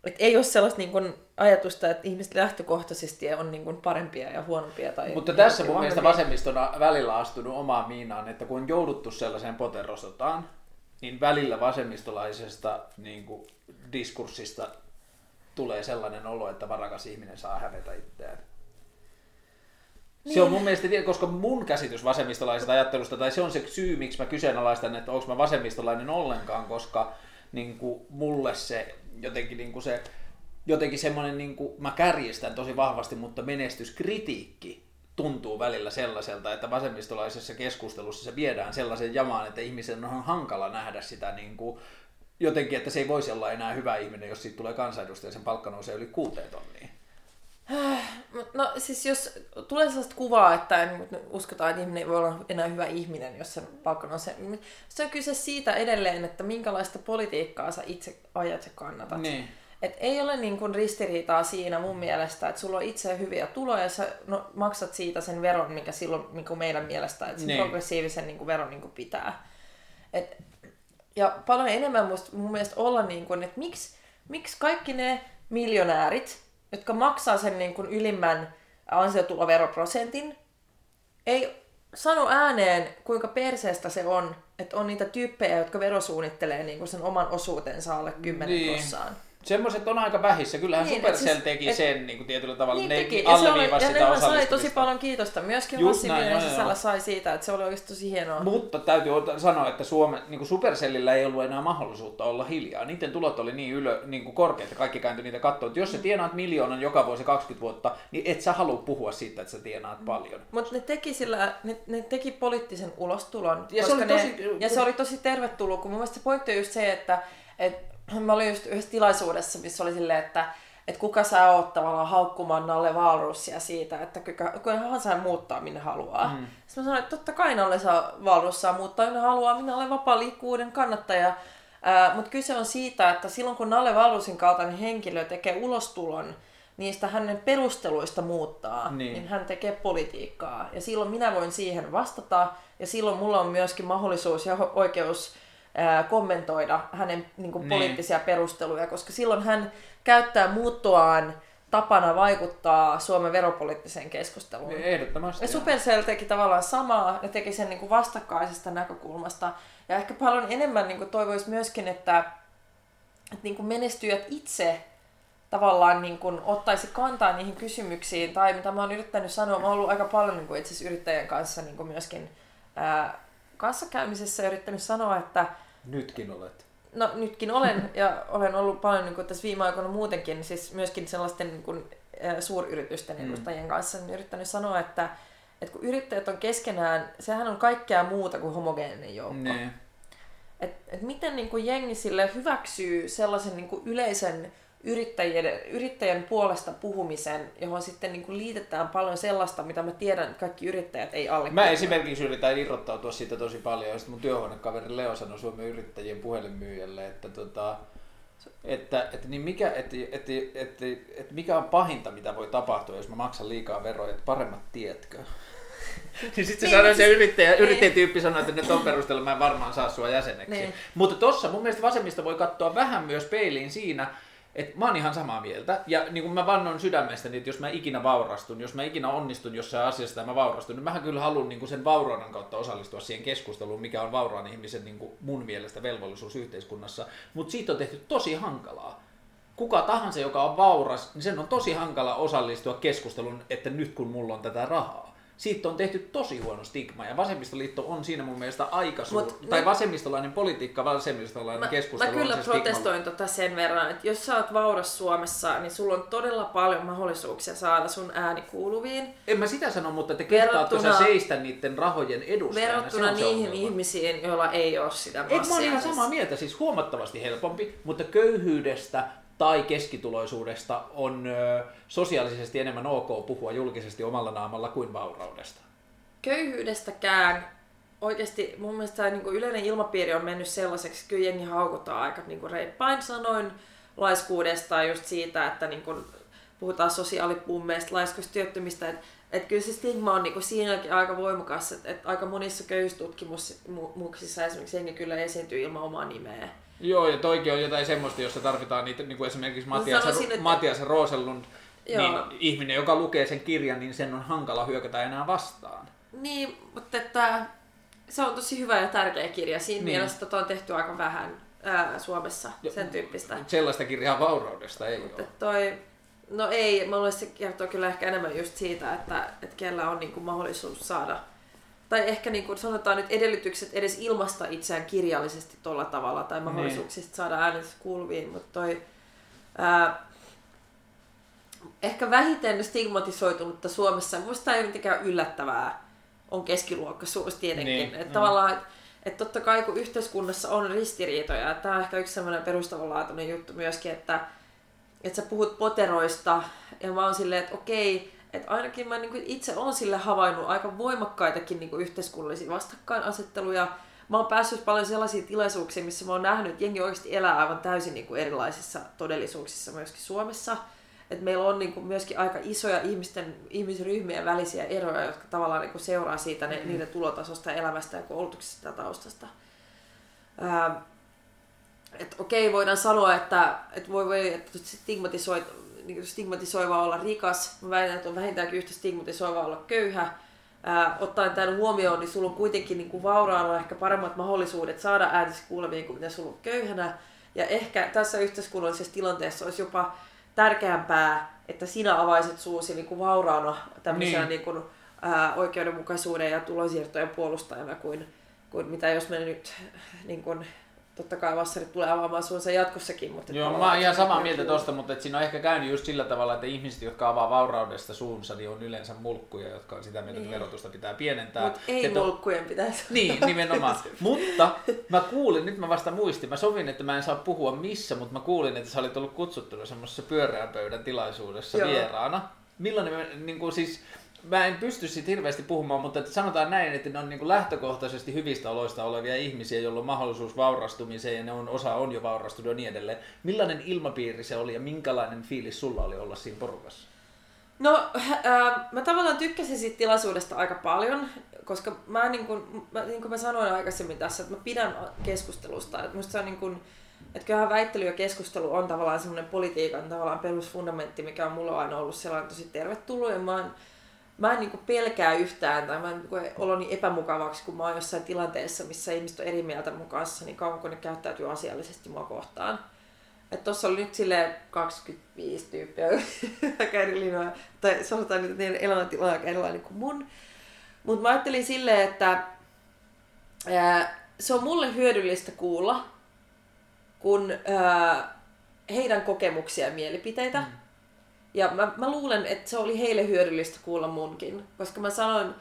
että ei ole sellaista niin kuin ajatusta, että ihmiset lähtökohtaisesti on niin kuin parempia ja huonompia. Tai Mutta tässä mun mielestä vahvempia. vasemmisto on välillä astunut omaan miinaan, että kun on jouduttu sellaiseen poterosotaan, niin välillä vasemmistolaisesta niin kuin, diskurssista tulee sellainen olo, että varakas ihminen saa hävetä itseään. Se on mun mielestä, koska mun käsitys vasemmistolaisesta ajattelusta, tai se on se syy, miksi mä kyseenalaistan, että onko mä vasemmistolainen ollenkaan, koska niin kuin, mulle se jotenkin niin kuin se, jotenkin semmoinen, niin kuin, mä kärjistän tosi vahvasti, mutta menestyskritiikki tuntuu välillä sellaiselta, että vasemmistolaisessa keskustelussa se viedään sellaisen jamaan, että ihmisen on hankala nähdä sitä niin kuin, jotenkin, että se ei voisi olla enää hyvä ihminen, jos siitä tulee kansanedustaja ja sen palkka nousee yli kuuteen tonniin. Mut No siis jos tulee sellaista kuvaa, että niin kuin uskotaan, että ihminen ei voi olla enää hyvä ihminen, jos sen palkka on se. Se on kyse siitä edelleen, että minkälaista politiikkaa sä itse ajat ja kannatat. Niin. Et ei ole niin kuin ristiriitaa siinä mun mielestä, että sulla on itse hyviä tuloja ja sä no, maksat siitä sen veron, mikä silloin niin kuin meidän mielestä, että sen Niin. progressiivisen niin kuin veron niin kuin pitää. Et, ja paljon enemmän musta, mun mielestä olla niin kuin, että miksi, miksi kaikki ne miljonäärit, jotka maksaa sen niin kuin ylimmän ansiotuloveroprosentin, ei sano ääneen, kuinka perseestä se on, että on niitä tyyppejä, jotka verosuunnittelee niin kuin sen oman osuutensa alle 10 Niin. prossaan. Semmoiset on aika vähissä. Kyllähän Niin, Supercell siis- teki et- sen niin kuin tietyllä tavalla. Niin ne teki. Ja, se oli, ja sitä nehän sai tosi paljon kiitosta. Myöskin Just näin, sisällä joo. sai siitä, että se oli oikeasti tosi hienoa. Mutta täytyy sanoa, että Suomen, niin kuin Supercellillä ei ollut enää mahdollisuutta olla hiljaa. Niiden tulot oli niin, ylö, niin kuin korkeat, että kaikki kääntyi niitä katsoa. Jos sä tienaat miljoonan joka vuosi 20 vuotta, niin et sä halua puhua siitä, että sä tienaat paljon. Mutta ne teki sillä, ne, ne teki poliittisen ulostulon. Ja se koska oli ne, tosi- ja se oli tosi tervetullut, kun mun mielestä se pointti on just se, että et, mä olin just yhdessä tilaisuudessa, missä oli silleen, että et kuka sä oot tavallaan haukkumaan Nalle Valrussia siitä, että kuka, kunhan saa muuttaa minne haluaa. Mm. Sitten mä sanoin, että totta kai Nalle saa Valrus saa muuttaa minne haluaa, minä olen vapaa liikkuvuuden kannattaja. Mutta kyse on siitä, että silloin kun Nalle Valrusin kaltainen henkilö tekee ulostulon, niistä hänen perusteluista muuttaa, Niin. niin, hän tekee politiikkaa. Ja silloin minä voin siihen vastata, ja silloin mulla on myöskin mahdollisuus ja oikeus kommentoida hänen niin kuin, Niin. poliittisia perusteluja, koska silloin hän käyttää muuttoaan tapana vaikuttaa Suomen veropoliittiseen keskusteluun. Ehdottomasti. Ja Supercell teki tavallaan samaa, ne teki sen niin kuin vastakkaisesta näkökulmasta. Ja ehkä paljon enemmän niin kuin toivoisi myöskin, että, että niin kuin menestyjät itse tavallaan niin kuin ottaisi kantaa niihin kysymyksiin, tai mitä mä oon yrittänyt sanoa, mä oon ollut aika paljon niin kuin itse asiassa yrittäjien kanssa niin kuin myöskin ää, kanssakäymisessä ja yrittänyt sanoa, että Nytkin olet. No nytkin olen ja olen ollut paljon niin kuin tässä viime aikoina muutenkin, siis myöskin sellaisten niin kuin, suuryritysten Mm. edustajien kanssa niin yrittänyt sanoa, että, että kun yrittäjät on keskenään, sehän on kaikkea muuta kuin homogeeninen joukko. Niin. Et, et miten niin kuin jengi sille hyväksyy sellaisen niin kuin yleisen yrittäjien, yrittäjän puolesta puhumisen, johon sitten niin kuin liitetään paljon sellaista, mitä mä tiedän, että kaikki yrittäjät ei alle. Mä esimerkiksi yritän irrottautua siitä tosi paljon, ja sitten mun työhuonekaveri Leo sanoi Suomen yrittäjien puhelinmyyjälle, että, tota, että, että, niin mikä, että, että, että, että, mikä on pahinta, mitä voi tapahtua, jos mä maksan liikaa veroja, että paremmat tietkö? niin sitten se Niin, sanoi, se siis- yrittäjä, niin. yrittäjätyyppi sanoi, että nyt on perusteella mä en varmaan saa sua jäseneksi. Niin. Mutta tossa mun mielestä vasemmista voi katsoa vähän myös peiliin siinä, että mä oon ihan samaa mieltä. Ja niin kuin mä vannon sydämestäni, että jos mä ikinä vaurastun, jos mä ikinä onnistun jossain asiassa ja mä vaurastun, niin mähän kyllä haluan niin sen vaurauden kautta osallistua siihen keskusteluun, mikä on vauraan ihmisen niin kuin mun mielestä velvollisuus yhteiskunnassa. Mutta siitä on tehty tosi hankalaa. kuka tahansa, joka on vauras, niin sen on tosi hankala osallistua keskusteluun, että nyt kun mulla on tätä rahaa. Siitä on tehty tosi huono stigma ja vasemmistoliitto on siinä mun mielestä aika suur... Mut tai vasemmistolainen politiikka, vasemmistolainen Mä, keskustelu mä kyllä on se protestoin tota sen verran, että jos sä oot vauras Suomessa, niin sulla on todella paljon mahdollisuuksia saada sun ääni kuuluviin. En mä sitä sano, mutta te kehtaatko sä seistä niiden rahojen edustajana? Verrattuna se on se niihin ongelma. ihmisiin, joilla ei ole sitä Ei, mä oon ihan massia. samaa mieltä, siis huomattavasti helpompi, mutta köyhyydestä tai keskituloisuudesta on sosiaalisesti enemmän ok puhua julkisesti omalla naamalla kuin vauraudesta. Köyhyydestäkään oikeasti mun mielestä tämä niin yleinen ilmapiiri on mennyt sellaiseksi, kyllä jengi haukutaan aika niin kuin reippain sanoin laiskuudesta ja just siitä, että niin kuin puhutaan sosiaalipummeista, laiskoista työttömistä, että et kyllä se stigma on niinku siinäkin aika voimakas, että et aika monissa köyhyystutkimuksissa esimerkiksi jengi kyllä esiintyy ilman omaa nimeä. Joo, ja toikin on jotain semmoista, jossa tarvitaan niitä, niin kuin esimerkiksi Matias, sanoisin, että- Matias Rosellund, Joo. niin ihminen, joka lukee sen kirjan, niin sen on hankala hyökätä enää vastaan. Niin, mutta että se on tosi hyvä ja tärkeä kirja. Siinä Niin. niin. mielessä tota on tehty aika vähän ää, Suomessa Jo- sen tyyppistä. Sellaista kirjaa vauraudesta ei Mutta ole. toi, no ei, mä luulen, se kertoo kyllä ehkä enemmän just siitä, että, että kellä on niinku mahdollisuus saada, tai ehkä niinku sanotaan nyt edellytykset edes ilmasta itseään kirjallisesti tuolla tavalla, tai mahdollisuuksista saada äänensä kuuluviin, mutta toi, ää, ehkä vähiten stigmatisoitunutta Suomessa, tämä ei ole mitenkään yllättävää, on keskiluokkaisuus tietenkin. Niin, Niin, että mm. tavallaan, että et totta kai kun yhteiskunnassa on ristiriitoja, tämä on ehkä yksi sellainen perustavanlaatuinen juttu myöskin, että että sä puhut poteroista ja mä oon silleen, että okei, että ainakin mä niin itse on sille havainnut aika voimakkaitakin niin yhteiskunnallisia vastakkainasetteluja. Mä oon päässyt paljon sellaisiin tilaisuuksiin, missä mä oon nähnyt, että jengi oikeasti elää aivan täysin niin erilaisissa todellisuuksissa myöskin Suomessa. Että meillä on niin myöskin aika isoja ihmisten, ihmisryhmien välisiä eroja, jotka tavallaan niin seuraa siitä ne, niiden tulotasosta, elämästä ja koulutuksesta ja taustasta. Ää, että okei, voidaan sanoa, että, että voi, voi että stigmatisoi, niin stigmatisoivaa olla rikas. Mä väitän, että on vähintäänkin yhtä stigmatisoivaa olla köyhä. Ää, ottaen tämän huomioon, niin sulla on kuitenkin niin kuin vauraana ehkä paremmat mahdollisuudet saada äänesi kuuleviin kuin mitä sulla on köyhänä. Ja ehkä tässä yhteiskunnallisessa tilanteessa olisi jopa tärkeämpää, että sinä avaisit suusi niin kuin vauraana tämmöisiä Niin. niin. Niin kuin, ää, oikeudenmukaisuuden ja tulonsiirtojen puolustajana kuin, kuin mitä jos me nyt niin kuin, totta kai vassarit tulee avaamaan suunsa jatkossakin. Mutta Joo, mä oon ihan samaa mieltä tosta, mutta et siinä on ehkä käynyt just sillä tavalla, että ihmiset, jotka avaa vauraudesta suunsa, niin on yleensä mulkkuja, jotka on sitä mieltä, että Niin. verotusta pitää pienentää. Mutta ei Et on- mulkkujen pitäisi. Niin, nimenomaan. mutta mä kuulin, nyt mä vasta muistin, mä sovin, että mä en saa puhua missä, mutta mä kuulin, että sä olit ollut kutsuttuna semmoisessa pyöreän pöydän tilaisuudessa Joo. vieraana. Millainen, niin kuin siis, mä en pysty siitä hirveästi puhumaan, mutta että sanotaan näin, että ne on niin kuin lähtökohtaisesti hyvistä oloista olevia ihmisiä, joilla on mahdollisuus vaurastumiseen ja ne on, osa on jo vaurastunut ja niin edelleen. Millainen ilmapiiri se oli ja minkälainen fiilis sulla oli olla siinä porukassa? No, äh, mä tavallaan tykkäsin siitä tilaisuudesta aika paljon, koska mä niin kuin, mä, niin kuin mä sanoin aikaisemmin tässä, että mä pidän keskustelusta. Että musta se on niin kuin, että kyllähän väittely ja keskustelu on tavallaan semmoinen politiikan tavallaan perusfundamentti, mikä on mulla aina ollut sellainen tosi tervetullut. Ja mä, oon, mä en niin pelkää yhtään tai mä en niin kuin oloni epämukavaksi, kun mä oon jossain tilanteessa, missä ihmiset on eri mieltä mun kanssa, niin kauan kun ne käyttäytyy asiallisesti mua kohtaan. Että tuossa oli nyt sille 25 tyyppiä aika tai sanotaan nyt, että niiden elämäntila on aika erilainen kuin mun. Mutta mä ajattelin silleen, että ää, se on mulle hyödyllistä kuulla, kun ää, heidän kokemuksia ja mielipiteitä. Mm. Ja mä, mä luulen, että se oli heille hyödyllistä kuulla munkin, koska mä sanoin,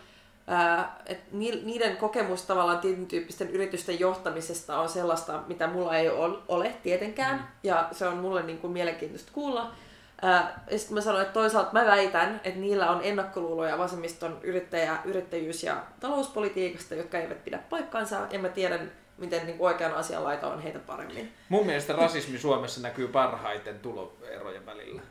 että ni- niiden kokemus tavallaan tietyn tyyppisten yritysten johtamisesta on sellaista, mitä mulla ei ol- ole tietenkään, mm. ja se on mulle niin kuin mielenkiintoista kuulla. Ja sitten mä sanoin, että toisaalta mä väitän, että niillä on ennakkoluuloja vasemmiston yrittäjä, yrittäjyys- ja talouspolitiikasta, jotka eivät pidä paikkaansa, ja mä tiedän, miten niin oikean asian laita on heitä paremmin. Mun mielestä rasismi Suomessa näkyy parhaiten tuloerojen välillä.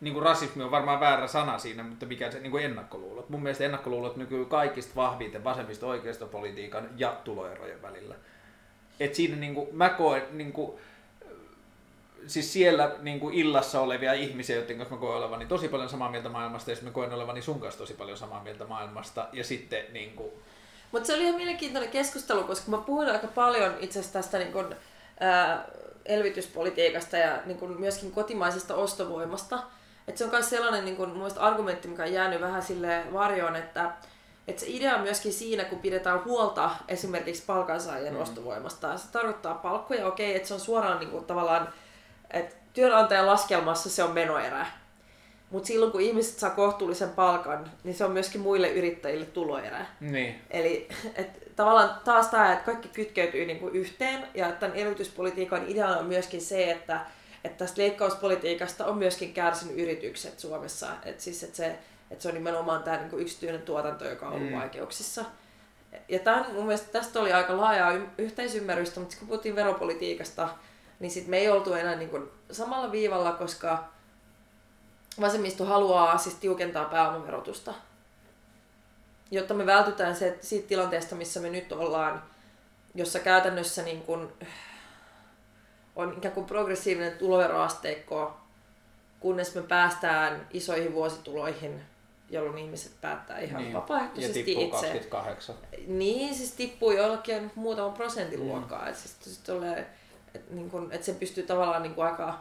Niin kuin rasismi on varmaan väärä sana siinä, mutta mikä se niin kuin ennakkoluulot. Mun mielestä ennakkoluulot näkyy kaikista vahviten vasemmista oikeistopolitiikan ja tuloerojen välillä. Et siinä niin kuin, mä koen, niin kuin, siis siellä niin kuin illassa olevia ihmisiä, joiden kanssa mä koen olevani tosi paljon samaa mieltä maailmasta, ja sitten mä koen olevani sun kanssa tosi paljon samaa mieltä maailmasta, ja sitten niin kuin, Mutta se oli ihan mielenkiintoinen keskustelu, koska mä puhuin aika paljon itse asiassa tästä niin kun, ää, elvytyspolitiikasta ja niin kuin myöskin kotimaisesta ostovoimasta. Et se on myös sellainen niin kuin, argumentti, mikä on jäänyt vähän sille varjoon, että, että se idea on myöskin siinä, kun pidetään huolta esimerkiksi palkansaajien mm. ostovoimasta. Se tarkoittaa palkkoja, okei, että se on suoraan niin kuin, tavallaan, että työnantajan laskelmassa se on menoerä. Mutta silloin kun ihmiset saa kohtuullisen palkan, niin se on myöskin muille yrittäjille tuloerä. Niin. Eli et, tavallaan taas tämä, että kaikki kytkeytyy niinku yhteen ja tämän elvytyspolitiikan idea on myöskin se, että, että tästä leikkauspolitiikasta on myöskin kärsinyt yritykset Suomessa. Että siis, et se, et se on nimenomaan tämä niinku yksityinen tuotanto, joka on ollut mm. vaikeuksissa. Ja tämän, mun mielestä tästä oli aika laajaa yhteisymmärrystä, mutta kun puhuttiin veropolitiikasta, niin sit me ei oltu enää niinku samalla viivalla, koska vasemmisto haluaa siis tiukentaa pääomaverotusta, jotta me vältytään se, siitä tilanteesta, missä me nyt ollaan, jossa käytännössä niin kun, on ikään kuin progressiivinen tuloveroasteikko, kunnes me päästään isoihin vuosituloihin, jolloin ihmiset päättää ihan niin. vapaaehtoisesti ja tippuu itse. 28. Niin, siis tippuu jollakin muutaman prosentin luokkaa. Mm. Siis, että, niin kun, se pystyy tavallaan niin kuin aika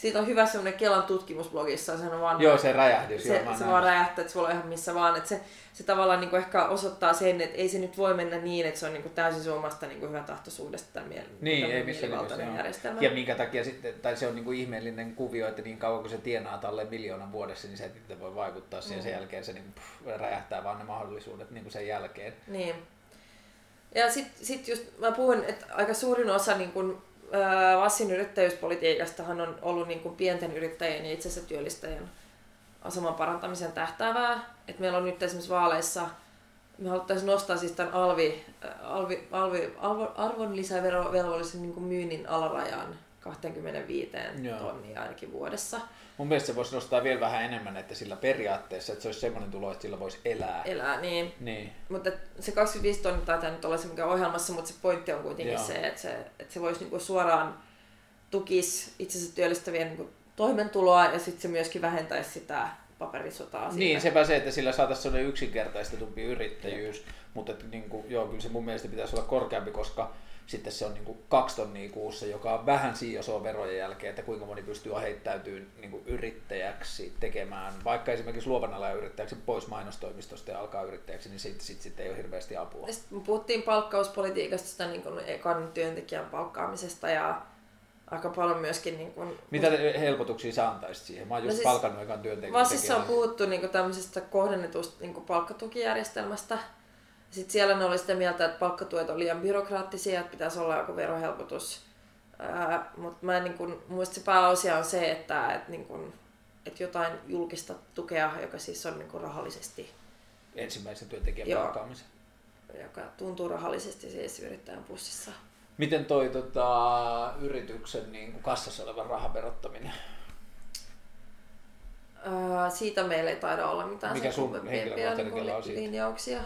siitä on hyvä semmoinen Kelan tutkimusblogissa. Se on vaan, joo, se räjähdys. Se, joo, se vaan räjähtää, että se voi olla ihan missä vaan. Että se, se tavallaan niin kuin ehkä osoittaa sen, että ei se nyt voi mennä niin, että se on niin kuin täysin suomasta niin kuin hyvä tahtoisuudesta tämä miel- niin, ei missään järjestelmä. Ja minkä takia sitten, tai se on niin kuin ihmeellinen kuvio, että niin kauan kun se tienaa talle miljoonan vuodessa, niin se ei itse voi vaikuttaa siihen. Mm. Sen jälkeen se niin kuin, pff, räjähtää vaan ne mahdollisuudet niin kuin sen jälkeen. Niin. Ja sitten sit just mä puhun, että aika suurin osa niin kuin Vassin yrittäjyyspolitiikastahan on ollut niin kuin pienten yrittäjien ja itsensä työllistäjien aseman parantamisen tähtäävää. Et meillä on nyt esimerkiksi vaaleissa, me haluttaisiin nostaa siis tämän alvi, alvi, alvi, arvonlisäverovelvollisen niin myynnin alarajan 25 tonnia ainakin vuodessa. Mun mielestä se voisi nostaa vielä vähän enemmän, että sillä periaatteessa, että se olisi semmoinen tulo, että sillä voisi elää. Elää, niin. niin. Mutta se 25 tonnia taitaa nyt olla se mikä ohjelmassa, mutta se pointti on kuitenkin Joo. se, että se, että se voisi niinku suoraan tukisi itsensä työllistävien niinku toimentuloa ja sitten se myöskin vähentäisi sitä paperisotaa. Siitä. Niin, sepä se, että sillä saataisiin sellainen yksinkertaistetumpi yrittäjyys, Jep. mutta että, niin kuin, joo, kyllä se mun mielestä pitäisi olla korkeampi, koska sitten se on niin kuin kaksi tonnia kuussa, joka on vähän siiosoa verojen jälkeen, että kuinka moni pystyy heittäytymään niin kuin yrittäjäksi tekemään, vaikka esimerkiksi luovan alan yrittäjäksi pois mainostoimistosta ja alkaa yrittäjäksi, niin sitten sit, sit ei ole hirveästi apua. Sitten puhuttiin palkkauspolitiikasta, sitä niin kuin ekan työntekijän palkkaamisesta ja aika paljon myöskin... Niin kuin, Mitä helpotuksia sä antaisit siihen? Mä oon just no siis, palkannut ekan työntekijän. Vasissa on puhuttu niin kuin tämmöisestä kohdennetusta niin kuin palkkatukijärjestelmästä, sitten siellä ne oli sitä mieltä, että palkkatuet on liian byrokraattisia, että pitäisi olla joku verohelpotus. Mutta mä en niin kun, muista se pääosia on se, että, että, niin kun, että jotain julkista tukea, joka siis on niin kun rahallisesti... Ensimmäisen työntekijän palkkaamisen. Joka tuntuu rahallisesti siis yrittäjän pussissa. Miten toi tota, yrityksen niin kuin kassassa olevan rahan verottaminen? Öö, siitä meillä ei taida olla mitään Mikä sun henkilökohtainen niin linjauksia.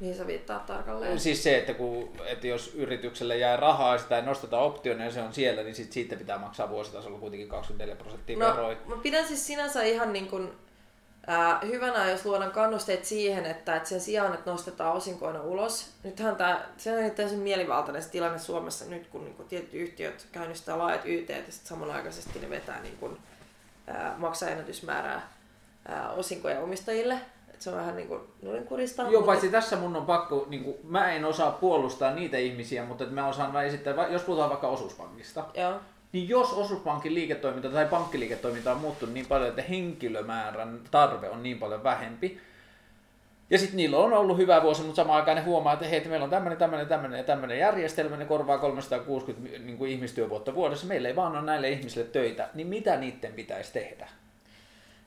Mihin sä viittaat tarkalleen? Siis se, että, kun, että jos yritykselle jää rahaa ja sitä ei nosteta optiona ja se on siellä, niin sit siitä pitää maksaa vuositasolla kuitenkin 24 prosenttia no, veroja. Mä pidän siis sinänsä ihan niin kuin, äh, hyvänä, jos luodaan kannusteet siihen, että, että sen sijaan, että nostetaan osinkoina ulos. Nythän tämä, se on täysin mielivaltainen se tilanne Suomessa nyt, kun niin kuin tietyt yhtiöt käynnistää laajat YT ja sitten samanaikaisesti ne vetää niin kuin, äh, maksaa ennätysmäärää äh, osinkoja omistajille se on vähän niin kuin nurinkurista. Joo, mutta... paitsi tässä mun on pakko, niin kuin, mä en osaa puolustaa niitä ihmisiä, mutta että mä osaan esittää, jos puhutaan vaikka osuuspankista, Joo. niin jos osuuspankin liiketoiminta tai pankkiliiketoiminta on muuttunut niin paljon, että henkilömäärän tarve on niin paljon vähempi, ja sitten niillä on ollut hyvä vuosi, mutta samaan aikaan ne huomaa, että hei, että meillä on tämmöinen, tämmöinen, tämmöinen ja tämmöinen järjestelmä, ne korvaa 360 niin kuin ihmistyövuotta vuodessa, meillä ei vaan ole näille ihmisille töitä, niin mitä niiden pitäisi tehdä?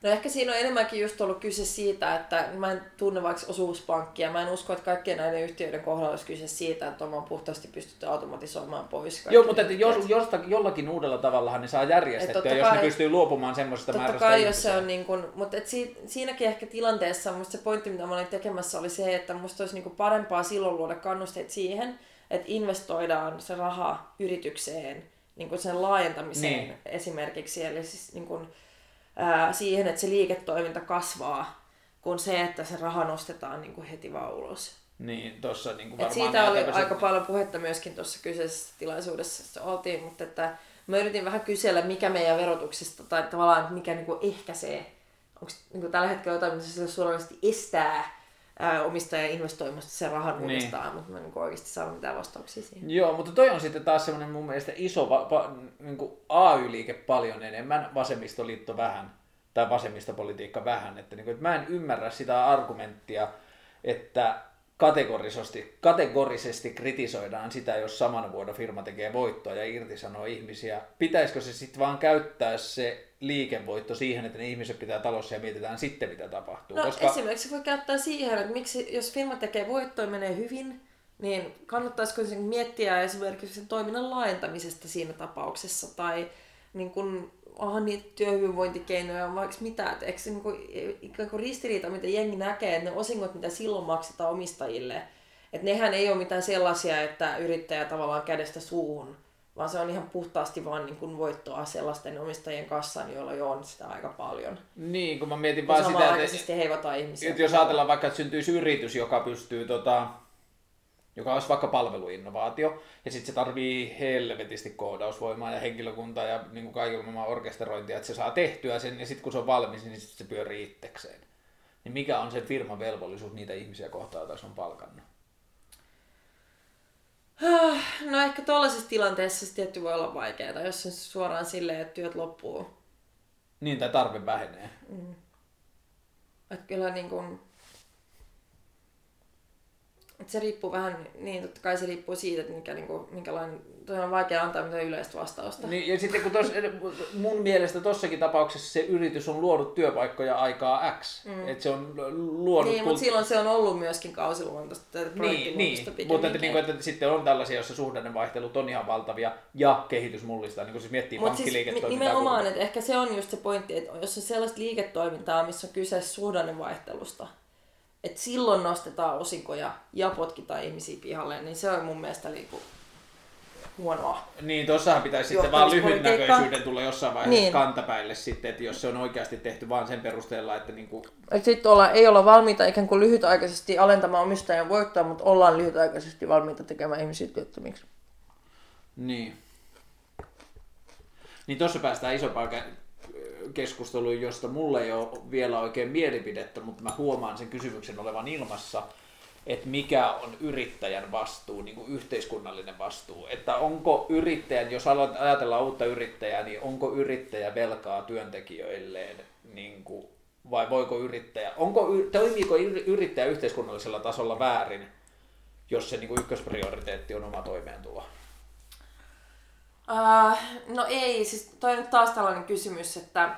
No ehkä siinä on enemmänkin just ollut kyse siitä, että mä en tunne vaikka osuuspankkia. Mä en usko, että kaikkien näiden yhtiöiden kohdalla olisi kyse siitä, että on puhtaasti pystytty automatisoimaan pois. Joo, mutta että jos, josta, jollakin uudella tavalla ne saa järjestettyä, jos kai, ne pystyy luopumaan semmoisesta määrästä Totta kai, jos se on niin kuin, mutta et si, siinäkin ehkä tilanteessa musta se pointti, mitä mä olin tekemässä, oli se, että musta olisi niin kuin parempaa silloin luoda kannusteet siihen, että investoidaan se raha yritykseen, niin kuin sen laajentamiseen niin. esimerkiksi. Eli siis niin kuin, ää, siihen, että se liiketoiminta kasvaa, kuin se, että se raha nostetaan niin kuin heti vaan ulos. Niin, tossa niin kuin varmaan siitä oli tämmöset... aika paljon puhetta myöskin tuossa kyseisessä tilaisuudessa, jossa oltiin, mutta että Mä yritin vähän kysellä, mikä meidän verotuksesta tai tavallaan mikä niinku ehkäisee, onko niinku tällä hetkellä jotain, mitä se suoranaisesti estää ää, omistajan investoimasta sen rahan Niin. uudestaan, mutta mä en niinku oikeasti saanut mitään vastauksia siihen. Joo, mutta toi on sitten taas semmoinen mun mielestä iso va- va- niin kuin AY-liike paljon enemmän, vasemmistoliitto vähän, tai vasemmistopolitiikka vähän. Että, niin kuin, että mä en ymmärrä sitä argumenttia, että kategorisesti, kategorisesti kritisoidaan sitä, jos saman vuoden firma tekee voittoa ja irtisanoo ihmisiä. Pitäisikö se sitten vaan käyttää se liikevoitto siihen, että ne ihmiset pitää talossa ja mietitään sitten, mitä tapahtuu? No Koska... esimerkiksi voi käyttää siihen, että miksi, jos firma tekee voittoa ja menee hyvin, niin kannattaisiko sen miettiä esimerkiksi sen toiminnan laajentamisesta siinä tapauksessa, tai niin kun, onhan niitä työhyvinvointikeinoja on vaikka mitä, että eikö se niin kuin, ikään kuin ristiriita, mitä jengi näkee, että ne osingot, mitä silloin maksetaan omistajille, että nehän ei ole mitään sellaisia, että yrittäjä tavallaan kädestä suuhun, vaan se on ihan puhtaasti vaan niin kuin voittoa sellaisten omistajien kassaan, joilla jo on sitä aika paljon. Niin, kun mä mietin vaan sitä, että, heivataan ihmisiä. jos ajatellaan vaikka, että syntyisi yritys, joka pystyy tota, joka olisi vaikka palveluinnovaatio, ja sitten se tarvii helvetisti koodausvoimaa ja henkilökuntaa ja niin kuin kaikilla maailman orkesterointia, että se saa tehtyä sen, ja sitten kun se on valmis, niin sit se pyörii itsekseen. Niin mikä on se firman velvollisuus niitä ihmisiä kohtaan, joita se on palkannut? No ehkä tuollaisessa tilanteessa se tietty voi olla vaikeaa, jos se suoraan silleen, että työt loppuu. Niin, tai tarve vähenee. Että kyllä niin kuin... Että se riippuu vähän, niin totta kai se riippuu siitä, että mikä, niin kuin, minkälainen, on vaikea antaa mitään yleistä vastausta. Niin, ja sitten kun tos, mun mielestä tossakin tapauksessa se yritys on luonut työpaikkoja aikaa X. Mm. Että se on luonut... Niin, mutta silloin se on ollut myöskin kausiluontoista Niin, niin. mutta että, niin kuin, että sitten on tällaisia, joissa suhdannevaihtelut on ihan valtavia ja kehitys mullistaa, niin kuin siis miettii Mutta siis pankkiliiketoimintaa. nimenomaan, kuinka- että ehkä se on just se pointti, että jos on sellaista liiketoimintaa, missä on kyse suhdannevaihtelusta, että silloin nostetaan osinkoja ja potkitaan ihmisiä pihalle, niin se on mun mielestä niinku huonoa. Niin, tuossahan pitäisi sitten vaan lyhytnäköisyyden tulla jossain vaiheessa Niin. kantapäille sitten, että jos se on oikeasti tehty vaan sen perusteella, että niin kuin, Että sitten olla, ei olla valmiita ikään kuin lyhytaikaisesti alentamaan omistajan voittoa, mutta ollaan lyhytaikaisesti valmiita tekemään ihmisiä työttömiksi. Niin. Niin tuossa päästään isompaan keskusteluun, josta mulla ei ole vielä oikein mielipidettä, mutta mä huomaan sen kysymyksen olevan ilmassa, että mikä on yrittäjän vastuu, niin kuin yhteiskunnallinen vastuu. Että onko yrittäjän, jos ajatellaan uutta yrittäjää, niin onko yrittäjä velkaa työntekijöilleen, niin kuin, vai voiko yrittäjä, onko, toimiiko yr- yrittäjä yhteiskunnallisella tasolla väärin, jos se niin kuin ykkösprioriteetti on oma toimeentulo? Uh, no ei, siis toi on taas tällainen kysymys, että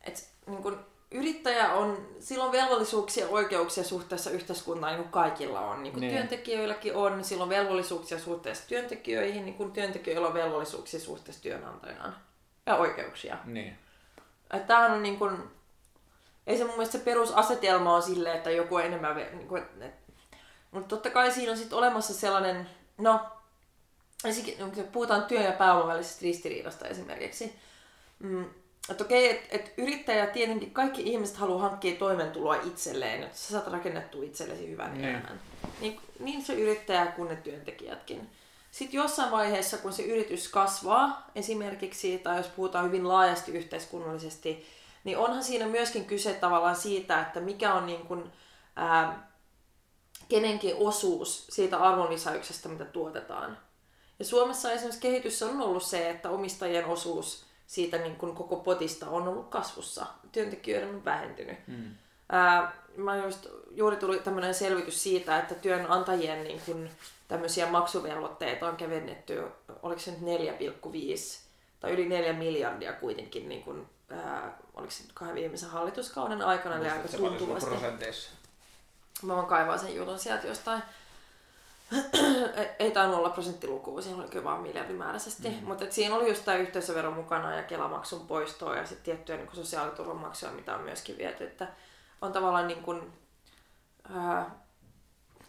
et, niin kun yrittäjä on, sillä on velvollisuuksia ja oikeuksia suhteessa yhteiskuntaan, niin kuin kaikilla on. Niin kuin Niin. työntekijöilläkin on, sillä on velvollisuuksia suhteessa työntekijöihin, niin kuin työntekijöillä on velvollisuuksia suhteessa työnantajaan. Ja oikeuksia. Niin. Tämähän on niin kuin, ei se mun mielestä se perusasetelma on silleen, että joku on enemmän, niin kuin, et, mutta totta kai siinä on sitten olemassa sellainen, no, kun puhutaan työn ja pääoman välisestä ristiriidasta esimerkiksi, mm, että okei, että et yrittäjä tietenkin, kaikki ihmiset haluaa hankkia toimeentuloa itselleen, että sä saat rakennettua itsellesi hyvän Niin. elämän. Niin, niin se yrittäjä kuin ne työntekijätkin. Sitten jossain vaiheessa, kun se yritys kasvaa esimerkiksi, tai jos puhutaan hyvin laajasti yhteiskunnallisesti, niin onhan siinä myöskin kyse tavallaan siitä, että mikä on niin kuin, ää, kenenkin osuus siitä arvonlisäyksestä, mitä tuotetaan. Ja Suomessa esimerkiksi kehitys on ollut se, että omistajien osuus siitä niin kuin koko potista on ollut kasvussa. Työntekijöiden on vähentynyt. Mm. Ää, mä just, juuri tuli tämmöinen selvitys siitä, että työnantajien niin kuin, tämmöisiä maksuvelvoitteita on kevennetty, oliko se nyt 4,5 tai yli 4 miljardia kuitenkin, niin kuin, ää, oliko se nyt kahden viimeisen hallituskauden aikana, eli aika tuntuvasti. prosenteissa? Mä voin kaivaa sen jutun sieltä jostain. Ei tainnut olla prosenttilukua, siinä oli kyllä vaan miljardimääräisesti. Mm. Mutta siinä oli just tämä yhteisövero mukana ja Kelamaksun poistoa ja sitten tiettyjä niin sosiaaliturvamaksuja, mitä on myöskin viety. Että on tavallaan niin kuin, ää,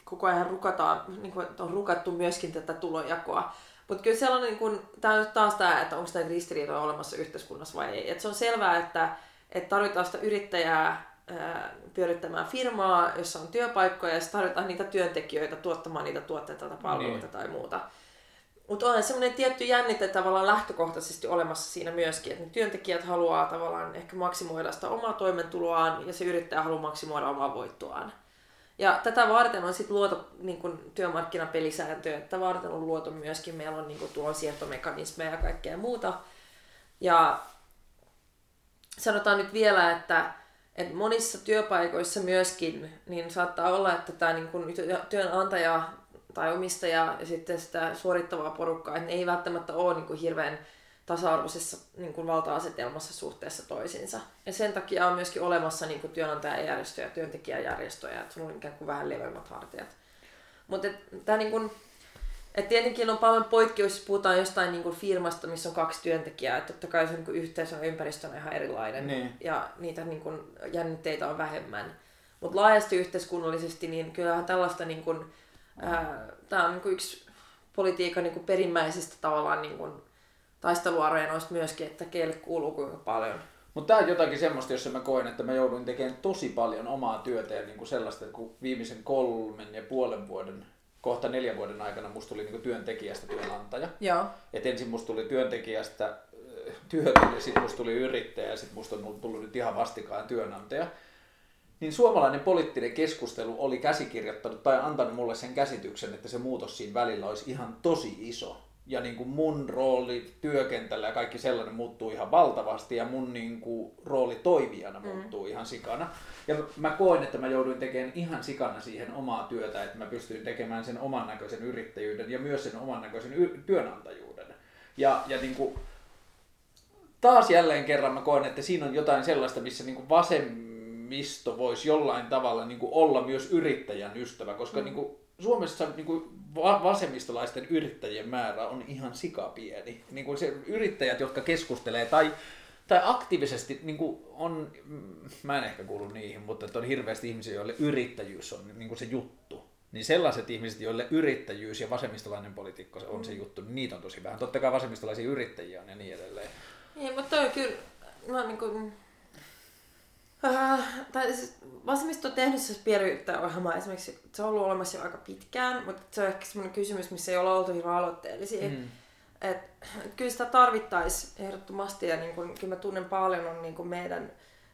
koko ajan rukataan, niin kuin, on rukattu myöskin tätä tulonjakoa. Mutta kyllä sellainen, niin kuin, tämä on taas tämä, että onko tämä ristiriitoja olemassa yhteiskunnassa vai ei. Et se on selvää, että, että tarvitaan sitä yrittäjää ää, pyörittämään firmaa, jossa on työpaikkoja, ja tarvitaan niitä työntekijöitä tuottamaan niitä tuotteita tai palveluita Niin. tai muuta. Mutta on semmoinen tietty jännite tavallaan lähtökohtaisesti olemassa siinä myöskin, että ne työntekijät haluaa tavallaan ehkä maksimoida sitä omaa toimeentuloaan ja se yrittäjä haluaa maksimoida omaa voittoaan. Ja tätä varten on sitten luotu niin kun, työmarkkinapelisääntöjä, että varten on luotu myöskin, meillä on niin kun, tulonsiirtomekanismeja ja kaikkea muuta. Ja sanotaan nyt vielä, että, että monissa työpaikoissa myöskin niin saattaa olla, että tämä niin kun, työnantaja tai omistaja ja sitten sitä suorittavaa porukkaa, että ne ei välttämättä ole niin kuin hirveän tasa-arvoisessa niin valta-asetelmassa suhteessa toisiinsa. Ja sen takia on myöskin olemassa niin työnantajajärjestöjä ja työntekijäjärjestöjä, että sulla on ikään kuin vähän leveämmät hartiat. Mutta tämä niin kuin, et tietenkin on paljon poikkeus, jos puhutaan jostain niin kuin firmasta, missä on kaksi työntekijää. Että totta kai se niin yhteisön ympäristö on ihan erilainen niin. ja niitä niin kuin, jännitteitä on vähemmän. Mutta laajasti yhteiskunnallisesti, niin kyllähän tällaista niin kuin, Tämä on niin yksi politiikan niin perimmäisistä tavallaan niin kuin taisteluareenoista myöskin, että keille kuuluu kuinka paljon. Mutta tämä on jotakin semmoista, jossa mä koen, että mä joudun tekemään tosi paljon omaa työtä ja niin kuin sellaista, kun viimeisen kolmen ja puolen vuoden, kohta neljän vuoden aikana musta tuli niin kuin työntekijästä työnantaja. Joo. Et ensin musta tuli työntekijästä työtä ja sitten musta tuli yrittäjä ja sitten musta on tullut nyt ihan vastikaan työnantaja niin suomalainen poliittinen keskustelu oli käsikirjoittanut tai antanut mulle sen käsityksen, että se muutos siinä välillä olisi ihan tosi iso. Ja niin kuin mun rooli työkentällä ja kaikki sellainen muuttuu ihan valtavasti ja mun niin kuin rooli toimijana mm. muuttuu ihan sikana. Ja mä koen, että mä jouduin tekemään ihan sikana siihen omaa työtä, että mä pystyin tekemään sen oman näköisen yrittäjyyden ja myös sen oman näköisen y- työnantajuuden. Ja, ja niin kuin, taas jälleen kerran mä koen, että siinä on jotain sellaista, missä niin kuin vasemmisto voisi jollain tavalla niin kuin olla myös yrittäjän ystävä, koska mm. niin kuin Suomessa niin kuin vasemmistolaisten yrittäjien määrä on ihan sikapieni. Niin kuin se yrittäjät, jotka keskustelee tai, tai aktiivisesti niin kuin on, mä en ehkä kuulu niihin, mutta että on hirveästi ihmisiä, joille yrittäjyys on niin kuin se juttu. Niin sellaiset ihmiset, joille yrittäjyys ja vasemmistolainen politiikka on mm. se juttu, niin niitä on tosi vähän. Totta kai vasemmistolaisia yrittäjiä on ja niin edelleen. Niin, mutta toi kyllä, mä niin kuin, Uh, tai siis vasemmisto on tehnyt se pienyrittäjäohjelma esimerkiksi, se on ollut olemassa jo aika pitkään, mutta se on ehkä semmoinen kysymys, missä ei olla oltu hirveän aloitteellisia. Mm. Et, kyllä sitä tarvittaisiin ehdottomasti ja niin kun, kyllä mä tunnen paljon on niin meidän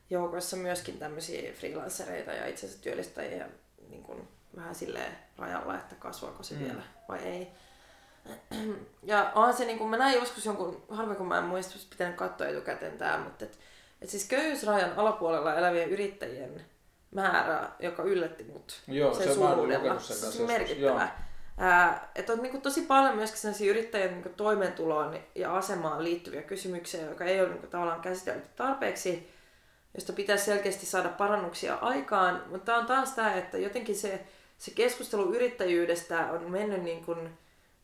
joukoissa myöskin tämmöisiä freelancereita ja itse asiassa työllistäjiä niin kun, vähän silleen rajalla, että kasvaako se mm. vielä vai ei. Ja onhan se, niin kun mä näin joskus jonkun, harvoin kun mä en muista, pitänyt katsoa etukäteen tämä, mutta et, et siis köyhyysrajan alapuolella elävien yrittäjien määrä, joka yllätti mut Joo, sen se suuruudella. Se on että on niinku tosi paljon myöskin sellaisia yrittäjien niinku toimeentuloon ja asemaan liittyviä kysymyksiä, jotka ei ole niinku tavallaan käsitelty tarpeeksi, josta pitäisi selkeästi saada parannuksia aikaan. Mutta on taas tämä, että jotenkin se, se keskustelu yrittäjyydestä on mennyt niin kuin,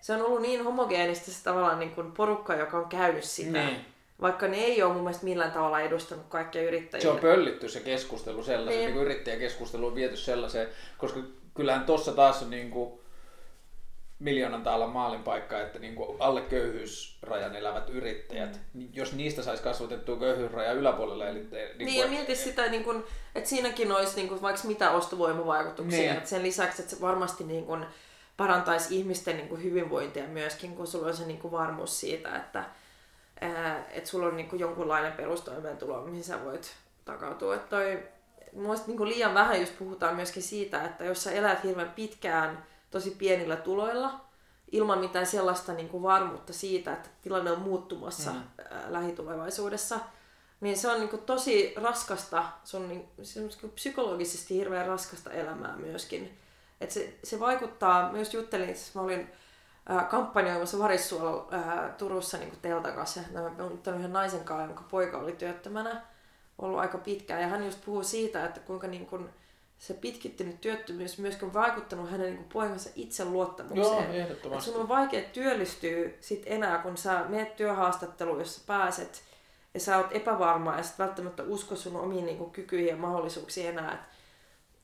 se on ollut niin homogeenista se tavallaan niin kuin porukka, joka on käynyt sitä. Niin vaikka ne ei ole mun mielestä millään tavalla edustanut kaikkia yrittäjiä. Se on pöllitty se keskustelu sellaisen, niin. niin yrittäjäkeskustelu on viety sellaiseen, koska kyllähän tuossa taas on niin kuin miljoonan taalan maalin paikka, että niin kuin alle köyhyysrajan elävät yrittäjät, mm. Niin jos niistä saisi kasvatettua köyhyysrajan yläpuolelle. Eli, niin, niin kuin, ja mieti sitä, niin kuin, että siinäkin olisi niin kuin, vaikka mitä ostovoimavaikutuksia. Niin. Että sen lisäksi, että se varmasti niin kuin, parantaisi ihmisten niin kuin, hyvinvointia myöskin, kun sulla on se niin kuin, varmuus siitä, että että sulla on niinku jonkunlainen perustoimeentulo, mihin sä voit takautua. Että toi, Mielestäni niinku liian vähän just puhutaan myöskin siitä, että jos sä elät hirveän pitkään tosi pienillä tuloilla, ilman mitään sellaista niin kuin varmuutta siitä, että tilanne on muuttumassa mm. lähitulevaisuudessa, niin se on niin kuin tosi raskasta, se on, niin, se on niin psykologisesti hirveän raskasta elämää myöskin. Et se, se vaikuttaa, myös juttelin, mä olin äh, kampanjoimassa Varissuolla äh, Turussa niin teltan kanssa. Mä olen yhden naisen kanssa, jonka poika oli työttömänä ollut aika pitkään. Ja hän just puhuu siitä, että kuinka niin kuin, se pitkittynyt työttömyys myöskin on vaikuttanut hänen niin poikansa itseluottamukseen. Joo, ehdottomasti. Sun on vaikea työllistyä sit enää, kun sä meet työhaastatteluun, jossa pääset ja sä oot epävarma ja sit välttämättä usko sun omiin niin kuin, kykyihin ja mahdollisuuksiin enää. Et,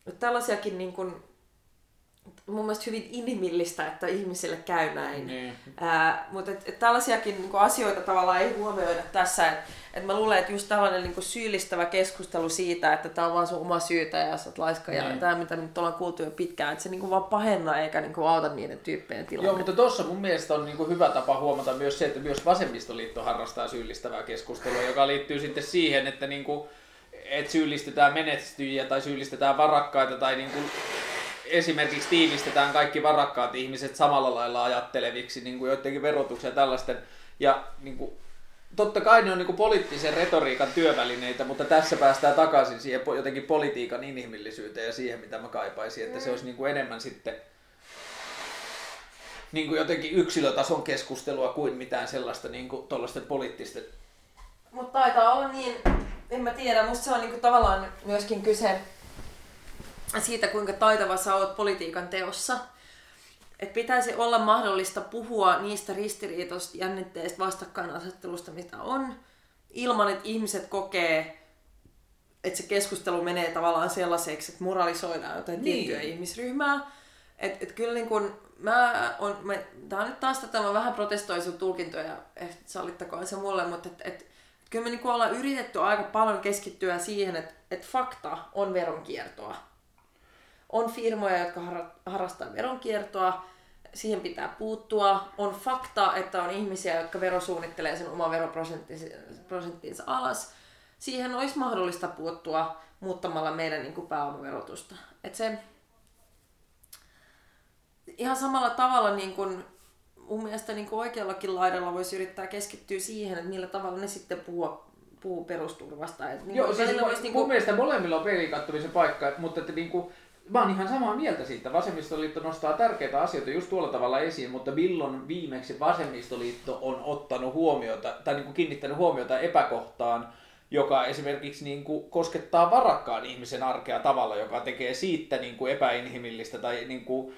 et tällaisiakin niin kuin, mun mielestä hyvin inhimillistä, että ihmisille käy näin. Niin. Ää, mutta et, et tällaisiakin niinku asioita tavallaan ei huomioida tässä. Et, et mä luulen, että just tällainen niinku syyllistävä keskustelu siitä, että tämä on vaan sun oma syytä ja sä oot laiska ja Niin. tämä, mitä nyt ollaan kuultu jo pitkään, että se niinku vaan pahenna eikä niinku auta niiden tyyppien Joo, tilannetta. mutta tuossa mun mielestä on niinku hyvä tapa huomata myös se, että myös vasemmistoliitto harrastaa syyllistävää keskustelua, joka liittyy sitten siihen, että niinku, et syyllistetään menestyjiä tai syyllistetään varakkaita tai niinku, esimerkiksi tiivistetään kaikki varakkaat ihmiset samalla lailla ajatteleviksi niinku joidenkin verotuksen ja tällaisten. Ja niinku, totta kai ne on niinku poliittisen retoriikan työvälineitä, mutta tässä päästään takaisin siihen jotenkin politiikan inhimillisyyteen ja siihen, mitä mä kaipaisin, että se olisi niinku enemmän sitten niin kuin jotenkin yksilötason keskustelua kuin mitään sellaista niin kuin poliittisten. Mutta taitaa olla niin, en mä tiedä, musta se on niinku tavallaan myöskin kyse siitä, kuinka taitava sä oot politiikan teossa. Et pitäisi olla mahdollista puhua niistä ristiriitoista, jännitteistä, vastakkainasettelusta, mitä on, ilman, että ihmiset kokee, että se keskustelu menee tavallaan sellaiseksi, että moralisoidaan jotain Niin. tiettyä ihmisryhmää. Et, et kyllä niin kun, mä on, mä, tää on nyt taas tätä, mä vähän protestoin sun tulkintoja, eh, sallittakoon se mulle, mutta et, et, kyllä me niin ollaan yritetty aika paljon keskittyä siihen, että et fakta on veronkiertoa. On firmoja, jotka har- harrastaa veronkiertoa, siihen pitää puuttua. On fakta, että on ihmisiä, jotka verosuunnittelee sen oman veroprosenttinsa alas. Siihen olisi mahdollista puuttua muuttamalla meidän niin kuin pääomaverotusta. Et se, ihan samalla tavalla niin kuin, mun mielestä niin kuin oikeallakin laidalla voisi yrittää keskittyä siihen, että millä tavalla ne sitten puhuu, puhuu perusturvasta. Et niin Joo, siis välillä mun, niin niin kuin, mielestä molemmilla on kattomisen paikka, mutta että niin kuin, mä oon ihan samaa mieltä siitä. Vasemmistoliitto nostaa tärkeitä asioita just tuolla tavalla esiin, mutta milloin viimeksi Vasemmistoliitto on ottanut huomiota tai niin kuin kiinnittänyt huomiota epäkohtaan, joka esimerkiksi niin kuin koskettaa varakkaan ihmisen arkea tavalla, joka tekee siitä niin kuin epäinhimillistä tai niin kuin,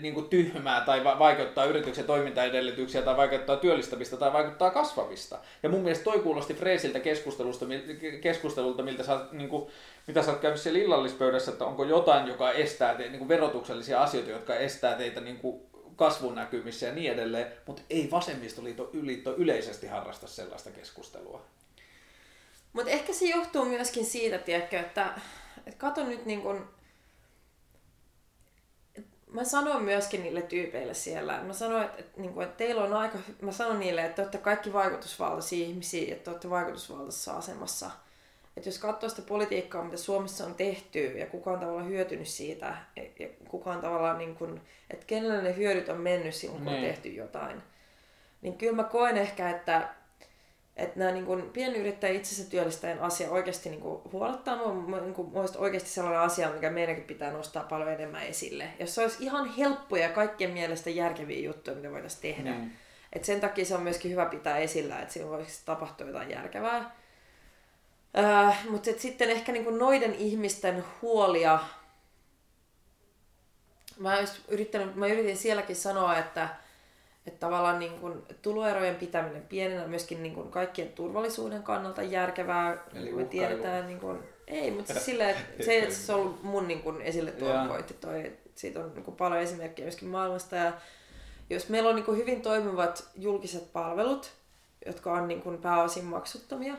niin kuin tyhmää tai va- vaikeuttaa yrityksen toimintaedellytyksiä tai vaikeuttaa työllistämistä tai vaikuttaa kasvamista. Ja mun mielestä toi kuulosti Freesiltä keskustelusta, keskustelulta, miltä sä, niin kuin, mitä sä oot käynyt siellä illallispöydässä, että onko jotain, joka estää te, niin kuin verotuksellisia asioita, jotka estää teitä niin kuin kasvun näkymissä ja niin edelleen, mutta ei vasemmistoliitto liitto yleisesti harrasta sellaista keskustelua. Mutta ehkä se johtuu myöskin siitä, tiedätkö, että, että kato nyt niin kun, mä sanon myöskin niille tyypeille siellä, mä sanon, että, että, niin kun, että teillä on aika, mä sanon niille, että te olette kaikki vaikutusvaltaisia ihmisiä, että te olette vaikutusvaltaisessa asemassa. Että jos katsoo sitä politiikkaa, mitä Suomessa on tehty ja kuka on tavallaan hyötynyt siitä ja, ja kuka on tavallaan niin kun, että kenelle ne hyödyt on mennyt silloin, kun on Niin. tehty jotain. Niin kyllä mä koen ehkä, että että nämä niin kuin, pienyrittäjä itsensä työllistäjän asia oikeasti niin kuin, huolettaa mua. Niin kuin, oikeasti sellainen asia, mikä meidänkin pitää nostaa paljon enemmän esille. Jos se olisi ihan helppoja ja kaikkien mielestä järkeviä juttuja, mitä voitaisiin tehdä. Niin. Et sen takia se on myöskin hyvä pitää esillä, että siinä voisi tapahtua jotain järkevää. Öö, Mutta sitten ehkä niin kuin noiden ihmisten huolia, mä, yrittänyt, mä yritin sielläkin sanoa, että, että tavallaan niin kuin tuloerojen pitäminen pienenä on myöskin niin kuin kaikkien turvallisuuden kannalta järkevää. Eli Eli me uhkailu. tiedetään, niin kuin, ei, mutta siis silleen, että se, että se on ollut mun niin kuin esille tuo Jaa. pointti. Toi, siitä on niin kuin paljon esimerkkejä myöskin maailmasta. Ja jos meillä on niin kuin hyvin toimivat julkiset palvelut, jotka on niin kuin pääosin maksuttomia,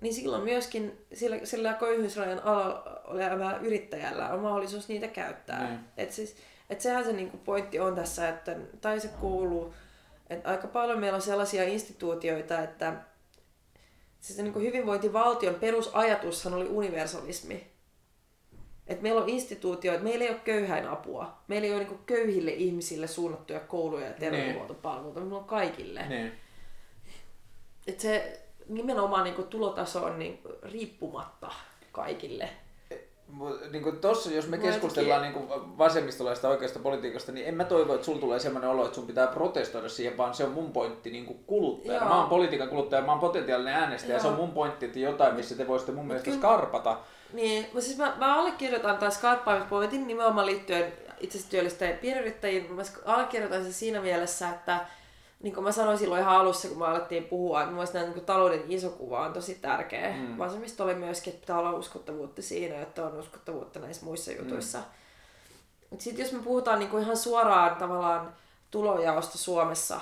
niin silloin myöskin sillä, sillä köyhyysrajan alalla olevalla yrittäjällä on mahdollisuus niitä käyttää. Niin. Et siis, et sehän se niinku pointti on tässä, että tai se kuuluu, että aika paljon meillä on sellaisia instituutioita, että siis se niinku hyvinvointivaltion perusajatushan oli universalismi. Et meillä on instituutioita, meillä ei ole köyhäin apua. Meillä ei ole niinku köyhille ihmisille suunnattuja kouluja ja terveydenhuoltopalveluita, meillä on kaikille. Niin. Et se nimenomaan niinku tulotaso on niinku riippumatta kaikille. Niin kuin tossa, jos me Mua keskustellaan niin vasemmistolaista oikeasta politiikasta, niin en mä toivo, että sulla tulee sellainen olo, että sun pitää protestoida siihen, vaan se on mun pointti niin kuin kuluttajana. Joo. Mä oon politiikan kuluttaja, mä oon potentiaalinen äänestäjä, Joo. se on mun pointti, että jotain, missä te voisitte mun mielestä kyllä- skarpata. Niin, mutta siis mä, mä allekirjoitan taas skarppaamispointin nimenomaan liittyen itse työllistäjien pienyrittäjiin. Mä allekirjoitan sen siinä mielessä, että niin kuin mä sanoin silloin ihan alussa, kun me alettiin puhua, että mun mielestä niin talouden iso kuva on tosi tärkeä. Mm. Vasemmisto oli myöskin, että pitää olla uskottavuutta siinä, että on uskottavuutta näissä muissa jutuissa. sitten jos me puhutaan niinku ihan suoraan tavallaan tulojaosta Suomessa,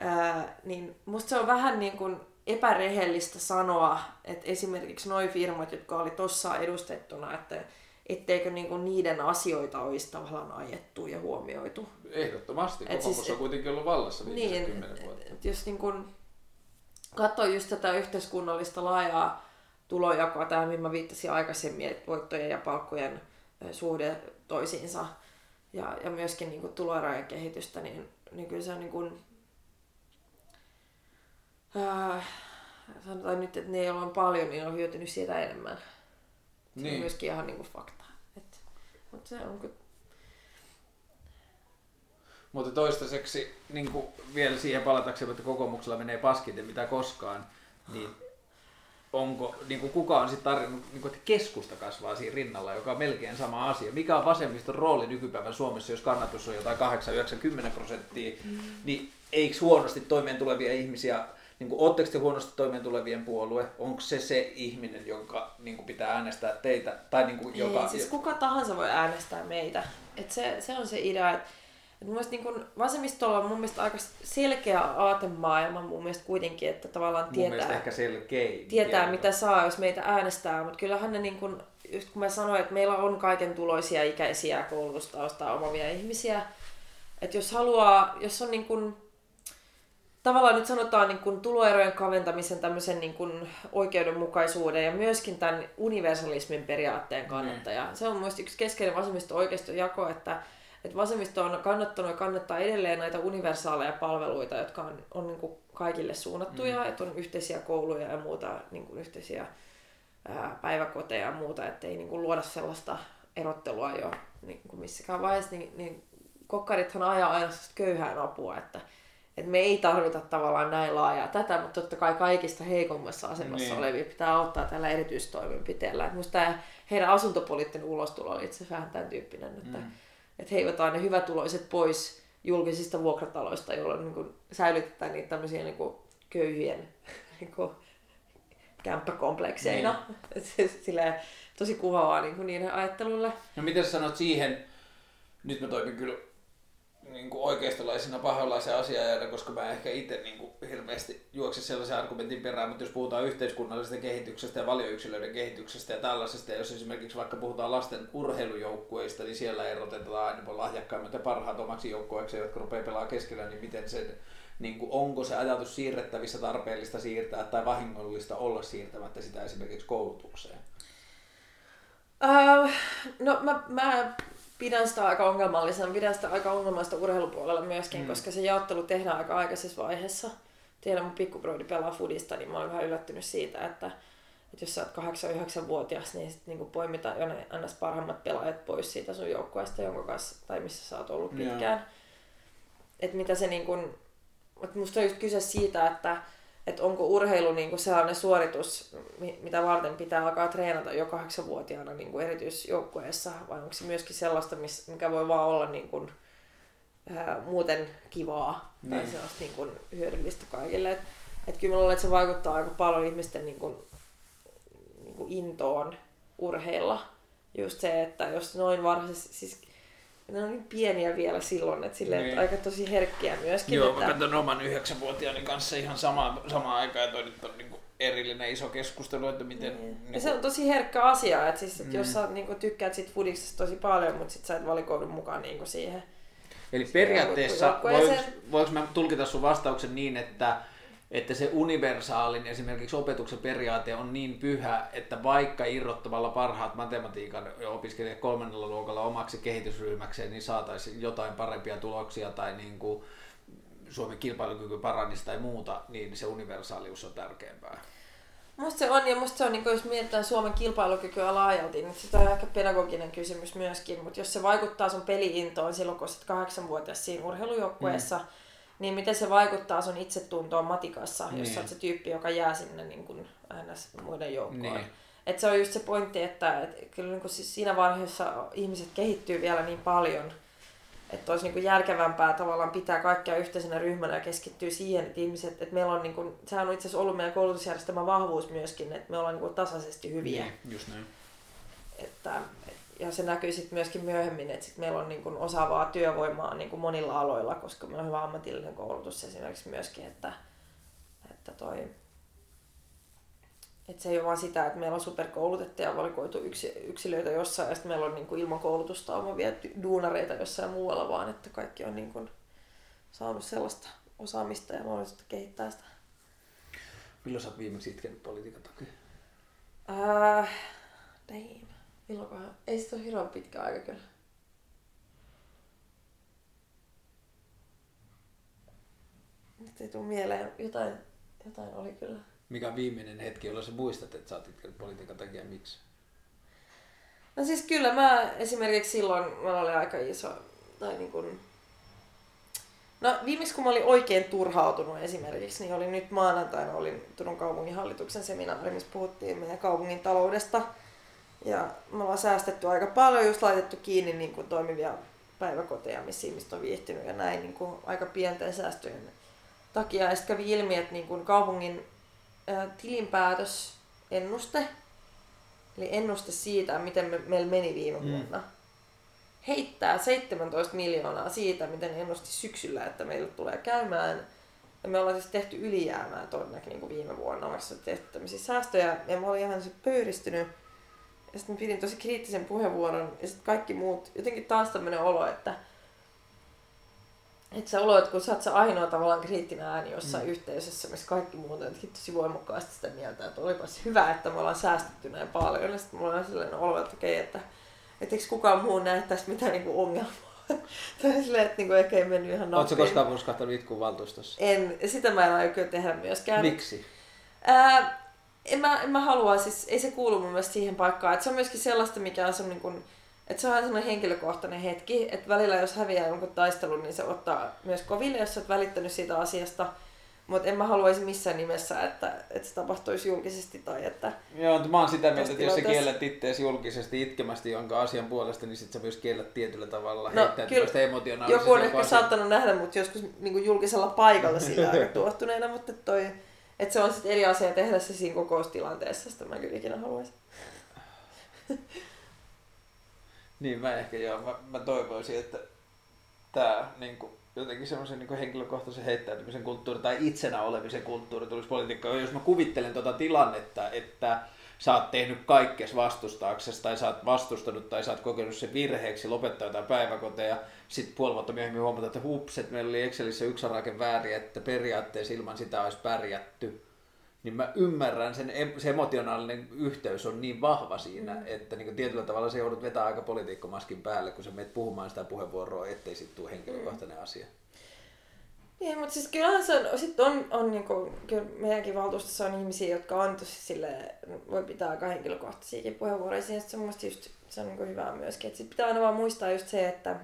ää, niin musta se on vähän niin kuin epärehellistä sanoa, että esimerkiksi noin firmat, jotka oli tuossa edustettuna, että etteikö niinku niiden asioita olisi tavallaan ajettu ja huomioitu. Ehdottomasti. Et Kokoomus siis- on kuitenkin ollut vallassa Niin, kymmenen vuotta. et jos niin kun katsoo just tätä yhteiskunnallista laajaa tulojakoa, tämä mihin mä viittasin aikaisemmin, että voittojen ja palkkojen suhde toisiinsa ja, ja myöskin niin tuloerojen kehitystä, niin, niin kyllä se on niin kuin, ää, sanotaan nyt, että ne, joilla on paljon, niin on hyötynyt siitä enemmän. Se on Niin. myöskin ihan niin kuin fakta. Et, mutta se on kyllä Mutta toistaiseksi niin kuin vielä siihen palataksemme, että kokoomuksella menee paskiten mitä koskaan, niin onko, niin kuin kuka on sitten tarjonnut, niin kuin, että keskusta kasvaa siinä rinnalla, joka on melkein sama asia. Mikä on vasemmiston rooli nykypäivän Suomessa, jos kannatus on jotain 8-90 prosenttia, mm. niin eikö huonosti toimeen tulevia ihmisiä, niin kuin, ootteko te huonosti toimeen tulevien puolue, onko se se ihminen, jonka niin kuin, pitää äänestää teitä, tai niin kuin, joka... Ei, siis kuka tahansa voi äänestää meitä. Et se, se on se idea, että et mun mielestä niin kun vasemmistolla on mun mielestä aika selkeä aatemaailma mun mielestä kuitenkin, että tavallaan mun tietää, ehkä selkein. tietää mitä saa, jos meitä äänestää. Mutta kyllähän ne, niin kun, just kun mä sanoin, että meillä on kaiken tuloisia ikäisiä koulutustaustaa omavia ihmisiä. Että jos haluaa, jos on niin kun, tavallaan nyt sanotaan niin kun tuloerojen kaventamisen tämmöisen niin kun oikeudenmukaisuuden ja myöskin tämän universalismin periaatteen kannattaja. Se on mielestäni yksi keskeinen vasemmisto oikeiston jako, että, että vasemmisto on kannattanut ja kannattaa edelleen näitä universaaleja palveluita, jotka on, on niin kuin kaikille suunnattuja, mm. että on yhteisiä kouluja ja muuta, niin kuin yhteisiä ää, päiväkoteja ja muuta, ettei niin kuin luoda sellaista erottelua jo niin kuin missäkään vaiheessa, niin, niin kokkarithan ajaa aina köyhään apua, että, että me ei tarvita tavallaan näin laajaa tätä, mutta totta kai kaikista heikommassa asemassa Niin. olevia pitää auttaa tällä erityistoimenpiteellä. Että Musta tämä heidän asuntopoliittinen ulostulo oli itse vähän tämän tyyppinen, että, mm. että heivataan ne hyvätuloiset pois julkisista vuokrataloista, jolloin niin kuin säilytetään niitä tämmöisiä niin kuin köyhien niin kuin kämppäkomplekseina. Niin. Silleen, tosi kuvaavaa niin kuin niiden ajattelulle. No miten sä sanot siihen, nyt mä toimin kyllä niin kuin oikeistolaisena pahoillaisen asiajana, koska mä ehkä itse niin kuin hirveästi juokse sellaisen argumentin perään, mutta jos puhutaan yhteiskunnallisesta kehityksestä ja valioyksilöiden kehityksestä ja tällaisesta, ja jos esimerkiksi vaikka puhutaan lasten urheilujoukkueista, niin siellä erotetaan aina lahjakkaimmat ja parhaat omaksi joukkueeksi, jotka rupeaa pelaamaan keskenään, niin miten sen, niin kuin, onko se ajatus siirrettävissä tarpeellista siirtää tai vahingollista olla siirtämättä sitä esimerkiksi koulutukseen? Uh, no mä, mä pidän sitä aika ongelmallisena. Pidän sitä aika ongelmallista urheilupuolella myöskin, mm. koska se jaottelu tehdään aika aikaisessa vaiheessa. Tiedän, mun pikkubroidi pelaa fudista, niin mä olen vähän yllättynyt siitä, että, että jos sä oot 8-9-vuotias, niin sit niinku poimitaan jo ne ns. parhaimmat pelaajat pois siitä sun joukkueesta, jonka kanssa, tai missä sä oot ollut pitkään. Että mitä se niin kuin, että musta on just kyse siitä, että, että onko urheilu niin kuin sellainen suoritus, mi- mitä varten pitää alkaa treenata jo kahdeksanvuotiaana niin kuin erityisjoukkueessa, vai onko se myöskin sellaista, mikä voi vaan olla niin kuin, ää, muuten kivaa tai Niin. sellaista niin kuin hyödyllistä kaikille. Et, et kyllä mä luulen, että se vaikuttaa aika paljon ihmisten niin kuin, niin kuin intoon urheilla. Just se, että jos noin varhaisesti, siis ne on niin pieniä vielä silloin, että, silleen, Niin. että aika tosi herkkiä myöskin. Joo, että... mä katson oman yhdeksänvuotiaani kanssa ihan samaan, samaan aikaan, ja toi nyt on niinku erillinen iso keskustelu, että miten... Niin. Ja Niinku, se on tosi herkkä asia, että siis, et Mm. jos sä niinku, tykkäät siitä fudiksesta tosi paljon, mutta sit sä et valikoidu mukaan niinku siihen. Eli periaatteessa, voiko, voiko mä tulkita sun vastauksen niin, että, että se universaalin esimerkiksi opetuksen periaate on niin pyhä, että vaikka irrottamalla parhaat matematiikan opiskelijat kolmannella luokalla omaksi kehitysryhmäkseen, niin saataisiin jotain parempia tuloksia tai niin kuin Suomen kilpailukyky paranisi tai muuta, niin se universaalius on tärkeämpää. Musta se on, ja musta se on, niin jos mietitään Suomen kilpailukykyä laajalti, niin sitä on ehkä pedagoginen kysymys myöskin, mutta jos se vaikuttaa sun peliintoon silloin, kun olet kahdeksanvuotias siinä urheilujoukkueessa, mm. Niin miten se vaikuttaa sun itsetuntoon matikassa, niin. jos Niin. sä oot se tyyppi, joka jää sinne niin kuin ns. muiden joukkoon. Niin. Et se on just se pointti, että et kyllä niin kuin siis siinä vaiheessa ihmiset kehittyy vielä niin paljon, että olisi niin kuin järkevämpää tavallaan pitää kaikkia yhteisenä ryhmänä ja keskittyä siihen, että ihmiset, että meillä on, niin kuin, sehän on itse asiassa ollut meidän koulutusjärjestelmän vahvuus myöskin, että me ollaan niin kuin tasaisesti hyviä. Niin, just näin. Että, et ja se näkyy sitten myöskin myöhemmin, että sit meillä on niin kuin osaavaa työvoimaa niin kuin monilla aloilla, koska meillä on hyvä ammatillinen koulutus esimerkiksi myöskin, että, että toi, että se ei ole vaan sitä, että meillä on superkoulutettuja ja valikoitu yksi, yksilöitä jossain ja sitten meillä on niin kuin ilman koulutusta omavia duunareita jossain muualla, vaan että kaikki on niin kuin saanut sellaista osaamista ja mahdollisuutta kehittää sitä. Milloin sä oot viimeksi itkenyt politiikan takia? Äh, damn. Milloinkohan? Ei sit ole hirveän pitkä aika kyllä. Nyt ei tule mieleen. Jotain, jotain oli kyllä. Mikä on viimeinen hetki, jolloin sä muistat, että sä oot itkenyt politiikan takia miksi? No siis kyllä mä esimerkiksi silloin, mä olin aika iso, tai niin kuin, No viimeksi kun mä olin oikein turhautunut esimerkiksi, niin oli nyt maanantaina olin Turun kaupunginhallituksen seminaari, missä puhuttiin meidän kaupungin taloudesta. Ja me ollaan säästetty aika paljon, just laitettu kiinni niin kuin toimivia päiväkoteja, missä ihmiset on viihtynyt ja näin niin kuin aika pienten säästöjen takia. Ja sitten kävi ilmi, että niin kuin kaupungin ää, tilinpäätösennuste, eli ennuste siitä, miten me, meillä meni viime vuonna, mm heittää 17 miljoonaa siitä, miten ennusti syksyllä, että meille tulee käymään. Ja me ollaan siis tehty ylijäämää todennäköisesti niin kuin viime vuonna, vaikka tehty tämmöisiä säästöjä. Ja mä olin ihan se pöyristynyt. Ja sitten pidin tosi kriittisen puheenvuoron. Ja sitten kaikki muut, jotenkin taas tämmöinen olo, että että se olo, että kun sä oot se ainoa tavallaan kriittinen ääni jossain mm. yhteisössä, missä kaikki muut on tosi voimakkaasti sitä mieltä, että olipas hyvä, että me ollaan säästetty näin paljon. Ja sitten mulla on sellainen olo, että okei, että että eikö kukaan muu näe tässä mitään niinku ongelmaa. tai silleen, että niinku ehkä ei mennyt ihan nappiin. Oletko koskaan puskahtanut itkuun valtuustossa? En, sitä mä en aio kyllä tehdä myöskään. Miksi? Ää, en mä, en mä halua, siis ei se kuulu mun mielestä siihen paikkaan. että se on myöskin sellaista, mikä on semmoinen niin että se on sellainen henkilökohtainen hetki, että välillä jos häviää jonkun taistelun, niin se ottaa myös koville, jos olet välittänyt siitä asiasta. Mutta en mä haluaisi missään nimessä, että, että se tapahtuisi julkisesti tai että... Joo, mä oon sitä mieltä, että jos sä kiellät ittees julkisesti itkemästi jonka asian puolesta, niin sit sä myös kiellät tietyllä tavalla no, heittäytymästä emotionaalisesti. Joku on ehkä asia... saattanut nähdä mut joskus niin julkisella paikalla sillä aika tuottuneena, mutta toi, että se on sitten eri asia tehdä se siinä kokoustilanteessa, sitä mä kyllä ikinä haluaisin. niin, mä ehkä joo, mä, mä toivoisin, että tämä niin kuin, jotenkin semmoisen niin henkilökohtaisen heittäytymisen kulttuuri tai itsenä olemisen kulttuuri tulisi politiikkaan. Jos mä kuvittelen tuota tilannetta, että sä oot tehnyt kaikkes vastustaaksesi tai sä oot vastustanut tai sä oot kokenut sen virheeksi lopettaa jotain päiväkoteja, sitten puoli vuotta myöhemmin huomata, että hups, että meillä oli Excelissä yksi rake väärin, että periaatteessa ilman sitä olisi pärjätty niin mä ymmärrän, sen se emotionaalinen yhteys on niin vahva siinä, mm. että niin tietyllä tavalla se joudut vetää aika politiikkomaskin päälle, kun sä menet puhumaan sitä puheenvuoroa, ettei sitten tule henkilökohtainen mm. asia. Niin, mutta siis kyllähän se on, sit on, on niin kuin, kyllä meidänkin valtuustossa on ihmisiä, jotka on tosi sille, voi pitää aika henkilökohtaisiakin puheenvuoroja, ja se on just, se on niin hyvä myöskin. Et sit pitää aina vaan muistaa just se, että,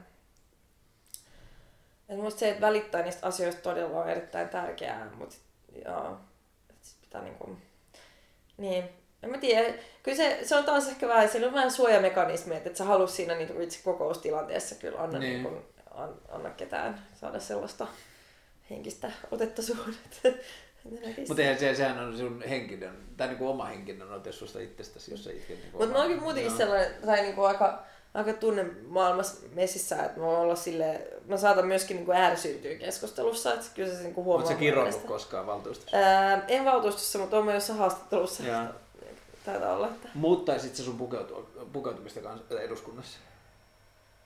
että musta se, että välittää niistä asioista todella on erittäin tärkeää, mutta joo, tai niin kuin, niin, en mä tiedä. Kyllä se, se on taas ehkä vähän, siellä on vähän suojamekanismi, että et sä halus siinä niin itse kokoustilanteessa kyllä anna, niin. Niin kuin, an, anna ketään saada sellaista henkistä otetta suhun. Mutta eihän se, sehän on sun henkinen, tai niin kuin oma henkinen ote susta itsestäsi, jos sä itse... Niin Mutta mä oonkin muutenkin sellainen, tai niin kuin aika, aika tunne maailmassa messissä, että mä olla sille, mä saatan myöskin niin äärisyyntyä keskustelussa, että kyllä se niin huomaa. Oletko kironnut koskaan valtuustossa? Ää, en valtuustossa, mutta olen jossain haastattelussa. Ja. Taitaa olla. Että... Muuttaisit se sun pukeutu, pukeutumista eduskunnassa?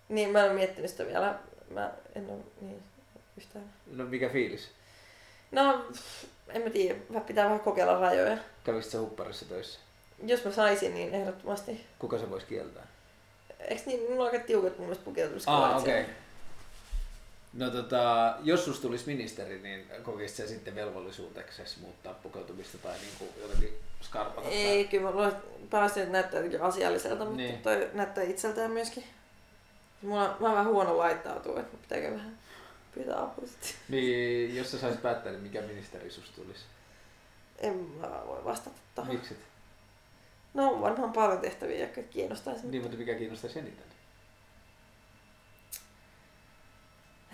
Niin, mä en ole miettinyt sitä vielä. Mä en ole niin yhtään. No mikä fiilis? No, en mä tiedä. Pitää vähän kokeilla rajoja. Kävisit sä hupparissa töissä? Jos mä saisin, niin ehdottomasti. Kuka se voisi kieltää? Eikö niin, mulla on aika tiukat mun mielestä pukeutumiskaavat. Ah, okei. Okay. No tota, jos susta tulisi ministeri, niin kokisit se sitten velvollisuudeksi muuttaa pukeutumista tai niin kuin jotenkin skarpata? Ei, kyllä mä pääsin, että näyttää jotenkin asialliselta, mutta niin. toi näyttää itseltään myöskin. Mulla on, mä vähän huono laittautua, että pitääkö vähän pyytää apua sitten. Niin, jos sä saisit päättää, niin mikä ministeri susta tulisi? En mä voi vastata tuohon. Miksi? No varmaan paljon tehtäviä, jotka kiinnostaisi. Niin, mutta mikä kiinnostaisi eniten?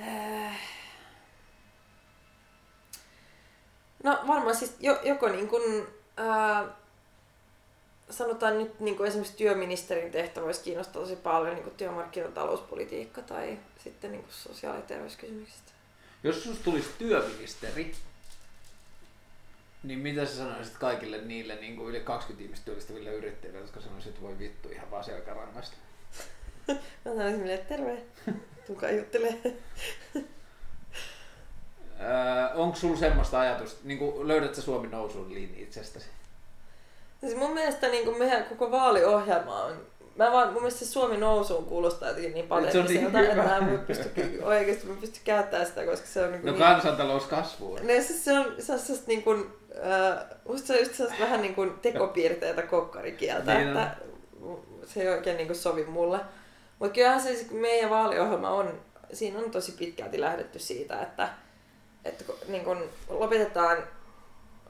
Äh. No varmaan siis joko niin kuin, ää, sanotaan nyt niin kuin esimerkiksi työministerin tehtävä olisi kiinnostaa tosi paljon niin kuin työmarkkinatalouspolitiikka tai sitten niin kuin sosiaali- ja terveyskysymykset. Jos sinusta tulisi työministeri, niin mitä sä sanoisit kaikille niille niin kuin yli 20 ihmistä työllistäville yrittäjille, jotka sanoisivat, että voi vittu ihan vaan selkärangasta? Mä sanoisin että terve, tulkaa juttelee. Öö, onko sulla semmoista ajatusta, niin kuin löydät sä Suomi nousuun linja itsestäsi? Siis mun mielestä niin kuin meidän koko vaaliohjelma on Mä vaan, mun mielestä se Suomi nousuun kuulostaa jotenkin niin pateettiselta, niin että mä en pysty, oikeasti mä pysty käyttämään sitä, koska se on niin No niin, kansantalous kasvuu. Siis se on, se on sellaista niin kuin, äh, musta se on just sellaista vähän niin kuin tekopiirteitä kokkarikieltä, Niin on. että se ei oikein niin kuin sovi mulle. Mutta kyllähän se siis, meidän vaaliohjelma on, siinä on tosi pitkälti lähdetty siitä, että, että niin kuin lopetetaan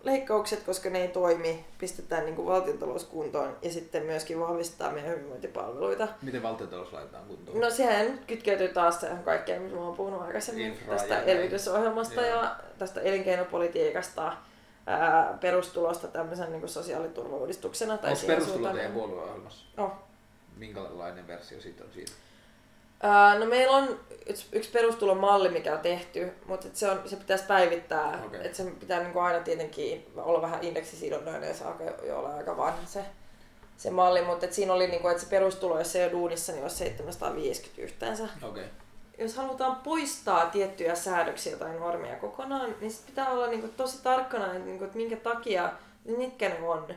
leikkaukset, koska ne ei toimi, pistetään niin kuin valtiontalous kuntoon ja sitten myöskin vahvistaa meidän hyvinvointipalveluita. Miten valtiontalous laitetaan kuntoon? No sehän nyt kytkeytyy taas tähän kaikkeen, mitä mä oon puhunut aikaisemmin Infra tästä elvytysohjelmasta ja tästä elinkeinopolitiikasta, ää, perustulosta tämmöisen niin sosiaaliturvauudistuksena. Tai Onko perustulo teidän puolueohjelmassa? Oh. Minkälainen versio siitä on siitä? No meillä on yksi, yksi perustulomalli, mikä on tehty, mutta se, on, se pitäisi päivittää. Okay. Et se pitää niin aina tietenkin olla vähän indeksisidonnainen ja se alkaa jo olla aika vanha se, se malli. Mutta et siinä oli, niin kuin, että se perustulo, jos se ei ole duunissa, niin olisi 750 yhteensä. Okay. jos halutaan poistaa tiettyjä säädöksiä tai normeja kokonaan, niin sit pitää olla niinku tosi tarkkana, että, niinku, että minkä takia, mitkä ne on.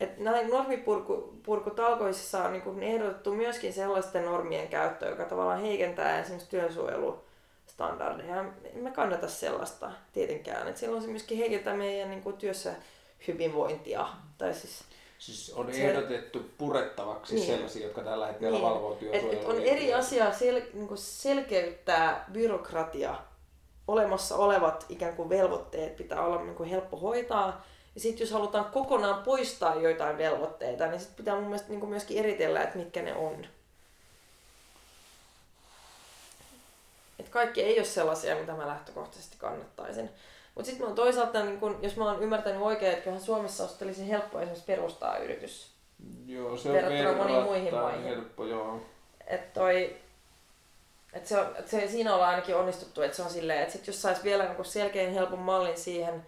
Et näin normipurkutalkoissa on ne ehdotettu myöskin sellaisten normien käyttöä, joka tavallaan heikentää esimerkiksi työsuojelustandardeja. Mä kannata sellaista tietenkään. Et silloin se myöskin heikentää meidän niinku, työssä hyvinvointia. Tai siis, Siis on Se- ehdotettu purettavaksi Niin. sellaisia, jotka tällä hetkellä Niin. valvoo työsuojelua. on eri asia sel, niin selkeyttää byrokratia. Olemassa olevat ikään kuin velvoitteet pitää olla niin kuin helppo hoitaa. Ja sitten jos halutaan kokonaan poistaa joitain velvoitteita, niin sitten pitää mun mielestä niin myöskin eritellä, että mitkä ne on. Et kaikki ei ole sellaisia, mitä mä lähtökohtaisesti kannattaisin. Mutta sitten mä oon toisaalta, niin kun, jos mä oon ymmärtänyt oikein, että kyllähän Suomessa olisi helppo esimerkiksi perustaa yritys. Joo, se on verrattuna moniin muihin maihin. helppo, joo. Että toi, et se et se, siinä ollaan ainakin onnistuttu, että se on silleen, että sit jos sais vielä niinku selkeän helpon mallin siihen,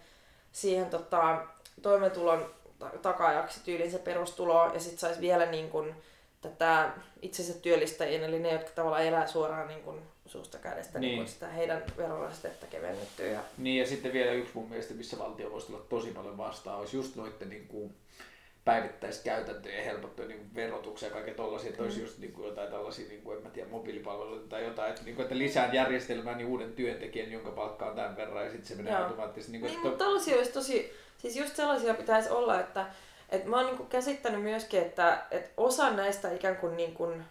siihen tota, toimeentulon ta- takaajaksi tyyliin se perustulo, ja sitten sais vielä niin kun, tätä itsensä työllistäjien, eli ne, jotka tavallaan elää suoraan niin kun, suusta kädestä, niin. Niin. Sitä heidän verorasitetta kevennettyä. Ja, Niin ja sitten vielä yksi mun mielestä, missä valtio voisi tulla tosi paljon vastaan, olisi just noitten niin kuin päivittäiskäytäntöjen helpottua niin kuin verotuksia ja kaikkea tollasia, että olisi just niin kuin jotain tällaisia, niin kuin, en mä tiedä, mobiilipalveluita tai jotain, että, niin kuin, että lisään järjestelmään niin uuden työntekijän, jonka palkka on tämän verran ja sitten se menee Joo. automaattisesti. Niin kuin, Niin, että, mutta tällaisia olisi tosi, siis just sellaisia pitäisi olla, että, että mä oon niinku käsittänyt myöskin, että, että osa näistä ikään kuin, niin kuin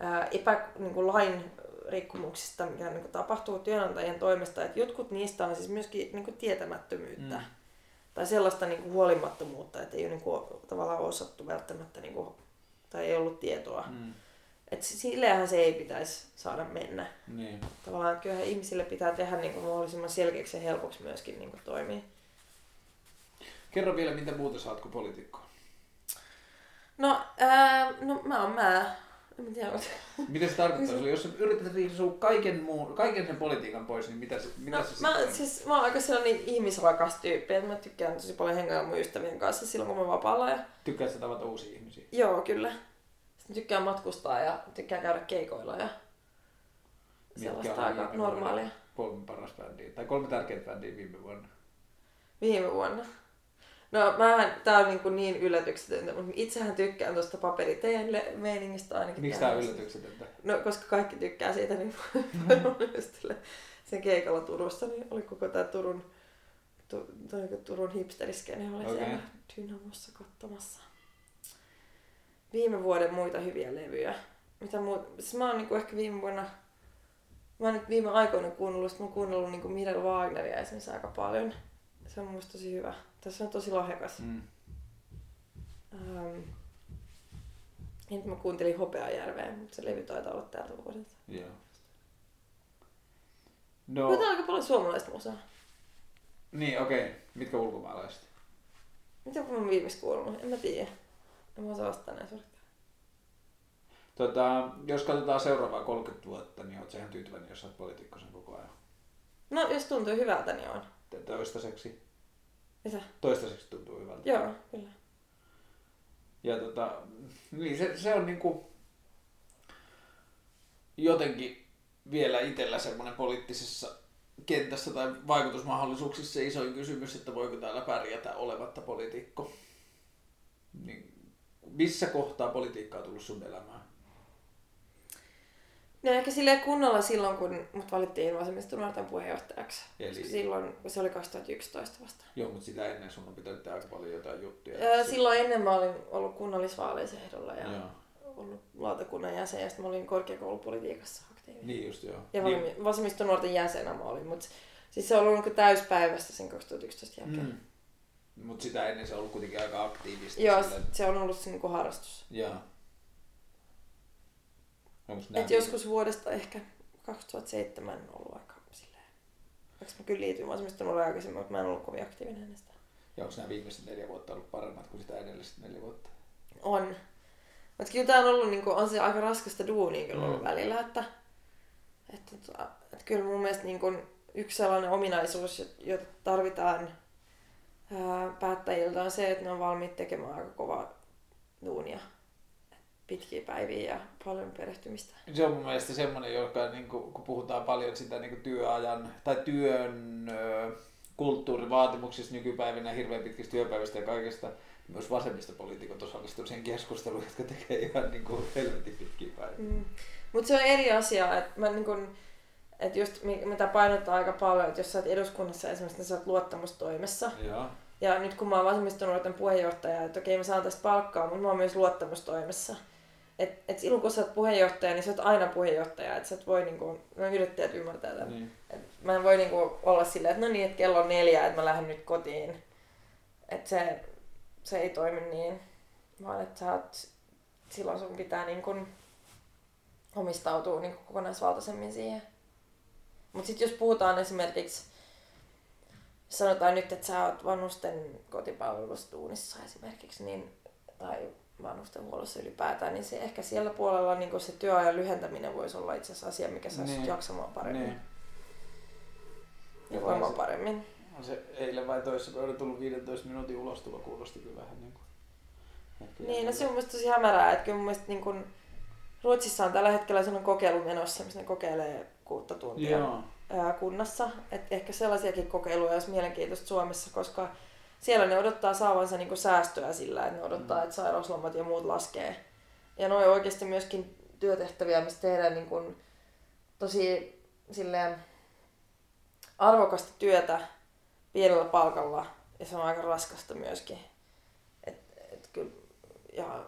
ää, epä, niin kuin lain rikkomuksista, mikä niin kuin tapahtuu työnantajien toimesta, että jotkut niistä on siis myöskin niin kuin tietämättömyyttä. Mm. Tai sellaista niin kuin huolimattomuutta, että ei ole niin kuin, tavallaan osattu välttämättä, niin kuin, tai ei ollut tietoa. Mm. Että silleenhän se ei pitäisi saada mennä niin. tavallaan että kyllähän ihmisille pitää tehdä niin kuin mahdollisimman selkeäksi ja helpoksi myöskin niin kuin toimia. Kerro vielä, mitä muuta saat kuin poliitikko. No, ää, no mä oon mä. En mä tiedä. Mitä se tarkoittaa sulle? Jos sä yrität riisua kaiken, muun, kaiken sen politiikan pois, niin mitä se, mitä No, se mä, sitten on? siis, mä oon aika sellainen ihmisrakas tyyppi, että mä tykkään tosi paljon hengailla mun ystävien kanssa silloin, kun mä vapaalla. Ja... Tykkäät sä tavata uusia ihmisiä? Joo, kyllä. Sitten tykkään matkustaa ja tykkään käydä keikoilla ja sellaista aika normaalia. Kolme paras bändiä, tai kolme tärkeintä bändiä viime vuonna. Viime vuonna. No mähän, tää on niin, kuin niin yllätyksetöntä, mutta itsehän tykkään tuosta paperiteen le- meiningistä ainakin. Miksi tää on yllätyksetöntä? No, koska kaikki tykkää siitä, niin ystäville sen keikalla Turussa, niin oli koko tää Turun, tu, toi Turun hipsteriskene oli okay. siellä Dynamossa katsomassa. Viime vuoden muita hyviä levyjä. Mitä muu, siis mä oon niinku ehkä viime vuonna, mä oon nyt viime aikoina kuunnellut, mä oon kuunnellut niinku Mirel Wagneria esimerkiksi aika paljon. Se on mielestä tosi hyvä. Tässä on tosi lahjakas. Mm. Ähm, nyt mä kuuntelin Hopeajärveä, mutta se levy taitaa olla tältä vuodelta. Joo. No. Kuitenkin aika paljon suomalaista musaa. niin okei. Okay. Mitkä ulkomaalaiset? Mitä mä oon viimeksi kuullut? En mä tiedä. En mä osaa vastata näin suoraan. Tota, jos katsotaan seuraavaa 30 vuotta, niin oot ihan tyytyväinen, jos olet poliitikko sen koko ajan. No, jos tuntuu hyvältä, niin on. Toistaiseksi. Mitä? Toistaiseksi tuntuu hyvältä. Joo, kyllä. Ja tota, niin se, se on niinku jotenkin vielä itsellä semmoinen poliittisessa kentässä tai vaikutusmahdollisuuksissa se isoin kysymys, että voiko täällä pärjätä olematta poliitikko. Niin, missä kohtaa politiikkaa on tullut sun elämään? No ehkä silleen kunnolla silloin, kun mut valittiin vasemmiston nuorten puheenjohtajaksi. Eli- silloin, se oli 2011 vasta. Joo, mutta sitä ennen sun on pitänyt tehdä aika paljon jotain juttuja. Öö, silloin ennen mä olin ollut kunnallisvaaleissa ehdolla ja Joo. ollut lautakunnan jäsen ja sitten mä olin korkeakoulupolitiikassa aktiivinen. Niin just joo. Ja niin, niin. vasemmiston nuorten jäsenä mä olin, mutta siis se on ollut niin täyspäivästä sen 2011 jälkeen. mm. Mutta sitä ennen se on ollut kuitenkin aika aktiivista. Joo, silleen- se on ollut se niin harrastus. Joo. Et joskus vuodesta ehkä 2007 on ollut aika silleen. Vaikka mä kyllä liityin vasemmiston nuorten aikaisemmin, mutta mä en ollut kovin aktiivinen ennen sitä. Ja onko nämä viimeiset neljä vuotta ollut paremmat kuin sitä edelliset neljä vuotta? On. Mutta kyllä tää on ollut niinku, on se aika raskasta duunia kyllä ollut Mm. välillä, että, että, että, että kyllä mun mielestä niinku yksi sellainen ominaisuus, jota tarvitaan ää, päättäjiltä on se, että ne on valmiit tekemään aika kovaa duunia. Pitkiä päiviä ja paljon perehtymistä. Se on mun mielestä semmoinen, joka niin kun, kun puhutaan paljon sitä niin työajan tai työn kulttuurivaatimuksista nykypäivinä, hirveän pitkistä työpäivistä ja kaikesta, myös vasemmistopoliitikot osallistuu siihen keskusteluun, jotka tekee ihan niin kuin helvetin pitkiä päiviä. Mm. Mutta se on eri asia, että mä niin kun, että just mi- mitä painottaa aika paljon, että jos sä oot eduskunnassa esimerkiksi, niin sä oot luottamustoimessa. Joo. Ja nyt kun mä oon vasemmistonuorten puheenjohtaja, että okei mä saan tästä palkkaa, mutta mä oon myös luottamustoimessa. Et, et silloin kun sä oot puheenjohtaja, niin sä oot aina puheenjohtaja. Että sä et voi niinku, mä yrittäjät ymmärtää tämän. Niin. Et mä en voi niinku olla silleen, että no niin, että kello on neljä, että mä lähden nyt kotiin. Että se, se ei toimi niin. Vaan että sä oot, silloin sun pitää niinku omistautua niinku kokonaisvaltaisemmin siihen. Mutta sitten jos puhutaan esimerkiksi, sanotaan nyt, että sä oot vanhusten kotipalvelussa duunissa esimerkiksi, niin, tai vanhustenhuollossa ylipäätään, niin se ehkä siellä puolella niin se työajan lyhentäminen voisi olla itse asiassa asia, mikä saisi Niin. jaksamaan paremmin Niin. Ja voimaan se- paremmin. On se eilen vai toissa päivänä tullut 15 minuutin ulostulo, kuulosti kyllä vähän niin kuin... Niin, no se on mun tosi hämärää, että kyllä mun mielestä niin kun, Ruotsissa on tällä hetkellä sellainen kokeilu menossa, missä ne kokeilee kuutta tuntia Joo. kunnassa. Et ehkä sellaisiakin kokeiluja olisi mielenkiintoista Suomessa, koska siellä ne odottaa saavansa niinku säästöä sillä, että ne odottaa, Mm. että sairauslomat ja muut laskee. Ja ne on oikeasti myöskin työtehtäviä, missä tehdään niinku tosi silleen arvokasta työtä pienellä palkalla ja se on aika raskasta myöskin. Et, et kyllä, ja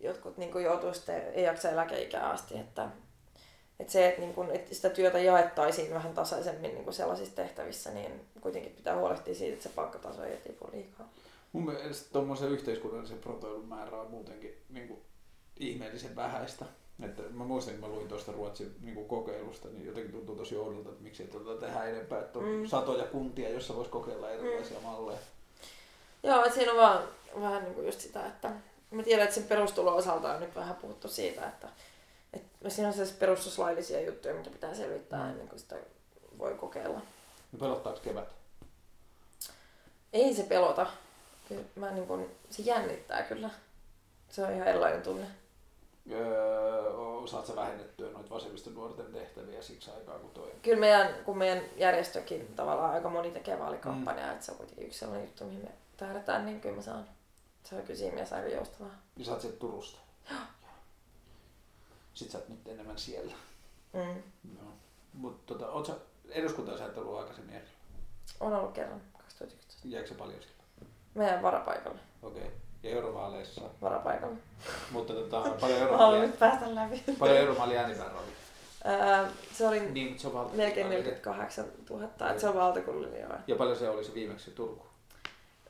jotkut niinku joutuu sitten, ei jaksa eläkeikään asti, että et se, että niinku, et sitä työtä jaettaisiin vähän tasaisemmin niinku sellaisissa tehtävissä, niin kuitenkin pitää huolehtia siitä, että se palkkataso ei tipu liikaa. Mun mielestä tuommoisen yhteiskunnallisen protoilun määrä on muutenkin niin kuin, ihmeellisen vähäistä. Että mä muistan, kun mä luin tuosta Ruotsin niin kuin kokeilusta, niin jotenkin tuntuu tosi oudolta, että miksi ei tuota tehdä enempää. Että on Mm. satoja kuntia, joissa voisi kokeilla erilaisia malleja. Joo, siinä on vaan vähän niinku just sitä, että mä tiedän, että sen perustulon osalta on nyt vähän puhuttu siitä, että, että siinä on sellaisia perustuslaillisia juttuja, mitä pitää selvittää Mm. ennen kuin sitä voi kokeilla. No pelottaako kevät? Ei se pelota. Kyllä mä niin kun, se jännittää kyllä. Se on ihan erilainen tunne. Öö, saat sä vähennettyä noita vasemmiston nuorten tehtäviä siksi aikaa, kun toi... Kyllä meidän, kun meidän järjestökin tavallaan aika moni tekee vaalikampanjaa, mm. että se on kuitenkin yksi sellainen juttu, mihin me tähdätään, niin kyllä mä saan. Se on kyllä siinä mielessä aika joustavaa. Niin sä oot sieltä Turusta. Sitten sä oot nyt enemmän siellä. Mm. Joo. Mutta tota, oot sä eduskuntaan sä et ollut aikaisemmin ehdolla? On ollut kerran 2011. Jääkö se paljon siellä? Meidän varapaikalle. Okei. Ja eurovaaleissa. Varapaikalle. Mutta tota, paljon Mä haluan nyt päästä läpi. paljon euromaali äänimäärä oli. Ää, se oli Niin, se on melkein 48 000, että se on valtakunnallinen joo. Ja paljon se oli se viimeksi Turku?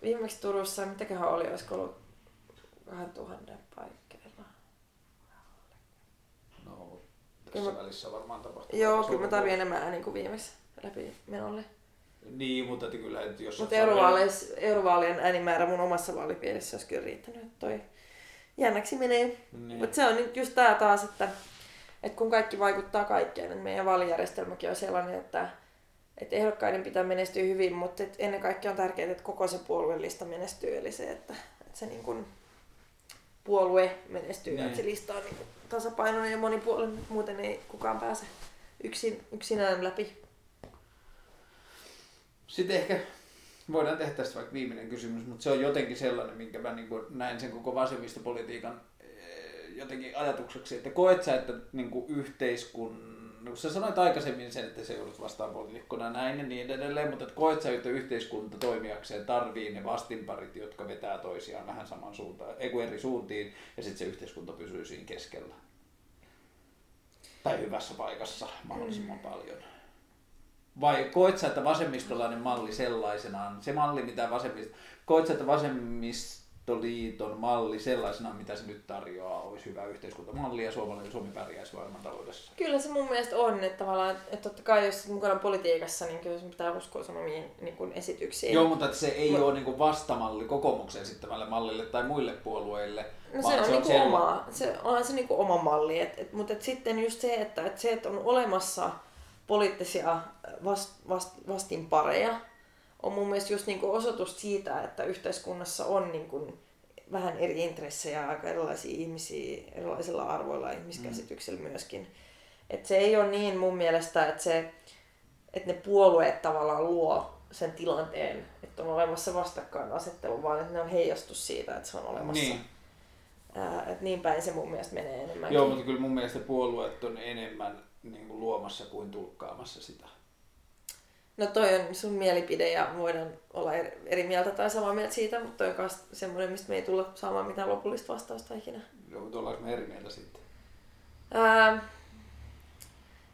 Viimeksi Turussa, mitäköhän oli, olisiko ollut 2000 paikkeilla. No, Kyllä tässä mä- välissä varmaan tapahtunut. Joo, kyllä mä tarvin enemmän ääniä kuin viimeksi läpi menolle. Niin, mutta että kyllä, että jos... Mutta eurovaalien äänimäärä mun omassa vaalipiirissä olisi kyllä riittänyt. että Toi jännäksi menee. Niin. Mutta se on nyt just tää taas, että, että kun kaikki vaikuttaa kaikkeen, että meidän vaalijärjestelmäkin on sellainen, että, että ehdokkaiden pitää menestyä hyvin, mutta ennen kaikkea on tärkeää, että koko se puolueellista menestyy, eli se, että, että se niin kun puolue menestyy, Niin. että se lista on niin tasapainoinen ja monipuolinen, muuten ei kukaan pääse yksin, yksinään läpi. Sitten ehkä voidaan tehdä tästä vaikka viimeinen kysymys, mutta se on jotenkin sellainen, minkä mä niin kuin näin sen koko vasemmistopolitiikan eh, jotenkin ajatukseksi, että koet sä, että niin kuin yhteiskun... No, kun sä sanoit aikaisemmin sen, että se joudut vastaan poliitikkona näin ja niin edelleen, mutta että koet sä, että yhteiskunta toimijakseen tarvii ne vastinparit, jotka vetää toisiaan vähän saman suuntaan, ei eri suuntiin, ja sitten se yhteiskunta pysyy siinä keskellä. Tai hyvässä paikassa mahdollisimman paljon. Vai koet sä, että vasemmistolainen malli sellaisenaan, se malli mitä vasemmist... Koet sä, että vasemmistoliiton malli sellaisenaan, mitä se nyt tarjoaa, olisi hyvä yhteiskuntamalli ja suomalainen Suomi pärjäisi maailmantaloudessa? Kyllä se mun mielestä on, että tavallaan, että totta kai jos mukana politiikassa, niin kyllä sun pitää uskoa sun omiin niin kuin esityksiin. Joo, mutta että se ei Mut- ole niinku vastamalli kokoomuksen esittämälle mallille tai muille puolueille. No se on, niinku sella- oma, se, onhan se niinku oma malli, et, et, mutta et sitten just se, että et se, että on olemassa poliittisia vast, vast, vastinpareja, on mun mielestä just niinku osoitus siitä, että yhteiskunnassa on niinku vähän eri intressejä, aika erilaisia ihmisiä, erilaisilla arvoilla ja ihmiskäsityksillä myöskin. Et se ei ole niin mun mielestä, että, se, että ne puolueet tavallaan luo sen tilanteen, että on olemassa vastakkainasettelu, vaan että ne on heijastus siitä, että se on olemassa. Niin. Ää, et niin päin se mun mielestä menee enemmänkin. Joo, mutta kyllä mun mielestä puolueet on enemmän niin kuin luomassa kuin tulkkaamassa sitä. No toi on sun mielipide ja voidaan olla eri, mieltä tai samaa mieltä siitä, mutta toi on myös semmoinen, mistä me ei tulla saamaan mitään lopullista vastausta ikinä. Joo, mutta ollaanko me eri mieltä sitten? Ää,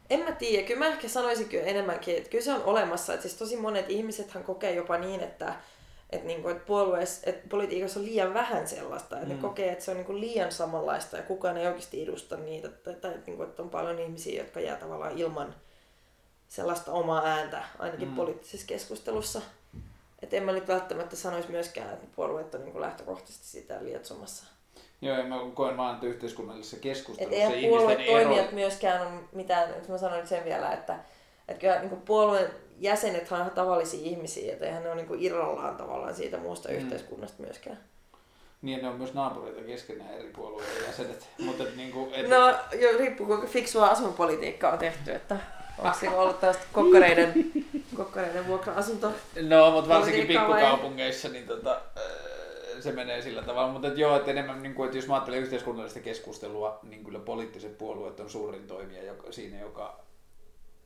en mä tiedä, kyllä mä ehkä sanoisin kyllä enemmänkin, että kyllä se on olemassa. Että siis tosi monet ihmisethän kokee jopa niin, että, että, niinku, että puolueessa, että politiikassa on liian vähän sellaista. Että Mm. ne kokee, että se on niinku liian samanlaista ja kukaan ei oikeasti edusta niitä. Tai, tai että, niinku, että on paljon ihmisiä, jotka jää tavallaan ilman sellaista omaa ääntä, ainakin Mm. poliittisessa keskustelussa. Että en mä nyt välttämättä sanoisi myöskään, että puolueet on niinku lähtökohtaisesti sitä lietsomassa. Joo, ja mä koen vaan, että yhteiskunnallisessa Et keskustelussa eihän ihmisten puolueen ero... myöskään on mitään, että mä sanoin sen vielä, että, että kyllä niin puolueen jäsenet on ihan tavallisia ihmisiä, että eihän ne ole niin irrallaan tavallaan siitä muusta Mm. yhteiskunnasta myöskään. Niin, ne on myös naapureita keskenään eri puolueiden jäsenet. Mutta et, niin kuin, et, No, jo, riippuu kuinka fiksua asuinpolitiikkaa on tehty, että onko ollut tästä kokkareiden, kokkareiden vuokra-asunto. No, mutta varsinkin pikkukaupungeissa niin tota, äh, se menee sillä tavalla. Mutta et joo, että enemmän, niin kuin, että jos mä ajattelen yhteiskunnallista keskustelua, niin kyllä poliittiset puolueet on suurin toimija joka, siinä, joka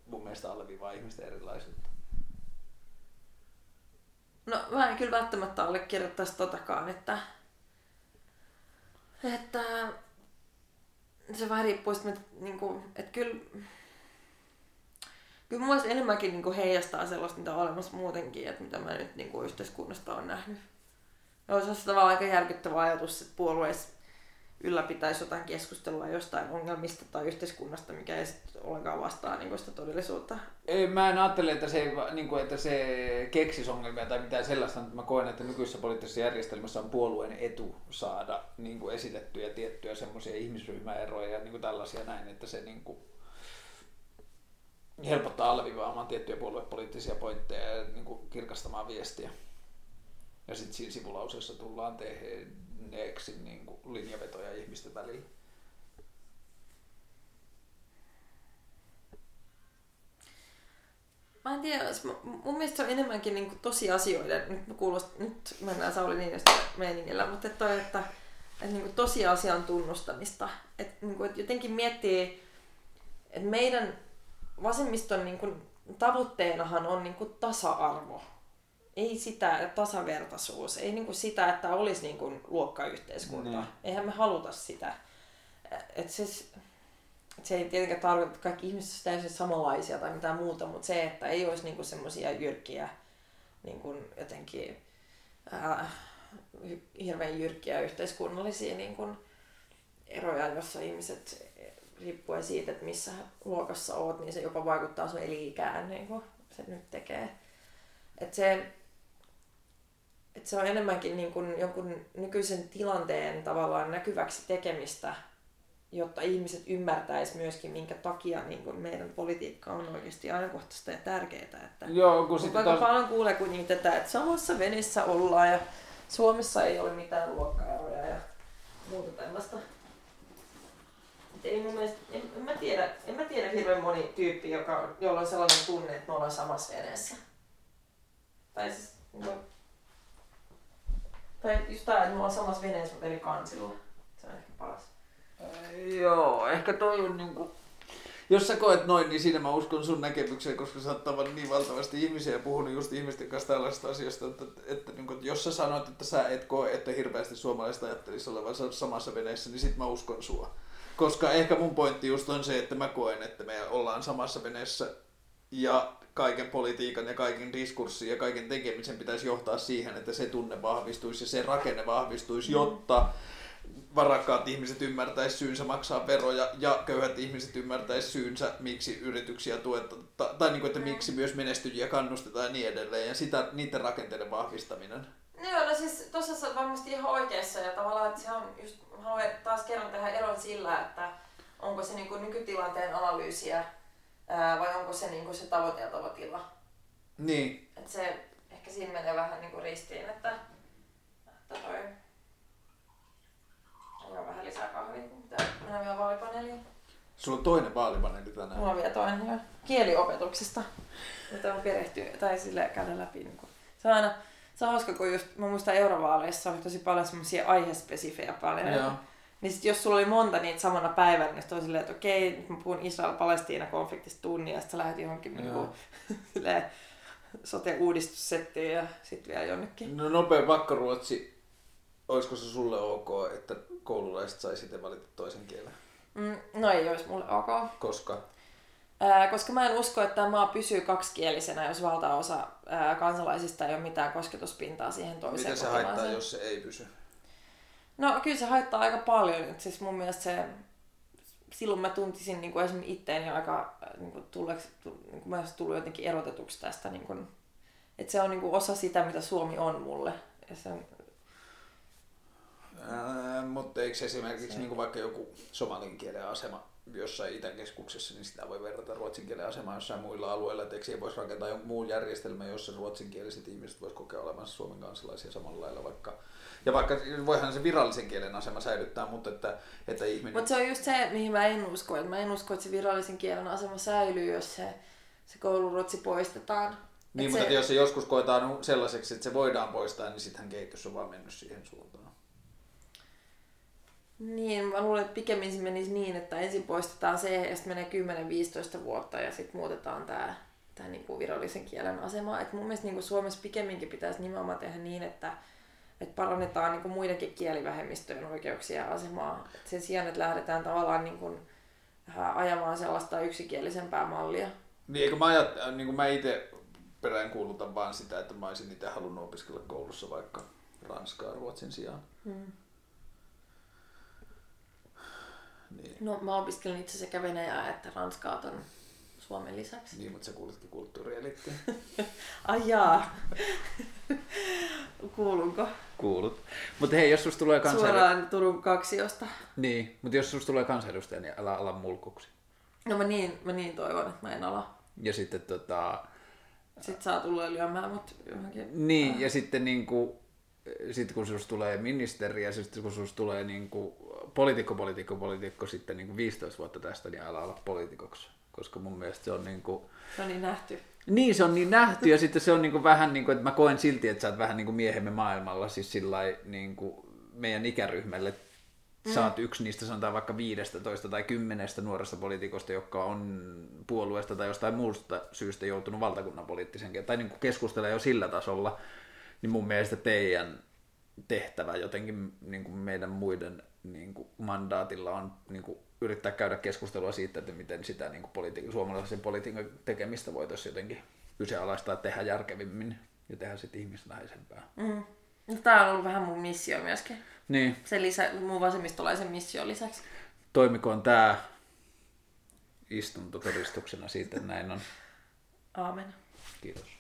mun mielestä alleviivaa ihmisten erilaisuutta. No, mä en kyllä välttämättä allekirjoittaisi totakaan, että, että se vähän riippuu että, niinku, että kyllä, kyllä mun enemmänkin niinku heijastaa sellaista, mitä on olemassa muutenkin, että mitä mä nyt niinku yhteiskunnasta on nähnyt. Ja olisi se tavallaan aika järkyttävä ajatus, että puolueessa ylläpitäisi jotain keskustelua jostain ongelmista tai yhteiskunnasta, mikä ei sitten ollenkaan vastaa niinku sitä todellisuutta. Ei, mä en ajattele, että se, niin kuin, että se keksisi ongelmia tai mitään sellaista, mutta mä koen, että nykyisessä poliittisessa järjestelmässä on puolueen etu saada niin kuin esitettyjä tiettyjä semmoisia ihmisryhmäeroja ja niin kuin tällaisia näin, että se niin kuin, helpottaa alvivaamaan tiettyjä puoluepoliittisia pointteja ja niin kuin kirkastamaan viestiä. Ja sitten siinä sivulauseessa tullaan tehneeksi niin kuin linjavetoja ihmisten välillä. Mä en tiedä, mun mielestä se on enemmänkin niin tosiasioiden, nyt, mä kuulost, nyt mennään Sauli Niinistö meiningillä, mutta että, toi, että, että niin tosiasian tunnustamista. Että, niin kuin, että jotenkin miettii, että meidän vasemmiston niin kuin, tavoitteenahan on niin kuin tasa-arvo. Ei sitä, että tasavertaisuus, ei niin kuin sitä, että olisi niin kuin luokkayhteiskunta. Niin. Eihän me haluta sitä. Et se, et se ei tietenkään tarkoita, että kaikki ihmiset olisivat täysin samanlaisia tai mitään muuta, mutta se, että ei olisi niinku semmoisia jyrkkiä, niinku jotenkin ää, hirveän jyrkkiä yhteiskunnallisia niinku eroja, jossa ihmiset riippuen siitä, että missä luokassa oot, niin se jopa vaikuttaa sun eli-ikään, niin kuin se nyt tekee. Et se, että se on enemmänkin niin kuin jonkun nykyisen tilanteen tavallaan näkyväksi tekemistä, jotta ihmiset ymmärtäis myöskin, minkä takia niin kuin meidän politiikka on oikeasti ajankohtaista ja tärkeää. Että Joo, kun sitten taas... paljon kuulee kuitenkin tätä, että samassa veneessä ollaan ja Suomessa ei ole mitään luokkaeroja ja muuta tällaista. Et Ei mun mielestä, en, en, mä tiedä, en mä tiedä hirveän moni tyyppi, joka on, jolla on sellainen tunne, että me ollaan samassa veneessä. Tai siis, no, tai just tää, että me ollaan samassa veneessä, mutta eri kansilla. Se on ehkä paras. Joo, ehkä toi on niinku... Jos sä koet noin, niin siinä mä uskon sun näkemykseen, koska sä oot niin valtavasti ihmisiä ja puhunut just ihmisten kanssa tällaisista asioista, että, että, että, että että jos sä sanoit, että sä et koe, että hirveästi suomalaiset ajattelisi olevansa samassa veneessä, niin sit mä uskon sua. Koska ehkä mun pointti just on se, että mä koen, että me ollaan samassa veneessä ja kaiken politiikan ja kaiken diskurssin ja kaiken tekemisen pitäisi johtaa siihen, että se tunne vahvistuisi ja se rakenne vahvistuisi, jotta varakkaat ihmiset ymmärtäisi syynsä maksaa veroja ja köyhät ihmiset ymmärtäisi syynsä, miksi yrityksiä tuetaan, tai, tai niin kuin, että miksi myös menestyjiä kannustetaan ja niin edelleen, ja sitä, niiden rakenteiden vahvistaminen. Joo, no siis tuossa sä oot varmasti ihan oikeassa ja tavallaan, että se on just, haluan taas kerran tehdä eron sillä, että onko se niinku nykytilanteen analyysiä ää, vai onko se niinku se tavoiteltava tila. Niin, Et se ehkä siinä menee vähän niinku ristiin, että, että toi... On vähän lisää kahvia, kun pitää mennä vielä vaalipaneeliin. sulla on toinen vaalipaneeli tänään. Mulla on vielä toinen jo kieliopetuksesta, jota on perehtyä tai sille käydä läpi. Niin kuin. Se on aina, se on hauska, kun just, mä muistan eurovaaleissa oli tosi paljon semmoisia aihespesifejä paljon. Joo. Niin sit jos sulla oli monta niitä samana päivänä, niin sit oli silleen, että okei, nyt mä puhun Israel-Palestiina-konfliktista tunnia, ja sit sä lähdet johonkin niin silleen, sote-uudistussettiin ja sitten vielä jonnekin. No nopea vakkaruotsi, olisiko se sulle ok, että koululaiset sai sitten valita toisen kielen? Mm, no ei olisi mulle ok. Koska? Koska mä en usko, että tämä maa pysyy kaksikielisenä, jos valtaosa kansalaisista ei ole mitään kosketuspintaa siihen toiseen Miten se haittaa, jos se ei pysy? No kyllä se haittaa aika paljon. Et Siis mun mielestä se, silloin mä tuntisin niin kuin esimerkiksi itteeni aika niin kuin tulleeksi, tu- niin kuin mä olisin tullut jotenkin erotetuksi tästä. Niin kuin, että se on niin kuin osa sitä, mitä Suomi on mulle. Ja se, Ää, mutta eikö esimerkiksi niin kuin vaikka joku somalin kielen asema jossain Itäkeskuksessa, niin sitä voi verrata ruotsin kielen asemaan jossain muilla alueilla, että eikö voisi rakentaa jonkun muun järjestelmän, jossa ruotsinkieliset ihmiset voisi kokea olevansa Suomen kansalaisia samalla lailla vaikka. Ja vaikka voihan se virallisen kielen asema säilyttää, mutta että, että ihminen... mutta se on just se, mihin mä en usko. Että mä en usko, että se virallisen kielen asema säilyy, jos se, se kouluruotsi poistetaan. niin, Et mutta se, että jos se joskus koetaan sellaiseksi, että se voidaan poistaa, niin sittenhän kehitys on vaan mennyt siihen suuntaan. Niin, mä luulen, että pikemmin se menisi niin, että ensin poistetaan se ja sitten menee 10-15 vuotta ja sitten muutetaan tämä tää niinku virallisen kielen asema. Et mun mielestä niinku Suomessa pikemminkin pitäisi nimenomaan tehdä niin, että et parannetaan niinku muidenkin kielivähemmistöjen oikeuksia ja asemaa. Et sen sijaan, että lähdetään tavallaan niinku, äh, ajamaan sellaista yksikielisempää mallia. Niin, eikö mä, ajat, niin mä itse peräänkuulutan vaan sitä, että mä olisin itse halunnut opiskella koulussa vaikka ranskaa ruotsin sijaan. Hmm. Niin, No mä opiskelen itse sekä venäjää että ranskaa ton Suomen lisäksi. niin mutta sä kuulitkin kulttuurielittiin. Ai jaa. Kuulunko? Kuulut. Mutta hei, jos susta tulee kansanedustaja... Suoraan Turun kaksiosta. Niin, mutta jos susta tulee kansanedustaja, niin älä ala mulkuksi. No mä niin, mä niin toivon, että mä en ala. Ja sitten tota... Sitten saa tulla lyömään mut johonkin. Niin, ja sitten niinku... Sitten kun susta tulee ministeri ja sitten kun susta tulee niinku poliitikko, poliitikko, poliitikko sitten niinku 15 vuotta tästä, niin älä olla poliitikoksi. Koska mun mielestä se on niinku... Se on niin nähty. Niin, se on niin nähty ja sitten se on niinku vähän niin kuin, että mä koen silti, että sä oot vähän niin kuin miehemme maailmalla, siis sillä niin kuin meidän ikäryhmälle. Sä oot yksi niistä sanotaan vaikka 15 tai 10 nuoresta poliitikosta, jotka on puolueesta tai jostain muusta syystä joutunut valtakunnan poliittisen tai niin kuin keskustelee jo sillä tasolla, niin mun mielestä teidän tehtävä jotenkin niin kuin meidän muiden niin kuin mandaatilla on niin kuin yrittää käydä keskustelua siitä, että miten sitä niin kuin politi- suomalaisen politiikan tekemistä voitaisiin jotenkin kyseenalaistaa, tehdä järkevimmin ja tehdä sitten ihmisläheisempää. Mm. No, tää on ollut vähän mun missio myöskin. Niin, Se lisä, mun vasemmistolaisen mission lisäksi. toimikoon tämä istunto todistuksena siitä, että näin on. Aamen. Kiitos.